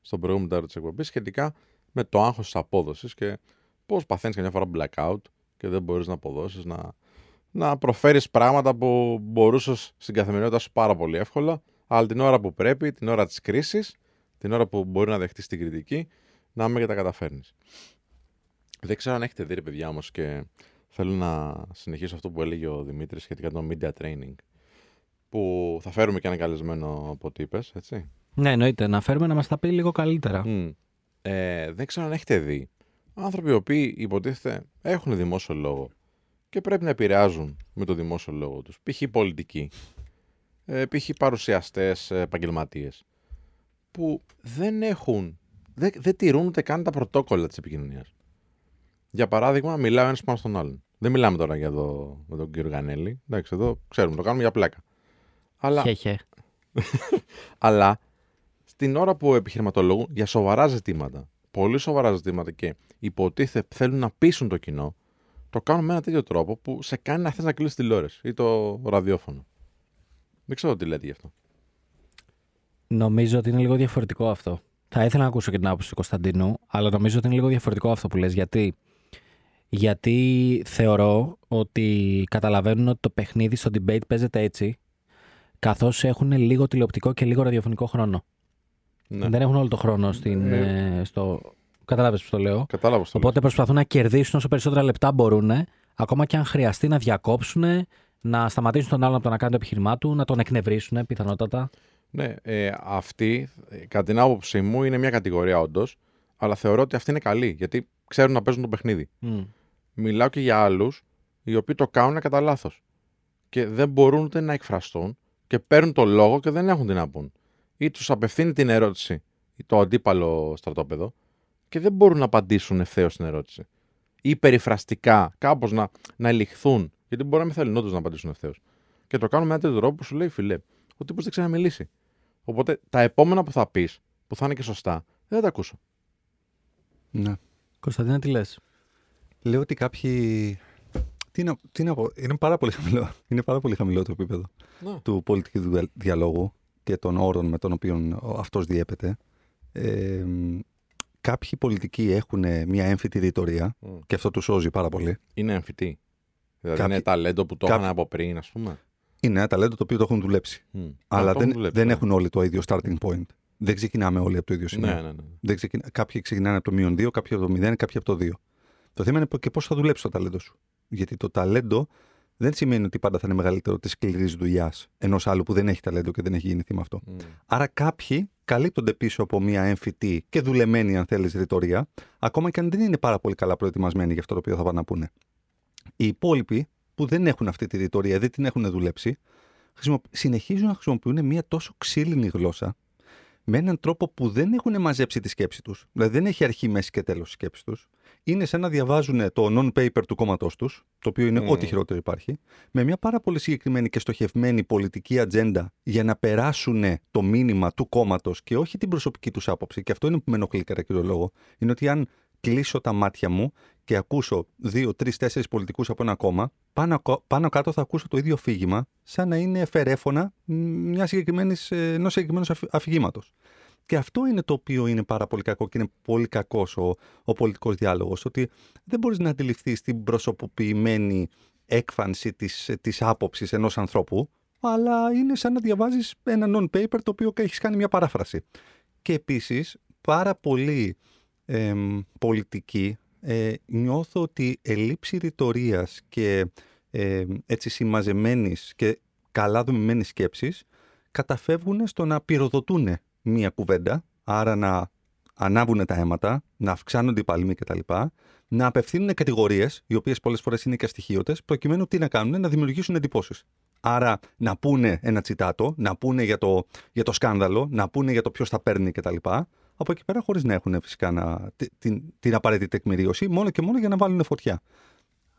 στον προηγούμενο τέλο της εκπομπής σχετικά με το άγχος της απόδοσης και πώς παθαίνεις καμιά φορά blackout και δεν μπορείς να αποδώσεις, να, να προφέρεις πράγματα που μπορούσες στην καθημερινότητα σου πάρα πολύ εύκολα, αλλά την ώρα που πρέπει, την ώρα της κρίσης, την ώρα που μπορεί να δεχτείς την κριτική, να μην και τα καταφέρνεις. Δεν ξέρω αν έχετε δει, ρε παιδιά, όμως, και θέλω να συνεχίσω αυτό που έλεγε ο Δημήτρης σχετικά με το media training. Που θα φέρουμε και ένα καλεσμένο από ό,τι είπες, έτσι. Ναι, εννοείται. Να φέρουμε να μας τα πει λίγο καλύτερα. Μμ. Ε, δεν ξέρω αν έχετε δει. Άνθρωποι οι οποίοι υποτίθεται έχουν δημόσιο λόγο και πρέπει να επηρεάζουν με το δημόσιο λόγο τους. Π.χ. πολιτικοί, ε, π.χ. παρουσιαστές, επαγγελματίες, που δεν έχουν, δεν, δεν τηρούν ούτε καν τα πρωτόκολλα της επικοινωνίας. Για παράδειγμα, μιλάω ένας πάνω στον άλλον. Δεν μιλάμε τώρα για εδώ με τον κύριο Γανέλη. Εντάξει, εδώ ξέρουμε, το κάνουμε για πλάκα. Αλλά Χέχε. <laughs> αλλά στην ώρα που επιχειρηματολογούν για σοβαρά ζητήματα, πολύ σοβαρά ζητήματα και υποτίθεται θέλουν να πείσουν το κοινό, το κάνουν με ένα τέτοιο τρόπο που σε κάνει να θες να κλείσεις τηλεόραση ή το ραδιόφωνο. Δεν ξέρω τι λέτε γι' αυτό. Νομίζω ότι είναι λίγο διαφορετικό αυτό. Θα ήθελα να ακούσω και την άποψη του Κωνσταντίνου, αλλά νομίζω ότι είναι λίγο διαφορετικό αυτό που λες. Γιατί, γιατί θεωρώ ότι καταλαβαίνουν ότι το παιχνίδι στο debate παίζεται έτσι, καθώς έχουν λίγο τηλεοπτικό και λίγο ραδιοφωνικό χρόνο. Ναι. Δεν έχουν όλο το χρόνο στην, Ε. ε, στο... Κατάλαβες που το λέω. Κατάλαβα στο Οπότε προσπαθούν να κερδίσουν όσο περισσότερα λεπτά μπορούν, ακόμα και αν χρειαστεί να διακόψουν, να σταματήσουν τον άλλον από το να κάνει το επιχείρημά του, να τον εκνευρίσουν πιθανότατα. Ναι, ε, αυτή, ε, κατά την άποψή μου, είναι μια κατηγορία όντως, αλλά θεωρώ ότι αυτή είναι καλή, γιατί ξέρουν να παίζουν το παιχνίδι. Μμ. Μιλάω και για άλλους οι οποίοι το κάνουν κατά λάθος. Και δεν μπορούν ούτε να εκφραστούν και παίρνουν το λόγο και δεν έχουν τι να πούν. Ή τους απευθύνει την ερώτηση το αντίπαλο στρατόπεδο και δεν μπορούν να απαντήσουν ευθέως στην ερώτηση. Ή περιφραστικά, κάπως να, να ελιχθούν, γιατί μπορεί να μην θέλουν όντως να απαντήσουν ευθέως. Και το κάνουν με ένα τέτοιο τρόπο που σου λέει, φιλέ, ο τύπος δεν ξέρει να μιλήσει. Οπότε τα επόμενα που θα πεις, που θα είναι και σωστά, δεν θα τα ακούσω. Ναι. Κωνσταντίνα, τι λες; Λέω ότι κάποιοι. Τι να, τι να πω, είναι πάρα πολύ χαμηλό. Είναι πάρα πολύ χαμηλό το επίπεδο Ναι. του πολιτικού δια- διαλόγου και των όρων με τον οποίο αυτός διέπεται. Ε, κάποιοι πολιτικοί έχουν μια έμφυτη ρητορία Μμ. και αυτό τους σώζει πάρα πολύ. Είναι εμφυτή. Δηλαδή Κάποιοι- είναι ταλέντο που το κάποιοι- είχαν από πριν, ας πούμε. Είναι ένα ταλέντο το οποίο το έχουν δουλέψει. Μμ. Αλλά Α, το δεν, έχουν δουλέψει, δεν ναι. έχουν όλοι το ίδιο starting point. Δεν ξεκινάμε όλοι από το ίδιο σημείο. Ναι, ναι, ναι. Δεν ξεκινα... Κάποιοι ξεκινάνε από το μείον 2, κάποιοι από το 0, κάποιοι από το 2. Το θέμα είναι και πώς θα δουλέψει το ταλέντο σου. Γιατί το ταλέντο δεν σημαίνει ότι πάντα θα είναι μεγαλύτερο της σκληρής δουλειάς ενός άλλου που δεν έχει ταλέντο και δεν έχει γεννηθεί με αυτό. Μμ. Άρα κάποιοι καλύπτονται πίσω από μια έμφυτη και δουλεμένη, αν θέλεις, ρητορία, ακόμα και αν δεν είναι πάρα πολύ καλά προετοιμασμένοι για αυτό το οποίο θα πάνε να πούνε. Οι υπόλοιποι που δεν έχουν αυτή τη ρητορία, δεν την έχουν δουλέψει, χρησιμο- συνεχίζουν να χρησιμοποιούν μια τόσο ξύλινη γλώσσα με έναν τρόπο που δεν έχουν μαζέψει τη σκέψη τους. Δηλαδή δεν έχει αρχή, μέση και τέλος η σκέψη τους. Είναι σαν να διαβάζουν το non-paper του κόμματός τους, το οποίο είναι Μμμ. ό,τι χειρότερο υπάρχει, με μια πάρα πολύ συγκεκριμένη και στοχευμένη πολιτική ατζέντα για να περάσουν το μήνυμα του κόμματος και όχι την προσωπική τους άποψη. Και αυτό είναι που με ενοχλεί κατά κύριο λόγο. Είναι ότι αν κλείσω τα μάτια μου και ακούσω δύο, τρεις, τέσσερις πολιτικούς από ένα κόμμα, πάνω, ακο- πάνω κάτω θα ακούσω το ίδιο αφήγημα, σαν να είναι φερέφωνα μια συγκεκριμένης, ε, ενός συγκεκριμένου αφηγήματος. Και αυτό είναι το οποίο είναι πάρα πολύ κακό και είναι πολύ κακός ο, ο πολιτικός διάλογος. Ότι δεν μπορείς να αντιληφθείς την προσωποποιημένη έκφανση της, της άποψης ενός ανθρώπου, αλλά είναι σαν να διαβάζεις ένα non-paper το οποίο έχεις κάνει μια παράφραση. Και επίσης, πάρα πολύ εμ, πολιτικοί ε, νιώθω ότι ελλείψη ρητορίας και ε, έτσι συμμαζεμένης και καλά δομημένης σκέψης καταφεύγουν στο να πυροδοτούν μία κουβέντα, άρα να ανάβουν τα αίματα, να αυξάνονται οι παλμοί κτλ. Να απευθύνουν κατηγορίες, οι οποίες πολλές φορές είναι και αστοιχείωτες, προκειμένου τι να κάνουν, να δημιουργήσουν εντυπώσεις. Άρα να πούνε ένα τσιτάτο, να πούνε για το, για το σκάνδαλο, να πούνε για το ποιος τα παίρνει κτλ. Από εκεί πέρα χωρίς να έχουν φυσικά να, τη- την, την απαραίτητη τεκμηρίωση, μόνο και μόνο για να βάλουν φωτιά.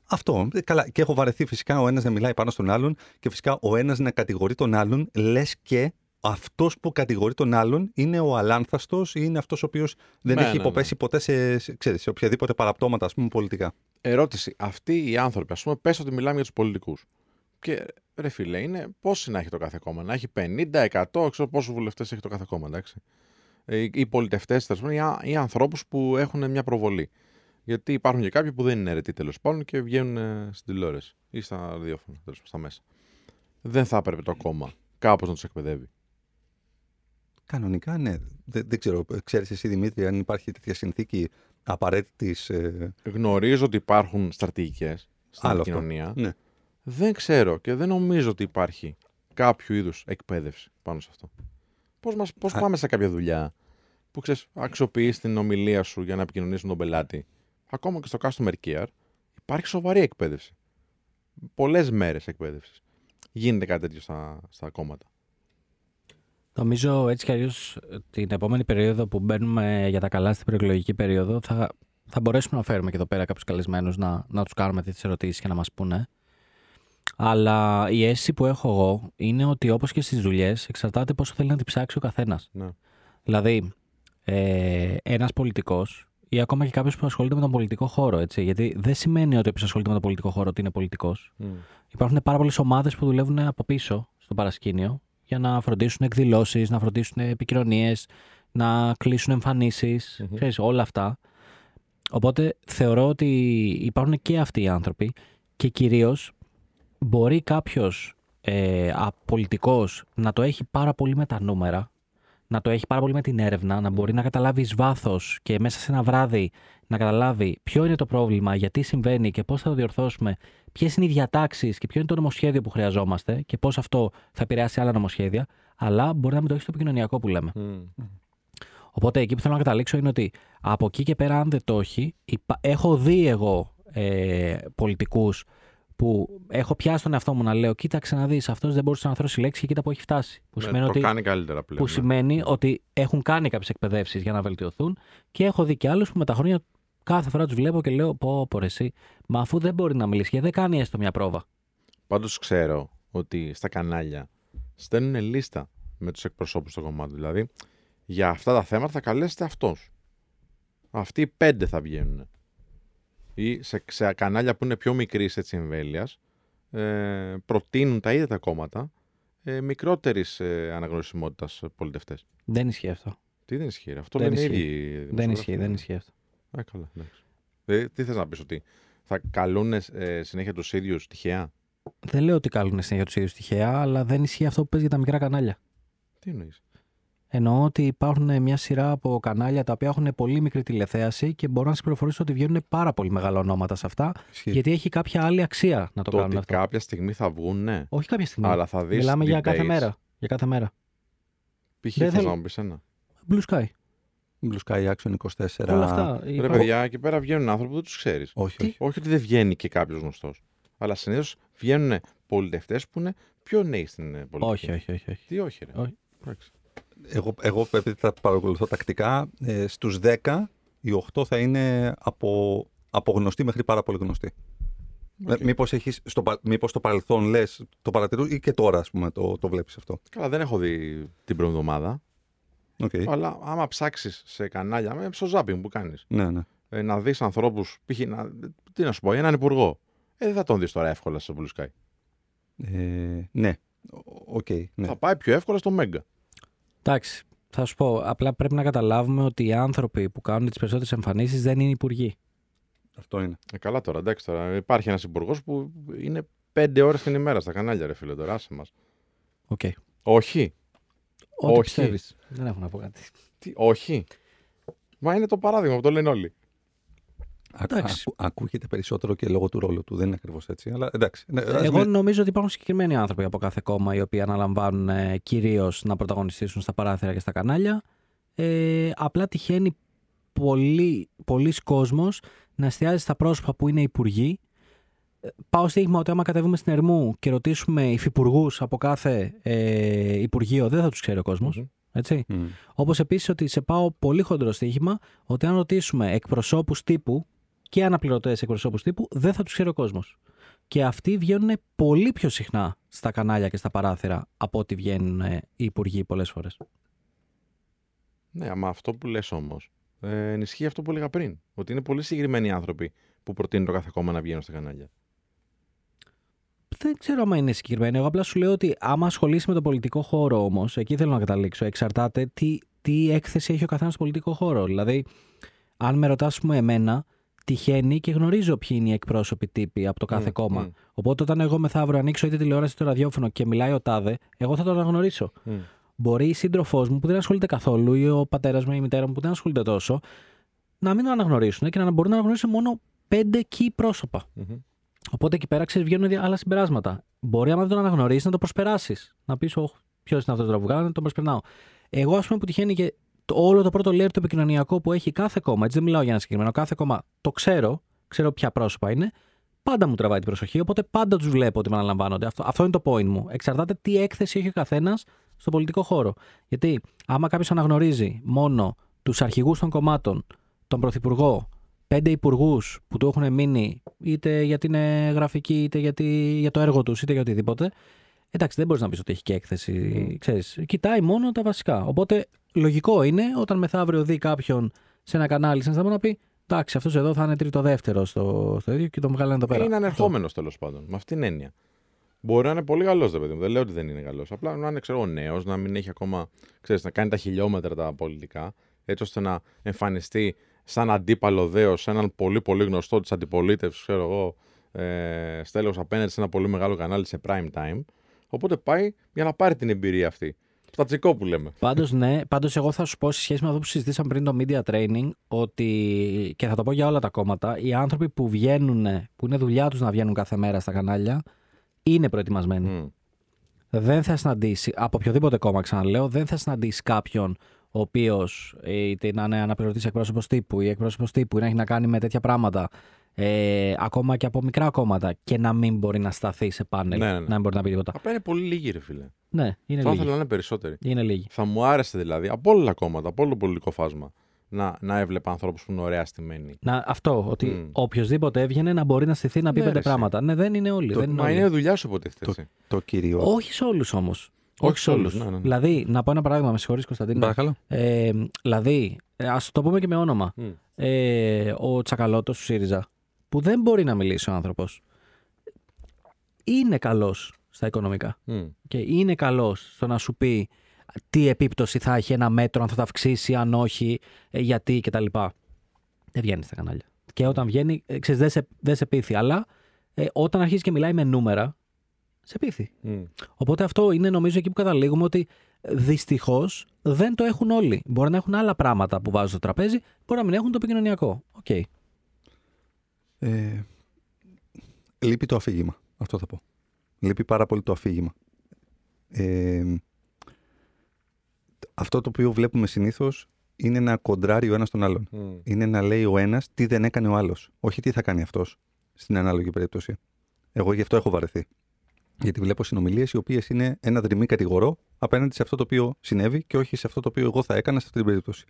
Αυτό. Ε, Καλά. Και έχω βαρεθεί φυσικά ο ένας να μιλάει πάνω στον άλλον και φυσικά ο ένας να κατηγορεί τον άλλον, λες και αυτός που κατηγορεί τον άλλον είναι ο αλάνθαστος ή είναι αυτός ο οποίος δεν Ναι, έχει ναι, υποπέσει ποτέ σε, σε, ξέρεις, σε οποιαδήποτε παραπτώματα, ας πούμε, πολιτικά. Ερώτηση. Αυτοί οι άνθρωποι, ας πούμε, πες ότι μιλάμε για τους πολιτικούς. Και ρε φίλε, είναι πόσοι να έχει το κάθε κόμμα. Να έχει 50, 100, ξέρω πόσους βουλευτές έχει το κάθε κόμμα, εντάξει. Ε, Οι οι πολιτευτές, ή, α- ή ανθρώπους που έχουν μια προβολή. Γιατί υπάρχουν και κάποιοι που δεν είναι αιρετοί τέλος πάντων και βγαίνουν ε, στην τηλεόραση ή στα ραδιόφωνα, τέλος πάντων, στα μέσα. Δεν θα έπρεπε το κόμμα κάπως να τους εκπαιδεύει. Κανονικά, ναι. Δεν, δεν ξέρω. Ξέρεις εσύ, Δημήτρη, αν υπάρχει τέτοια συνθήκη απαραίτητης. Ε, Γνωρίζω ότι υπάρχουν στρατηγικές στην Άλλο αυτό. κοινωνία. ναι. Δεν ξέρω και δεν νομίζω ότι υπάρχει κάποιο είδους εκπαίδευση πάνω σε αυτό. Πώς μας, πώς Α- πάμε σε κάποια δουλειά που ξέρεις, αξιοποιείς την ομιλία σου για να επικοινωνήσεις με τον πελάτη. Ακόμα και στο customer care υπάρχει σοβαρή εκπαίδευση. Πολλές μέρες εκπαίδευσης. Γίνεται κάτι τέτοιο στα, στα κόμματα. Νομίζω έτσι κι αλλιώς την επόμενη περίοδο που μπαίνουμε για τα καλά στην προεκλογική περίοδο θα, θα μπορέσουμε να φέρουμε και εδώ πέρα κάποιους καλεσμένους να, να τους κάνουμε τέτοιες ερωτήσεις και να μας πούνε. Αλλά η αίσθηση που έχω εγώ είναι ότι όπως και στις δουλειές εξαρτάται πόσο θέλει να την ψάξει ο καθένας. Ναι. Δηλαδή, ε, ένας πολιτικός ή ακόμα και κάποιος που ασχολείται με τον πολιτικό χώρο. Έτσι, γιατί δεν σημαίνει ότι όποιος ασχολείται με τον πολιτικό χώρο ότι είναι πολιτικός. Μμ. Υπάρχουν πάρα πολλές ομάδες που δουλεύουν από πίσω στο παρασκήνιο για να φροντίσουν εκδηλώσεις, να φροντίσουν επικοινωνίες, να κλείσουν εμφανίσεις, Μμμ. ξέρεις, όλα αυτά. Οπότε θεωρώ ότι υπάρχουν και αυτοί οι άνθρωποι και κυρίως μπορεί κάποιος ε, πολιτικό να το έχει πάρα πολύ με τα νούμερα, να το έχει πάρα πολύ με την έρευνα, να μπορεί να καταλάβει εις βάθος και μέσα σε ένα βράδυ να καταλάβει ποιο είναι το πρόβλημα, γιατί συμβαίνει και πώς θα το διορθώσουμε, ποιες είναι οι διατάξεις και ποιο είναι το νομοσχέδιο που χρειαζόμαστε και πώς αυτό θα επηρεάσει άλλα νομοσχέδια, αλλά μπορεί να μην το έχεις στο επικοινωνιακό που λέμε. Μμ. Οπότε εκεί που θέλω να καταλήξω είναι ότι από εκεί και πέρα, αν δεν το έχει, υπα- έχω δει εγώ ε, πολιτικούς που έχω πιάσει τον εαυτό μου να λέω: Κοίταξε να δεις, αυτός δεν μπορούσε να θρώσει λέξη και κοίτα που έχει φτάσει. Που Ναι, σημαίνει, το ότι, κάνει καλύτερα πλέον. που ναι. σημαίνει ότι έχουν κάνει κάποιες εκπαιδεύσεις για να βελτιωθούν και έχω δει και άλλους που με τα χρόνια κάθε φορά τους βλέπω και λέω: Πω, πω, ρε, εσύ, μα αφού δεν μπορεί να μιλήσει και δεν κάνει έστω μια πρόβα. Πάντως ξέρω ότι στα κανάλια στέλνουν λίστα με τους εκπροσώπους των κομμάτων. Δηλαδή, για αυτά τα θέματα θα καλέσετε αυτός. Αυτοί οι πέντε θα βγαίνουν. Ή σε, σε κανάλια που είναι πιο μικρή εμβέλειας, ε, προτείνουν τα ίδια τα κόμματα ε, μικρότερης ε, αναγνωρισιμότητας πολιτευτές. Δεν ισχύει αυτό. Τι δεν ισχύει, ρε, αυτό Δεν λένε οι ισχύει. ίδιοι. Δεν δημοσιογράφοι. ισχύει, δεν ισχύει αυτό. Α, καλά, εντάξει. Ε, τι θες να πεις, ότι θα καλούν ε, συνέχεια τους ίδιους τυχαία; δεν λέω ότι κάνουν συνέχεια τους ίδιους τυχαία, αλλά δεν ισχύει αυτό που παίζει για τα μικρά κανάλια. Τι εννοείς; Εννοώ ότι υπάρχουν μια σειρά από κανάλια τα οποία έχουν πολύ μικρή τηλεθέαση και μπορώ να σας πληροφορήσω ότι βγαίνουν πάρα πολύ μεγάλα ονόματα σε αυτά, Ισχύει. γιατί έχει κάποια άλλη αξία να το, Το κάνουν ότι αυτό. κάποια στιγμή θα βγουν, ναι. Όχι κάποια στιγμή. Αλλά θα δεις. Μιλάμε για κάθε μέρα. Για κάθε μέρα. Π.χ. Δεν θες θέλω- να μου πεις ένα. Blue Sky. Blue Sky Action 24. Όλα αυτά. Ρε υπάρχουν- παιδιά, εκεί πέρα βγαίνουν άνθρωποι που δεν τους ξέρεις. Όχι, Τι; όχι. Όχι ότι δεν βγαίνει και κάποιος γνωστός. Αλλά συνήθως βγαίνουν πολιτευτές που είναι πιο νέοι στην ε, πολιτική. όχι, όχι, όχι, όχι. Τι όχι, ρε. Όχι. Εντάξει. Εγώ, εγώ επειδή τα παρακολουθώ τακτικά, ε, στους 10 οι 8 θα είναι από, από γνωστοί μέχρι πάρα πολύ γνωστοί. Οκ. Ε, Μήπως, έχεις, στο, πα- μήπως στο παρελθόν λες, το παρατηρούν ή και τώρα ας πούμε το, το βλέπεις αυτό. Καλά, δεν έχω δει την πρώτη εβδομάδα. Οκ. Αλλά άμα ψάξεις σε κανάλια, με στο ζάπινγκ που κάνεις, Ναι, ναι. ε, να δεις ανθρώπους. π.χ. Να, τι να σου πω, έναν υπουργό. Ε, δεν θα τον δεις τώρα εύκολα στο Blue Sky. Ε, ναι. O- Ok, ναι. Θα πάει πιο εύκολα στο Mega. Εντάξει. Θα σου πω, απλά πρέπει να καταλάβουμε ότι οι άνθρωποι που κάνουν τις περισσότερες εμφανίσεις δεν είναι υπουργοί. Αυτό είναι. Ε, καλά τώρα, εντάξει τώρα. Υπάρχει ένας υπουργός που είναι πέντε ώρες την ημέρα στα κανάλια, ρε φίλε, τώρα άσε μας. Οκ. Όχι. Ό,τι Όχι. πιστεύεις. Δεν έχω να πω κάτι. Τι, όχι. Μα είναι το παράδειγμα που το λένε όλοι. Α- Εντάξει. ακού- ακούγεται περισσότερο και λόγω του ρόλου του. Δεν είναι ακριβώς έτσι. Αλλά εντάξει. Ναι, ας Εγώ μην- νομίζω ότι υπάρχουν συγκεκριμένοι άνθρωποι από κάθε κόμμα οι οποίοι αναλαμβάνουν ε, κυρίως να πρωταγωνιστήσουν στα παράθυρα και στα κανάλια. Ε, απλά τυχαίνει πολλοί, πολλοί κόσμος να εστιάζει στα πρόσωπα που είναι υπουργοί. Ε, Πάω στίγμα ότι άμα κατεβούμε στην Ερμού και ρωτήσουμε υφυπουργούς από κάθε ε, υπουργείο, δεν θα τους ξέρει ο κόσμος. Μμμ. Έτσι. Μμ. Όπως επίσης ότι σε πάω πολύ χοντρό στοίχημα ότι αν ρωτήσουμε εκπροσώπους τύπου και αναπληρωτές εκπροσώπους τύπου, δεν θα τους ξέρει ο κόσμος. Και αυτοί βγαίνουν πολύ πιο συχνά στα κανάλια και στα παράθυρα από ότι βγαίνουν ε, οι υπουργοί πολλές φορές. Ναι, αλλά αυτό που λες όμως ε, ενισχύει αυτό που έλεγα πριν. Ότι είναι πολύ συγκεκριμένοι άνθρωποι που προτείνουν το κάθε κόμμα να βγαίνουν στα κανάλια. Δεν ξέρω αν είναι συγκεκριμένο. Εγώ απλά σου λέω ότι άμα ασχολείσαι με τον πολιτικό χώρο όμως, εκεί θέλω να καταλήξω. Εξαρτάται τι, τι έκθεση έχει ο καθένας στον πολιτικό χώρο. Δηλαδή, αν με ρωτάς, πούμε, εμένα, τυχαίνει και γνωρίζω ποιοι είναι οι εκπρόσωποι τύποι από το κάθε Μμ, κόμμα. μμ. Οπότε, όταν εγώ μεθαύριο ανοίξω είτε τηλεόραση είτε το ραδιόφωνο και μιλάει ο τάδε, εγώ θα τον αναγνωρίσω. Μμ. Μπορεί η σύντροφός μου που δεν ασχολείται καθόλου ή ο πατέρας μου ή η μητέρα μου που δεν ασχολείται τόσο να μην τον αναγνωρίσουν και να μπορούν να αναγνωρίσουν μόνο πέντε key πρόσωπα. Μμμ. Οπότε εκεί πέρα ξέρεις, βγαίνουν δια- άλλα συμπεράσματα. Μπορεί, άμα δεν τον αναγνωρίσεις, να το προσπεράσεις. Να πεις, Όχι, ποιος είναι αυτός το τραγουδάκι, να τον προσπερνάω. Εγώ, ας πούμε, που τυχαίνει και το, όλο το πρώτο layer το επικοινωνιακό που έχει κάθε κόμμα, έτσι δεν μιλάω για ένα συγκεκριμένο, κάθε κόμμα το ξέρω, ξέρω ποια πρόσωπα είναι, πάντα μου τραβάει την προσοχή, οπότε πάντα τους βλέπω ότι με αναλαμβάνονται. Αυτό, αυτό είναι το point μου. Εξαρτάται τι έκθεση έχει ο καθένας στον πολιτικό χώρο. Γιατί άμα κάποιος αναγνωρίζει μόνο τους αρχηγούς των κομμάτων, τον πρωθυπουργό, πέντε υπουργούς που του έχουν μείνει είτε για την ε, γραφική, είτε για, τη- για το έργο τους, είτε για οτιδήποτε. Εντάξει, δεν μπορείς να πεις ότι έχει και έκθεση. Mm. Ξέρεις, κοιτάει μόνο τα βασικά. Οπότε λογικό είναι όταν μεθαύριο δει κάποιον σε ένα κανάλι, σε ένα σταυρό, να πει Εντάξει, αυτός εδώ θα είναι τρίτο-δεύτερο στο, στο ίδιο και τον βγάλανε εδώ πέρα. Είναι Αυτό. ανερχόμενος τέλος πάντων. Με αυτήν την έννοια. Μπορεί να είναι πολύ καλό, δε παιδί μου. Δεν λέω ότι δεν είναι καλό. Απλά να είναι ξέρω, νέος, να μην έχει ακόμα. Ξέρεις, να κάνει τα χιλιόμετρα τα πολιτικά, έτσι ώστε να εμφανιστεί σαν αντίπαλο δέος σε έναν πολύ πολύ γνωστό της αντιπολίτευσης, ξέρω εγώ, ε, στέλεχο απέναντι σε ένα πολύ μεγάλο κανάλι σε prime time. Οπότε πάει για να πάρει την εμπειρία αυτή. Στα τσικό που λέμε. Πάντως, ναι, πάντως εγώ θα σου πω σε σχέση με αυτό που συζητήσαμε πριν το media training, ότι και θα το πω για όλα τα κόμματα, οι άνθρωποι που βγαίνουν, που είναι δουλειά τους να βγαίνουν κάθε μέρα στα κανάλια, είναι προετοιμασμένοι. Μμ. Δεν θα συναντήσει, από οποιοδήποτε κόμμα ξαναλέω, δεν θα συναντήσει κάποιον ο οποίος είτε να είναι αναπληρωτής εκπρόσωπος τύπου ή εκπρόσωπος τύπου ή να έχει να κάνει με τέτοια πράγματα, ε, ακόμα και από μικρά κόμματα, και να μην μπορεί να σταθεί σε πάνελ, Ναι, ναι, ναι. να μην μπορεί να πει τίποτα. Απλά είναι πολύ λίγοι, ρε φίλε. Ναι, είναι Θα λίγοι. ήθελα να είναι περισσότεροι. Είναι λίγοι. Θα μου άρεσε δηλαδή από όλα τα κόμματα, από όλο το πολιτικό φάσμα, να, να έβλεπα ανθρώπους που είναι ωραία στημένοι. Να, αυτό, ότι Μμ. οποιοδήποτε έβγαινε να μπορεί να στηθεί να πει Ναι, πέντε ρε, εσύ. πράγματα. Ναι, δεν είναι όλοι. Το- δεν είναι Μα όλοι. είναι δουλειά σου υποτίθεται. έτσι. Το κύριο. Όχι σε όλους όμως. Όχι Όχι σε σε όλους, όλους. ναι, ναι, ναι. Δηλαδή, να πω ένα παράδειγμα, με συγχωρείς Κωνσταντίνο. Παρακαλώ. Ε, δηλαδή, ας το πούμε και με όνομα. Μμ. Ε, ο Τσακαλώτος του ΣΥΡΙΖΑ, που δεν μπορεί να μιλήσει ο άνθρωπος, είναι καλός στα οικονομικά. Μμ. Και είναι καλός στο να σου πει τι επίπτωση θα έχει ένα μέτρο, αν θα το αυξήσει, αν όχι, ε, γιατί κτλ. Δεν βγαίνει στα κανάλια. Και όταν βγαίνει, ε, ξέρεις, δεν σε, δεν σε πείθει. Αλλά ε, όταν αρχίζει και μιλάει με νούμερα σε πείθει. Μμ. Οπότε αυτό είναι νομίζω εκεί που καταλήγουμε ότι δυστυχώς δεν το έχουν όλοι. Μπορεί να έχουν άλλα πράγματα που βάζουν στο τραπέζι, μπορεί να μην έχουν το επικοινωνιακό. ΟΚ. Ε, λείπει το αφήγημα. Αυτό θα πω. Λείπει πάρα πολύ το αφήγημα. Ε, αυτό το οποίο βλέπουμε συνήθως είναι να κοντράρει ο ένας τον άλλον. Μμ. Είναι να λέει ο ένας τι δεν έκανε ο άλλος. Όχι τι θα κάνει αυτός στην ανάλογη περίπτωση. Εγώ γι' αυτό έχω βαρεθεί. Γιατί βλέπω συνομιλίες οι οποίες είναι ένα δρυμή κατηγορό απέναντι σε αυτό το οποίο συνέβη και όχι σε αυτό το οποίο εγώ θα έκανα σε αυτή την περίπτωση.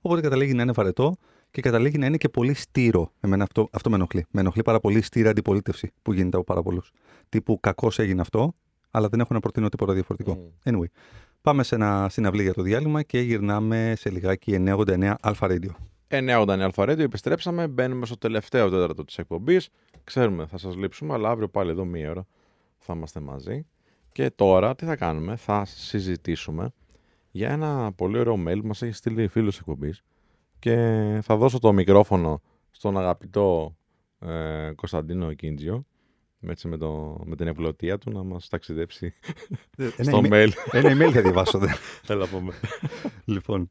Οπότε καταλήγει να είναι βαρετό και καταλήγει να είναι και πολύ στήρο. Εμένα αυτό, αυτό με ενοχλεί. Με ενοχλεί πάρα πολύ η στήρα αντιπολίτευση που γίνεται από πάρα πολλούς. Τύπου κακώ έγινε αυτό, αλλά δεν έχω να προτείνω τίποτα διαφορετικό. Anyway, πάμε σε ένα συναυλή για το διάλειμμα και γυρνάμε σε λιγάκι 989 Alpha Radio. 989 Αλφα Radio, επιστρέψαμε. Μπαίνουμε στο τελευταίο τέταρτο της εκπομπής. Ξέρουμε, θα σας λείψουμε, αλλά αύριο πάλι εδώ μία ώρα θα είμαστε μαζί. Και τώρα τι θα κάνουμε, θα συζητήσουμε για ένα πολύ ωραίο mail που μας έχει στείλει φίλος εκπομπής και θα δώσω το μικρόφωνο στον αγαπητό ε, Κωνσταντίνο Κίντζιο με, έτσι, με, το, με την ευλωτία του να μας ταξιδέψει <laughs> στο email- mail. Ένα email θα διαβάσω. δεν. <laughs> Έλα πούμε. λοιπόν,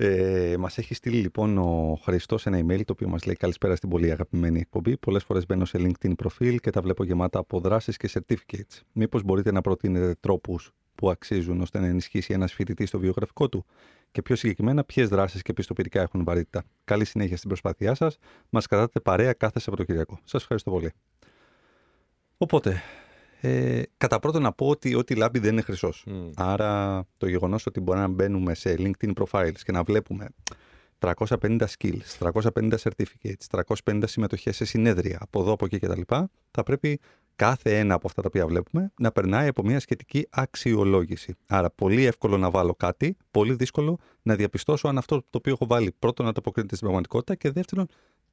ε, μας έχει στείλει λοιπόν ο Χριστός ένα email το οποίο μας λέει καλησπέρα στην πολύ αγαπημένη εκπομπή. Πολλές φορές μπαίνω σε LinkedIn προφίλ και τα βλέπω γεμάτα από δράσεις και certificates. Μήπως μπορείτε να προτείνετε τρόπους που αξίζουν ώστε να ενισχύσει ένας φοιτητής το βιογραφικό του; Και πιο συγκεκριμένα ποιες δράσεις και πιστοποιητικά έχουν βαρύτητα; Καλή συνέχεια στην προσπάθειά σας. Μας κρατάτε παρέα κάθε Σαββατοκυριακό. Σας ευχαριστώ πολύ. Οπότε, ε, κατά πρώτον να πω ότι ό,τι λάμπει δεν είναι χρυσός. Μμ. Άρα το γεγονός ότι μπορεί να μπαίνουμε σε LinkedIn profiles και να βλέπουμε 350 skills, 350 certificates, 350 συμμετοχές σε συνέδρια από εδώ, από εκεί κτλ. Θα πρέπει κάθε ένα από αυτά τα οποία βλέπουμε να περνάει από μια σχετική αξιολόγηση. Άρα πολύ εύκολο να βάλω κάτι, πολύ δύσκολο να διαπιστώσω αν αυτό το οποίο έχω βάλει πρώτον να το αποκρίνεται στην πραγματικότητα και δεύτερον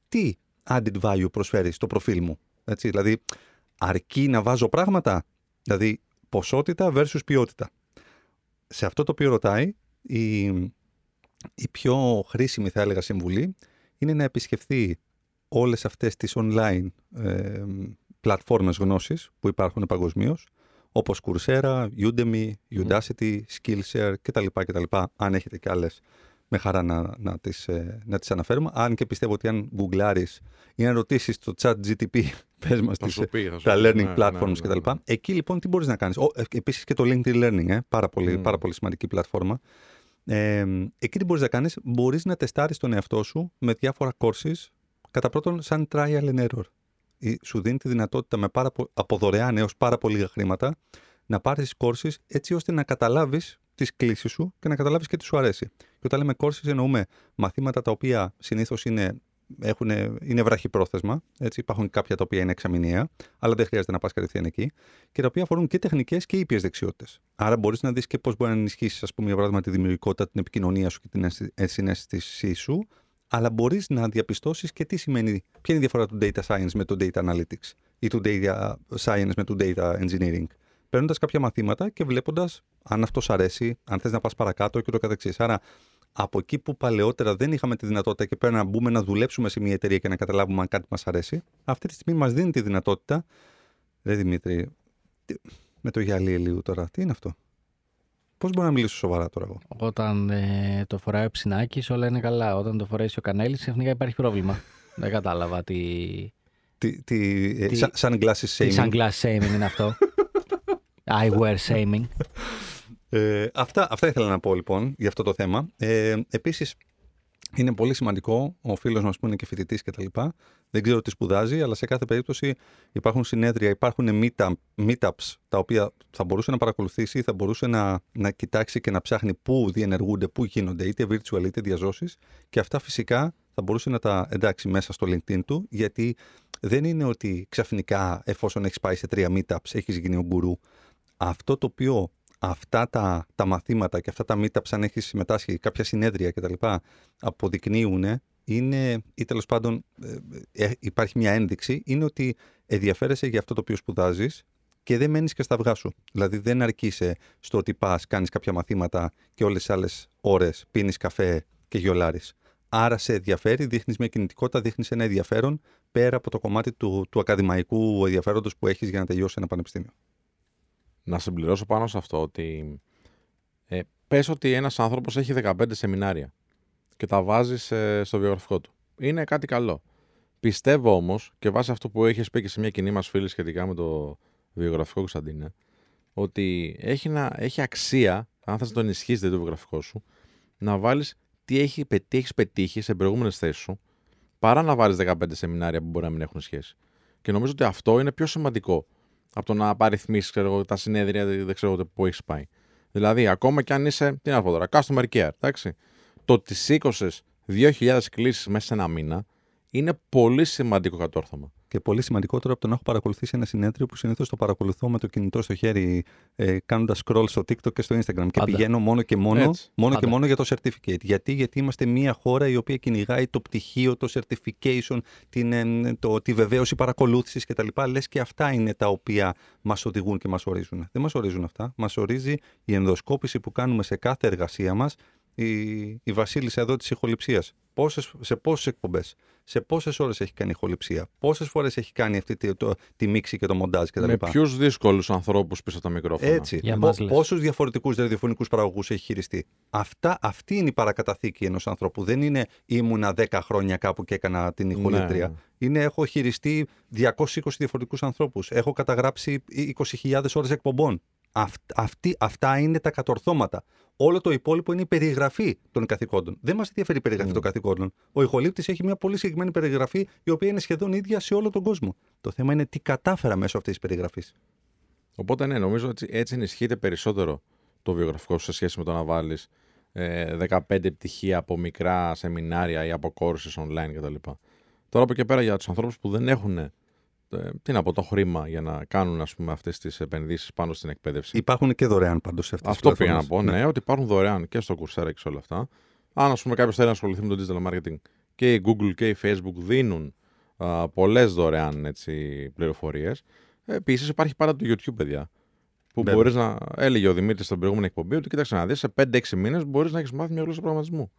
τι added value προσφέρει στο προφίλ μου. Έτσι, δηλαδή αρκεί να βάζω πράγματα, δηλαδή ποσότητα versus ποιότητα. Σε αυτό το οποίο ρωτάει, η, η πιο χρήσιμη θα έλεγα συμβουλή είναι να επισκεφθεί όλες αυτές τις online ε, πλατφόρμες γνώσης που υπάρχουν παγκοσμίως, όπως Coursera, Udemy, Udacity, Skillshare κτλ. κτλ. Αν έχετε και άλλες, με χαρά να, να, τις, ε, να τις αναφέρουμε. Αν και πιστεύω ότι αν γκουγκλάρεις ή αν ρωτήσεις το chat GTP, <laughs> πες μας Θα τις, σου πει, θα σου τα πει. learning Ναι, platforms ναι, ναι, κτλ. ναι. Εκεί λοιπόν τι μπορείς να κάνεις. Ο, ε, επίσης και το LinkedIn Learning, ε, πάρα, πολύ, Μμ. πάρα πολύ σημαντική πλατφόρμα. Ε, εκεί τι μπορείς να κάνεις, μπορείς να τεστάρεις τον εαυτό σου με διάφορα courses, κατά πρώτον σαν trial and error. Ή Σου δίνει τη δυνατότητα με πάρα, πο- από δωρεάν έως πάρα πολύ λίγα χρήματα να πάρεις courses έτσι ώστε να καταλάβεις τις κλήσεις σου και να καταλάβεις και τι σου αρέσει. Και όταν λέμε courses εννοούμε μαθήματα τα οποία συνήθως είναι, έχουν, είναι βραχυπρόθεσμα, έτσι, υπάρχουν κάποια τα οποία είναι εξαμηνιαία, αλλά δεν χρειάζεται να πας κατευθείαν εκεί, και τα οποία αφορούν και τεχνικές και ήπιες δεξιότητες. Άρα μπορείς να δεις και πώς μπορεί να ενισχύσεις, ας πούμε, για παράδειγμα, τη δημιουργικότητα, την επικοινωνία σου και την ενσυ- ενσυναίσθησή σου, αλλά μπορείς να διαπιστώσεις και τι σημαίνει, ποια είναι η διαφορά του data science με το data analytics ή του data science με το data engineering. Παίρνοντας κάποια μαθήματα και βλέποντας αν αυτός σ' αρέσει, αν θες να πας παρακάτω και το καθεξής. Άρα, από εκεί που παλαιότερα δεν είχαμε τη δυνατότητα και πρέπει να μπούμε να δουλέψουμε σε μια εταιρεία και να καταλάβουμε αν κάτι μας αρέσει, αυτή τη στιγμή μας δίνει τη δυνατότητα. Ρε Δημήτρη, τι- με το γυαλί Ελίου τώρα, τι είναι αυτό; Πώς μπορώ να μιλήσω σοβαρά τώρα εγώ; Όταν ε, το φοράει ο Ψινάκης, όλα είναι καλά. Όταν το φοράει ο Κανέλης, ξαφνικά υπάρχει πρόβλημα. <laughs> Δεν κατάλαβα τι. Τι, τι, ε, Τι- σαν- sunglasses Τι shaming. sunglass shaming είναι αυτό. <laughs> Eyewear shaming. Ε, αυτά, αυτά ήθελα να πω λοιπόν για αυτό το θέμα. Ε, Επίσης, είναι πολύ σημαντικό ο φίλος μας που είναι και φοιτητής κτλ. Δεν ξέρω τι σπουδάζει, αλλά σε κάθε περίπτωση υπάρχουν συνέδρια, υπάρχουν meetup, meetups τα οποία θα μπορούσε να παρακολουθήσει, θα μπορούσε να, να κοιτάξει και να ψάχνει πού διενεργούνται, πού γίνονται, είτε virtual είτε διαζώσεις. Και αυτά φυσικά θα μπορούσε να τα εντάξει μέσα στο LinkedIn του, γιατί δεν είναι ότι ξαφνικά, εφόσον έχεις πάει σε τρία meetups, έχεις γίνει ο γκουρού. Αυτό το οποίο αυτά τα, τα μαθήματα και αυτά τα meetups, αν έχεις συμμετάσχει, κάποια συνέδρια κτλ., αποδεικνύουν είναι, ή τέλος πάντων ε, ε, υπάρχει μια ένδειξη, είναι ότι ενδιαφέρεσαι για αυτό το οποίο σπουδάζεις και δεν μένεις και στα αυγά σου. Δηλαδή δεν αρκείσαι στο ότι πας, κάνεις κάποια μαθήματα και όλες τις άλλες ώρες πίνεις καφέ και γιολάρεις. Άρα σε ενδιαφέρει, δείχνεις μια κινητικότητα, δείχνεις ένα ενδιαφέρον πέρα από το κομμάτι του, του ακαδημαϊκού ενδιαφέροντος που έχεις για να τελειώσει ένα πανεπιστήμιο. Να συμπληρώσω πάνω σε αυτό ότι ε, πες ότι ένας άνθρωπος έχει 15 σεμινάρια και τα βάζει σε- στο βιογραφικό του. Είναι κάτι καλό. Πιστεύω όμως και βάσει αυτό που έχεις πει και σε μια κοινή μας φίλη σχετικά με το βιογραφικό Κωνσταντίνε ότι έχει, να, έχει αξία, αν θες να το ενισχύσεις το βιογραφικό σου, να βάλεις τι, έχει, πε- τι έχεις πετύχει σε προηγούμενες θέσεις σου παρά να βάλεις 15 σεμινάρια που μπορεί να μην έχουν σχέση. Και νομίζω ότι αυτό είναι πιο σημαντικό από το να απαριθμίσεις τα συνέδρια δεν ξέρω εγώ που έχεις πάει. Δηλαδή, ακόμα κι αν είσαι, τι να πω τώρα, customer care, εντάξει. Το ότι σήκωσες 2.000 κλήσεις μέσα σε ένα μήνα είναι πολύ σημαντικό κατόρθωμα. Και πολύ σημαντικότερο από το να έχω παρακολουθήσει ένα συνέδριο που συνήθως το παρακολουθώ με το κινητό στο χέρι, ε, κάνοντας scroll στο TikTok και στο Instagram. Και Πάντα. πηγαίνω μόνο και μόνο, Έτσι. μόνο, και Πάντα. μόνο για το certificate. Γιατί, γιατί είμαστε μια χώρα η οποία κυνηγάει το πτυχίο, το certification, την, ε, το, τη βεβαίωση παρακολούθησης κτλ. Λες και αυτά είναι τα οποία μας οδηγούν και μας ορίζουν. Δεν μας ορίζουν αυτά. Μας ορίζει η ενδοσκόπηση που κάνουμε σε κάθε εργασία μας. Η, η Βασίλισσα εδώ της ηχοληψίας. Πόσες, σε πόσες εκπομπές, σε πόσες ώρες έχει κάνει ηχοληψία, πόσες φορές έχει κάνει αυτή τη, το, τη μίξη και το μοντάζ κτλ. Με ποιους δύσκολους ανθρώπους πίσω από τα μικρόφωνα. Έτσι. Για Πο- μας λες. πόσους διαφορετικούς ραδιοφωνικούς παραγωγούς έχει χειριστεί. Αυτά, αυτή είναι η παρακαταθήκη ενός ανθρώπου. Δεν είναι ήμουνα 10 χρόνια κάπου και έκανα την ηχολήτρια. Ναι. Είναι έχω χειριστεί 220 διαφορετικούς ανθρώπους. Έχω καταγράψει 20.000 ώρες εκπομπών. Αυτ, αυτή, αυτά είναι τα κατορθώματα. Όλο το υπόλοιπο είναι η περιγραφή των καθηκόντων. Δεν μας ενδιαφέρει η περιγραφή Mm. των καθηκόντων. Ο ηχολήπτης έχει μια πολύ συγκεκριμένη περιγραφή, η οποία είναι σχεδόν ίδια σε όλο τον κόσμο. Το θέμα είναι τι κατάφερα μέσω αυτής της περιγραφής. Οπότε ναι, νομίζω ότι έτσι ενισχύεται περισσότερο το βιογραφικό σου σε σχέση με το να βάλεις ε, 15 πτυχία από μικρά σεμινάρια ή από courses online κτλ. Τώρα από εκεί πέρα για τους ανθρώπους που δεν έχουν ε, τι να πω, το χρήμα για να κάνουν ας πούμε, αυτές τις επενδύσεις πάνω στην εκπαίδευση. Υπάρχουν και δωρεάν πάντως σε αυτές Αυτό πήγα να πω, ναι. ότι υπάρχουν δωρεάν και στο Coursera και σε όλα αυτά. Αν ας πούμε κάποιος θέλει να ασχοληθεί με το digital marketing και η Google και η Facebook δίνουν α, πολλές δωρεάν έτσι, πληροφορίες. Επίσης υπάρχει πάρα το YouTube, παιδιά. Που Βέβαια. μπορείς να. Έλεγε ο Δημήτρης στην προηγούμενη εκπομπή ότι κοίταξε να δεις σε 5-6 μήνες μπορείς να έχεις μάθει μια γλώσσα προγραμματισμού.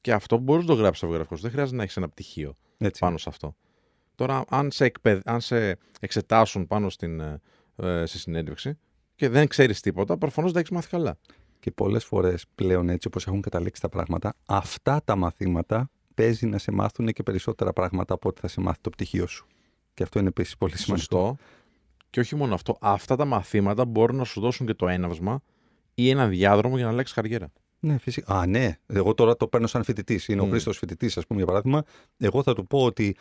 Και αυτό μπορείς να το γράψεις στο βιογραφικό σου. Δεν χρειάζεται να έχεις ένα πτυχίο Έτσι. πάνω σε αυτό. Τώρα, αν σε, εκπαιδ... αν σε εξετάσουν πάνω στην, ε, ε, στη συνέντευξη και δεν ξέρεις τίποτα, προφανώς δεν έχεις μάθει καλά. Και πολλές φορές πλέον έτσι όπως έχουν καταλήξει τα πράγματα, αυτά τα μαθήματα παίζει να σε μάθουν και περισσότερα πράγματα από ό,τι θα σε μάθει το πτυχίο σου. Και αυτό είναι επίσης πολύ σημαντικό. Σωστό. Και όχι μόνο αυτό, αυτά τα μαθήματα μπορούν να σου δώσουν και το έναυσμα ή ένα διάδρομο για να αλλάξεις καριέρα. Ναι, φυσικά. Α, ναι. Εγώ τώρα το παίρνω σαν φοιτητής. Είναι ο Μμ. Χρήστος φοιτητής, ας πούμε, για παράδειγμα. Εγώ θα του πω ότι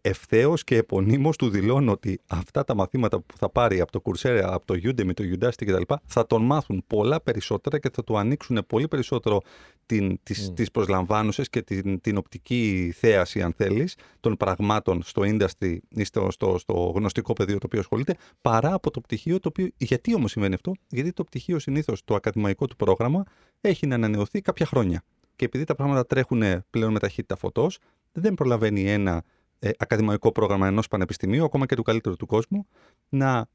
ευθέως και επωνύμως του δηλώνω ότι αυτά τα μαθήματα που θα πάρει από το Coursera, από το Udemy, το Udacity κτλ. θα τον μάθουν πολλά περισσότερα και θα του ανοίξουν πολύ περισσότερο την, τις, Μμ. τις προσλαμβάνουσες και την, την οπτική θέαση, αν θέλεις, των πραγμάτων στο industry ή στο, στο, στο γνωστικό πεδίο το οποίο ασχολείται, παρά από το πτυχίο το οποίο. Γιατί όμως συμβαίνει αυτό, Γιατί το πτυχίο συνήθως, το ακαδημαϊκό του πρόγραμμα, έχει να ανανεωθεί κάποια χρόνια. Και επειδή τα πράγματα τρέχουν πλέον με ταχύτητα φωτός, δεν προλαβαίνει ένα ε, ακαδημαϊκό πρόγραμμα ενός πανεπιστημίου, ακόμα και του καλύτερου του κόσμου, να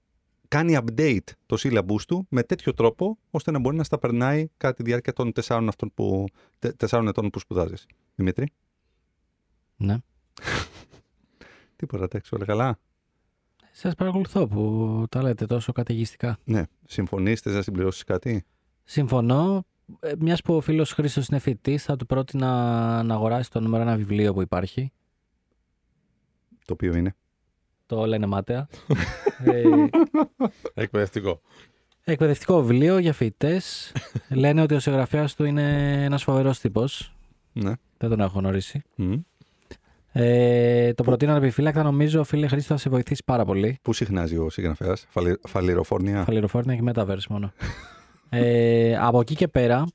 κάνει update το syllabus του με τέτοιο τρόπο, ώστε να μπορεί να στα περνάει κατά τη διάρκεια των τεσσάρων, αυτών που, τε, τεσσάρων ετών που σπουδάζεις. Δημήτρη, Ναι. <laughs> τίποτα, εντάξει, όλα καλά; Σας παρακολουθώ που τα λέτε τόσο καταιγιστικά. Ναι, συμφωνείς, θες να συμπληρώσεις κάτι; Συμφωνώ. Μιας που ο φίλος Χρήστος είναι φοιτητής, θα του πρότεινα να αγοράσει το νούμερο ένα βιβλίο που υπάρχει. Το οποίο είναι. Το λένε μάταια. <laughs> ε, Εκπαιδευτικό. εκπαιδευτικό βιβλίο για φοιτητές. λένε ότι ο συγγραφέας του είναι ένας φοβερός τύπος. Ναι. Δεν τον έχω γνωρίσει. Μμ. Ε, το προτείνω ανεπιφύλακτα. Νομίζω, φίλε Χρήστο, θα σε βοηθήσει πάρα πολύ. Πού συχνάζει ο συγγραφέας, Φαλι... Φαλιροφόρνια. Φαλιροφόρνια και Metaverse μόνο. ε, από εκεί και πέρα,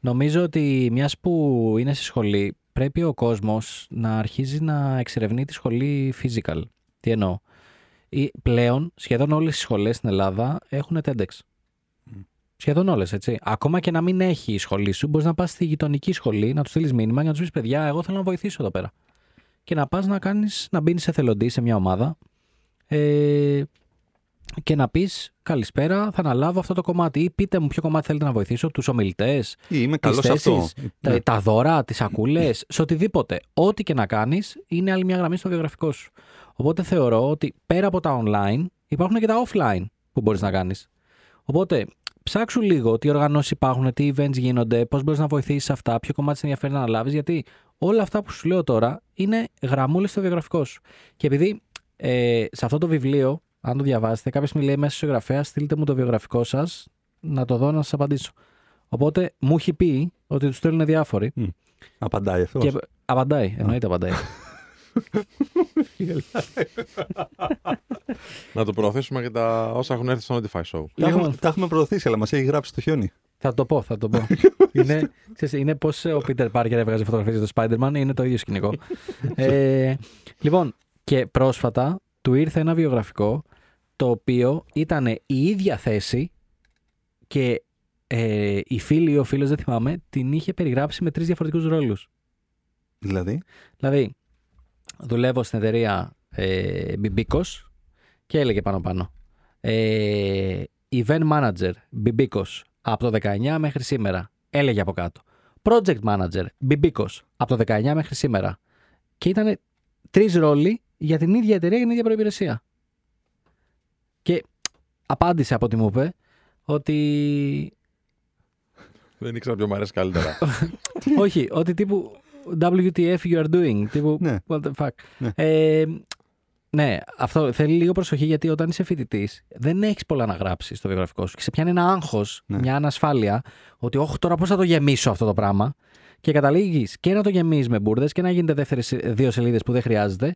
νομίζω ότι μιας που είναι στη σχολή, πρέπει ο κόσμος να αρχίζει να εξερευνεί τη σχολή physical. Τι εννοώ; Ή- Πλέον, σχεδόν όλες οι σχολές στην Ελλάδα έχουν TEDx. Μμ. Σχεδόν όλες, έτσι. Ακόμα και να μην έχει η σχολή σου, μπορείς να πας στη γειτονική σχολή, να τους στείλεις μήνυμα και να τους πεις: Παιδιά, εγώ θέλω να βοηθήσω εδώ πέρα. Και να πας να, κάνεις, να μπει εθελοντή σε μια ομάδα ε, και να πεις καλησπέρα, θα αναλάβω αυτό το κομμάτι. Ή πείτε μου ποιο κομμάτι θέλετε να βοηθήσω, τους ομιλητές, Ή είμαι τις καλός σε αυτό. θέσεις, τα, Ναι. τα δώρα, τις σακούλες, σε οτιδήποτε. Ό,τι και να κάνεις, είναι άλλη μια γραμμή στο βιογραφικό σου. Οπότε θεωρώ ότι πέρα από τα online, υπάρχουν και τα offline που μπορείς να κάνεις. Οπότε, ψάξου λίγο τι οργανώσεις υπάρχουν, τι events γίνονται, πώς μπορείς να βοηθήσεις σε αυτά, ποιο κομμάτι σε ενδιαφέρει να αναλάβεις, γιατί όλα αυτά που σου λέω τώρα είναι γραμμούλες στο βιογραφικό σου. Και επειδή ε, σε αυτό το βιβλίο, αν το διαβάσετε, κάποιος μου λέει μέσα στο γραφέα, στείλτε μου το βιογραφικό σας, να το δω να σας απαντήσω. Οπότε μου έχει πει ότι τους στέλνουν διάφοροι. Μμ. Απαντάει αυτός. Και απαντάει, εννοείται απαντάει. <laughs> Να το προωθήσουμε και τα όσα έχουν έρθει στο Notify Show. Τα, έχουμε, Λοιπόν. τα έχουμε προωθήσει, αλλά μας έχει γράψει το χιόνι. Θα το πω, θα το πω. <laughs> είναι ξέρεις, είναι πώς ο Πίτερ Πάρκερ έβγαζε φωτογραφίες του Spider-Man, είναι το ίδιο σκηνικό. <laughs> ε, λοιπόν, και πρόσφατα του ήρθε ένα βιογραφικό το οποίο ήταν η ίδια θέση και ε, η φίλη ή ο φίλος, δεν θυμάμαι, την είχε περιγράψει με τρεις διαφορετικούς ρόλους. Δηλαδή; Δηλαδή, δουλεύω στην εταιρεία ε, Bibikos και έλεγε πάνω πάνω. Ε, event manager Bibikos από το 19 μέχρι σήμερα. Έλεγε από κάτω. Project manager Bibikos από το 19 μέχρι σήμερα. Και ήταν τρεις ρόλοι για την ίδια εταιρεία, για την ίδια προϋπηρεσία. Και απάντησε από ό,τι μου είπε ότι Δεν ήξερα ποιο μου αρέσει καλύτερα. <laughs> όχι, ότι τύπου WTF you are doing. Τύπου Ναι. what the fuck. Ναι. Ε, ναι, αυτό θέλει λίγο προσοχή γιατί όταν είσαι φοιτητής δεν έχεις πολλά να γράψεις στο βιογραφικό σου και σε πιάνει ένα άγχος, Ναι. μια ανασφάλεια ότι, Όχι, τώρα πώς θα το γεμίσω αυτό το πράγμα. Και καταλήγεις και να το γεμίζεις με μπουρδες και να γίνεται δεύτερες δύο σελίδες που δεν χρειάζεται.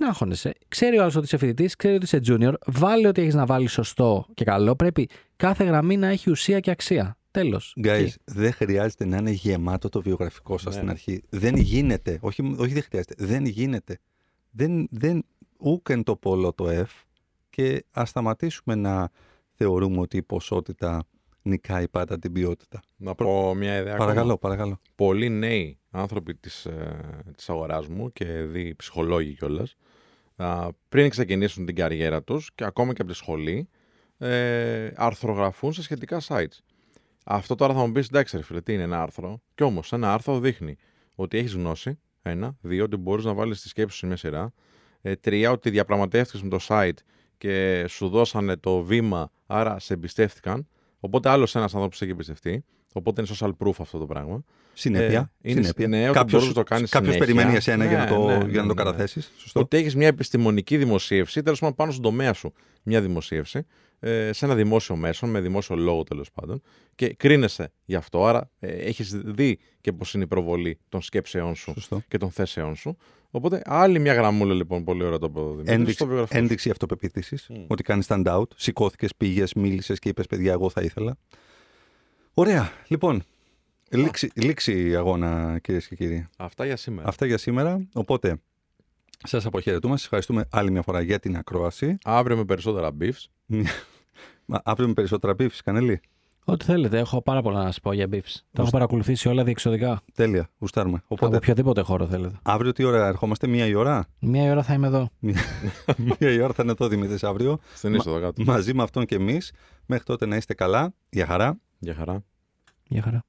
Να αγχώνεσαι. Ξέρει ο άλλος ότι είσαι φοιτητής, ξέρει ότι είσαι junior. Βάλε ό,τι έχεις να βάλεις σωστό και καλό. Πρέπει κάθε γραμμή να έχει ουσία και αξία. Τέλος. Guys, δεν χρειάζεται να είναι γεμάτο το βιογραφικό σας Ναι. στην αρχή. Δεν γίνεται. Όχι, όχι δεν χρειάζεται. Δεν γίνεται. Δεν, δεν, ούκεν το πόλο το F και ας σταματήσουμε να θεωρούμε ότι η ποσότητα νικάει πάντα την ποιότητα. Να πω μια ιδέα. ακόμα. Παρακαλώ, παρακαλώ. πολλοί νέοι άνθρωποι της, ε, της αγοράς μου και δι ψυχολόγοι κιόλας, πριν ξεκινήσουν την καριέρα τους και ακόμα και από τη σχολή, ε, αρθρογραφούν σε σχετικά sites. Αυτό τώρα θα μου πεις, εντάξει ρε φίλε, τι είναι ένα άρθρο; Κι όμως ένα άρθρο δείχνει ότι έχεις γνώση, ένα, δύο, ότι μπορείς να βάλεις τη σκέψη σου σε μια σειρά, ε, τρία, ότι διαπραγματεύτηκες με το site και σου δώσανε το βήμα, άρα σε εμπιστεύτηκαν, οπότε άλλος ένας άνθρωπος σε έχει εμπιστευτεί, οπότε είναι social proof αυτό το πράγμα. Συνέπεια. Ε, είναι συνέπεια. νέο και κάποιος, μπορείς να το κάνεις κάποιος συνέχεια. περιμένει εσένα για να Ναι, το, ναι, για να ναι, το ναι. καταθέσεις. Σωστό. Ότι έχεις μια επιστημονική δημοσίευση, τέλος πάντων πάνω στον τομέα σου, μια δημοσίευση, ε, σε ένα δημόσιο μέσο, με δημόσιο λόγο τέλος πάντων, και κρίνεσαι γι' αυτό. Άρα ε, έχεις δει και πώς είναι η προβολή των σκέψεών σου Σωστό. και των θέσεών σου. Οπότε άλλη μια γραμμούλα λοιπόν, πολύ ωραία το είπε ο Δημήτρης, Ένδειξη, στο βιογραφικό σου. ένδειξη αυτοπεποίθησης. Μμ. Ότι κάνεις stand out. Σηκώθηκες, πήγες, μίλησες και είπες: Παιδιά, εγώ θα ήθελα. Ωραία. Λοιπόν, λήξη, λήξη η αγώνα, κυρίες και κύριοι. Αυτά για σήμερα. Αυτά για σήμερα. Οπότε, σας αποχαιρετούμε. Σας ευχαριστούμε άλλη μια φορά για την ακρόαση. Αύριο με περισσότερα beefs. Μα, Αύριο με περισσότερα μπίφ, Κανελή. Ό,τι θέλετε, έχω πάρα πολλά να σας πω για beefs. Το έχω παρακολουθήσει όλα διεξοδικά. Τέλεια. Γουστάρουμε. Από Οπότε, οποιοδήποτε χώρο θέλετε. αύριο τι ώρα ερχόμαστε, μία η ώρα; Μία ώρα θα είμαι εδώ. Μία, <laughs> μία η ώρα θα είναι εδώ Δημήτρης αύριο. Στην είσοδο κάτω. Μαζί με αυτόν και εμείς. Μέχρι τότε να είστε καλά. Γεια χαρά. Γεια χαρά. Γεια χαρά.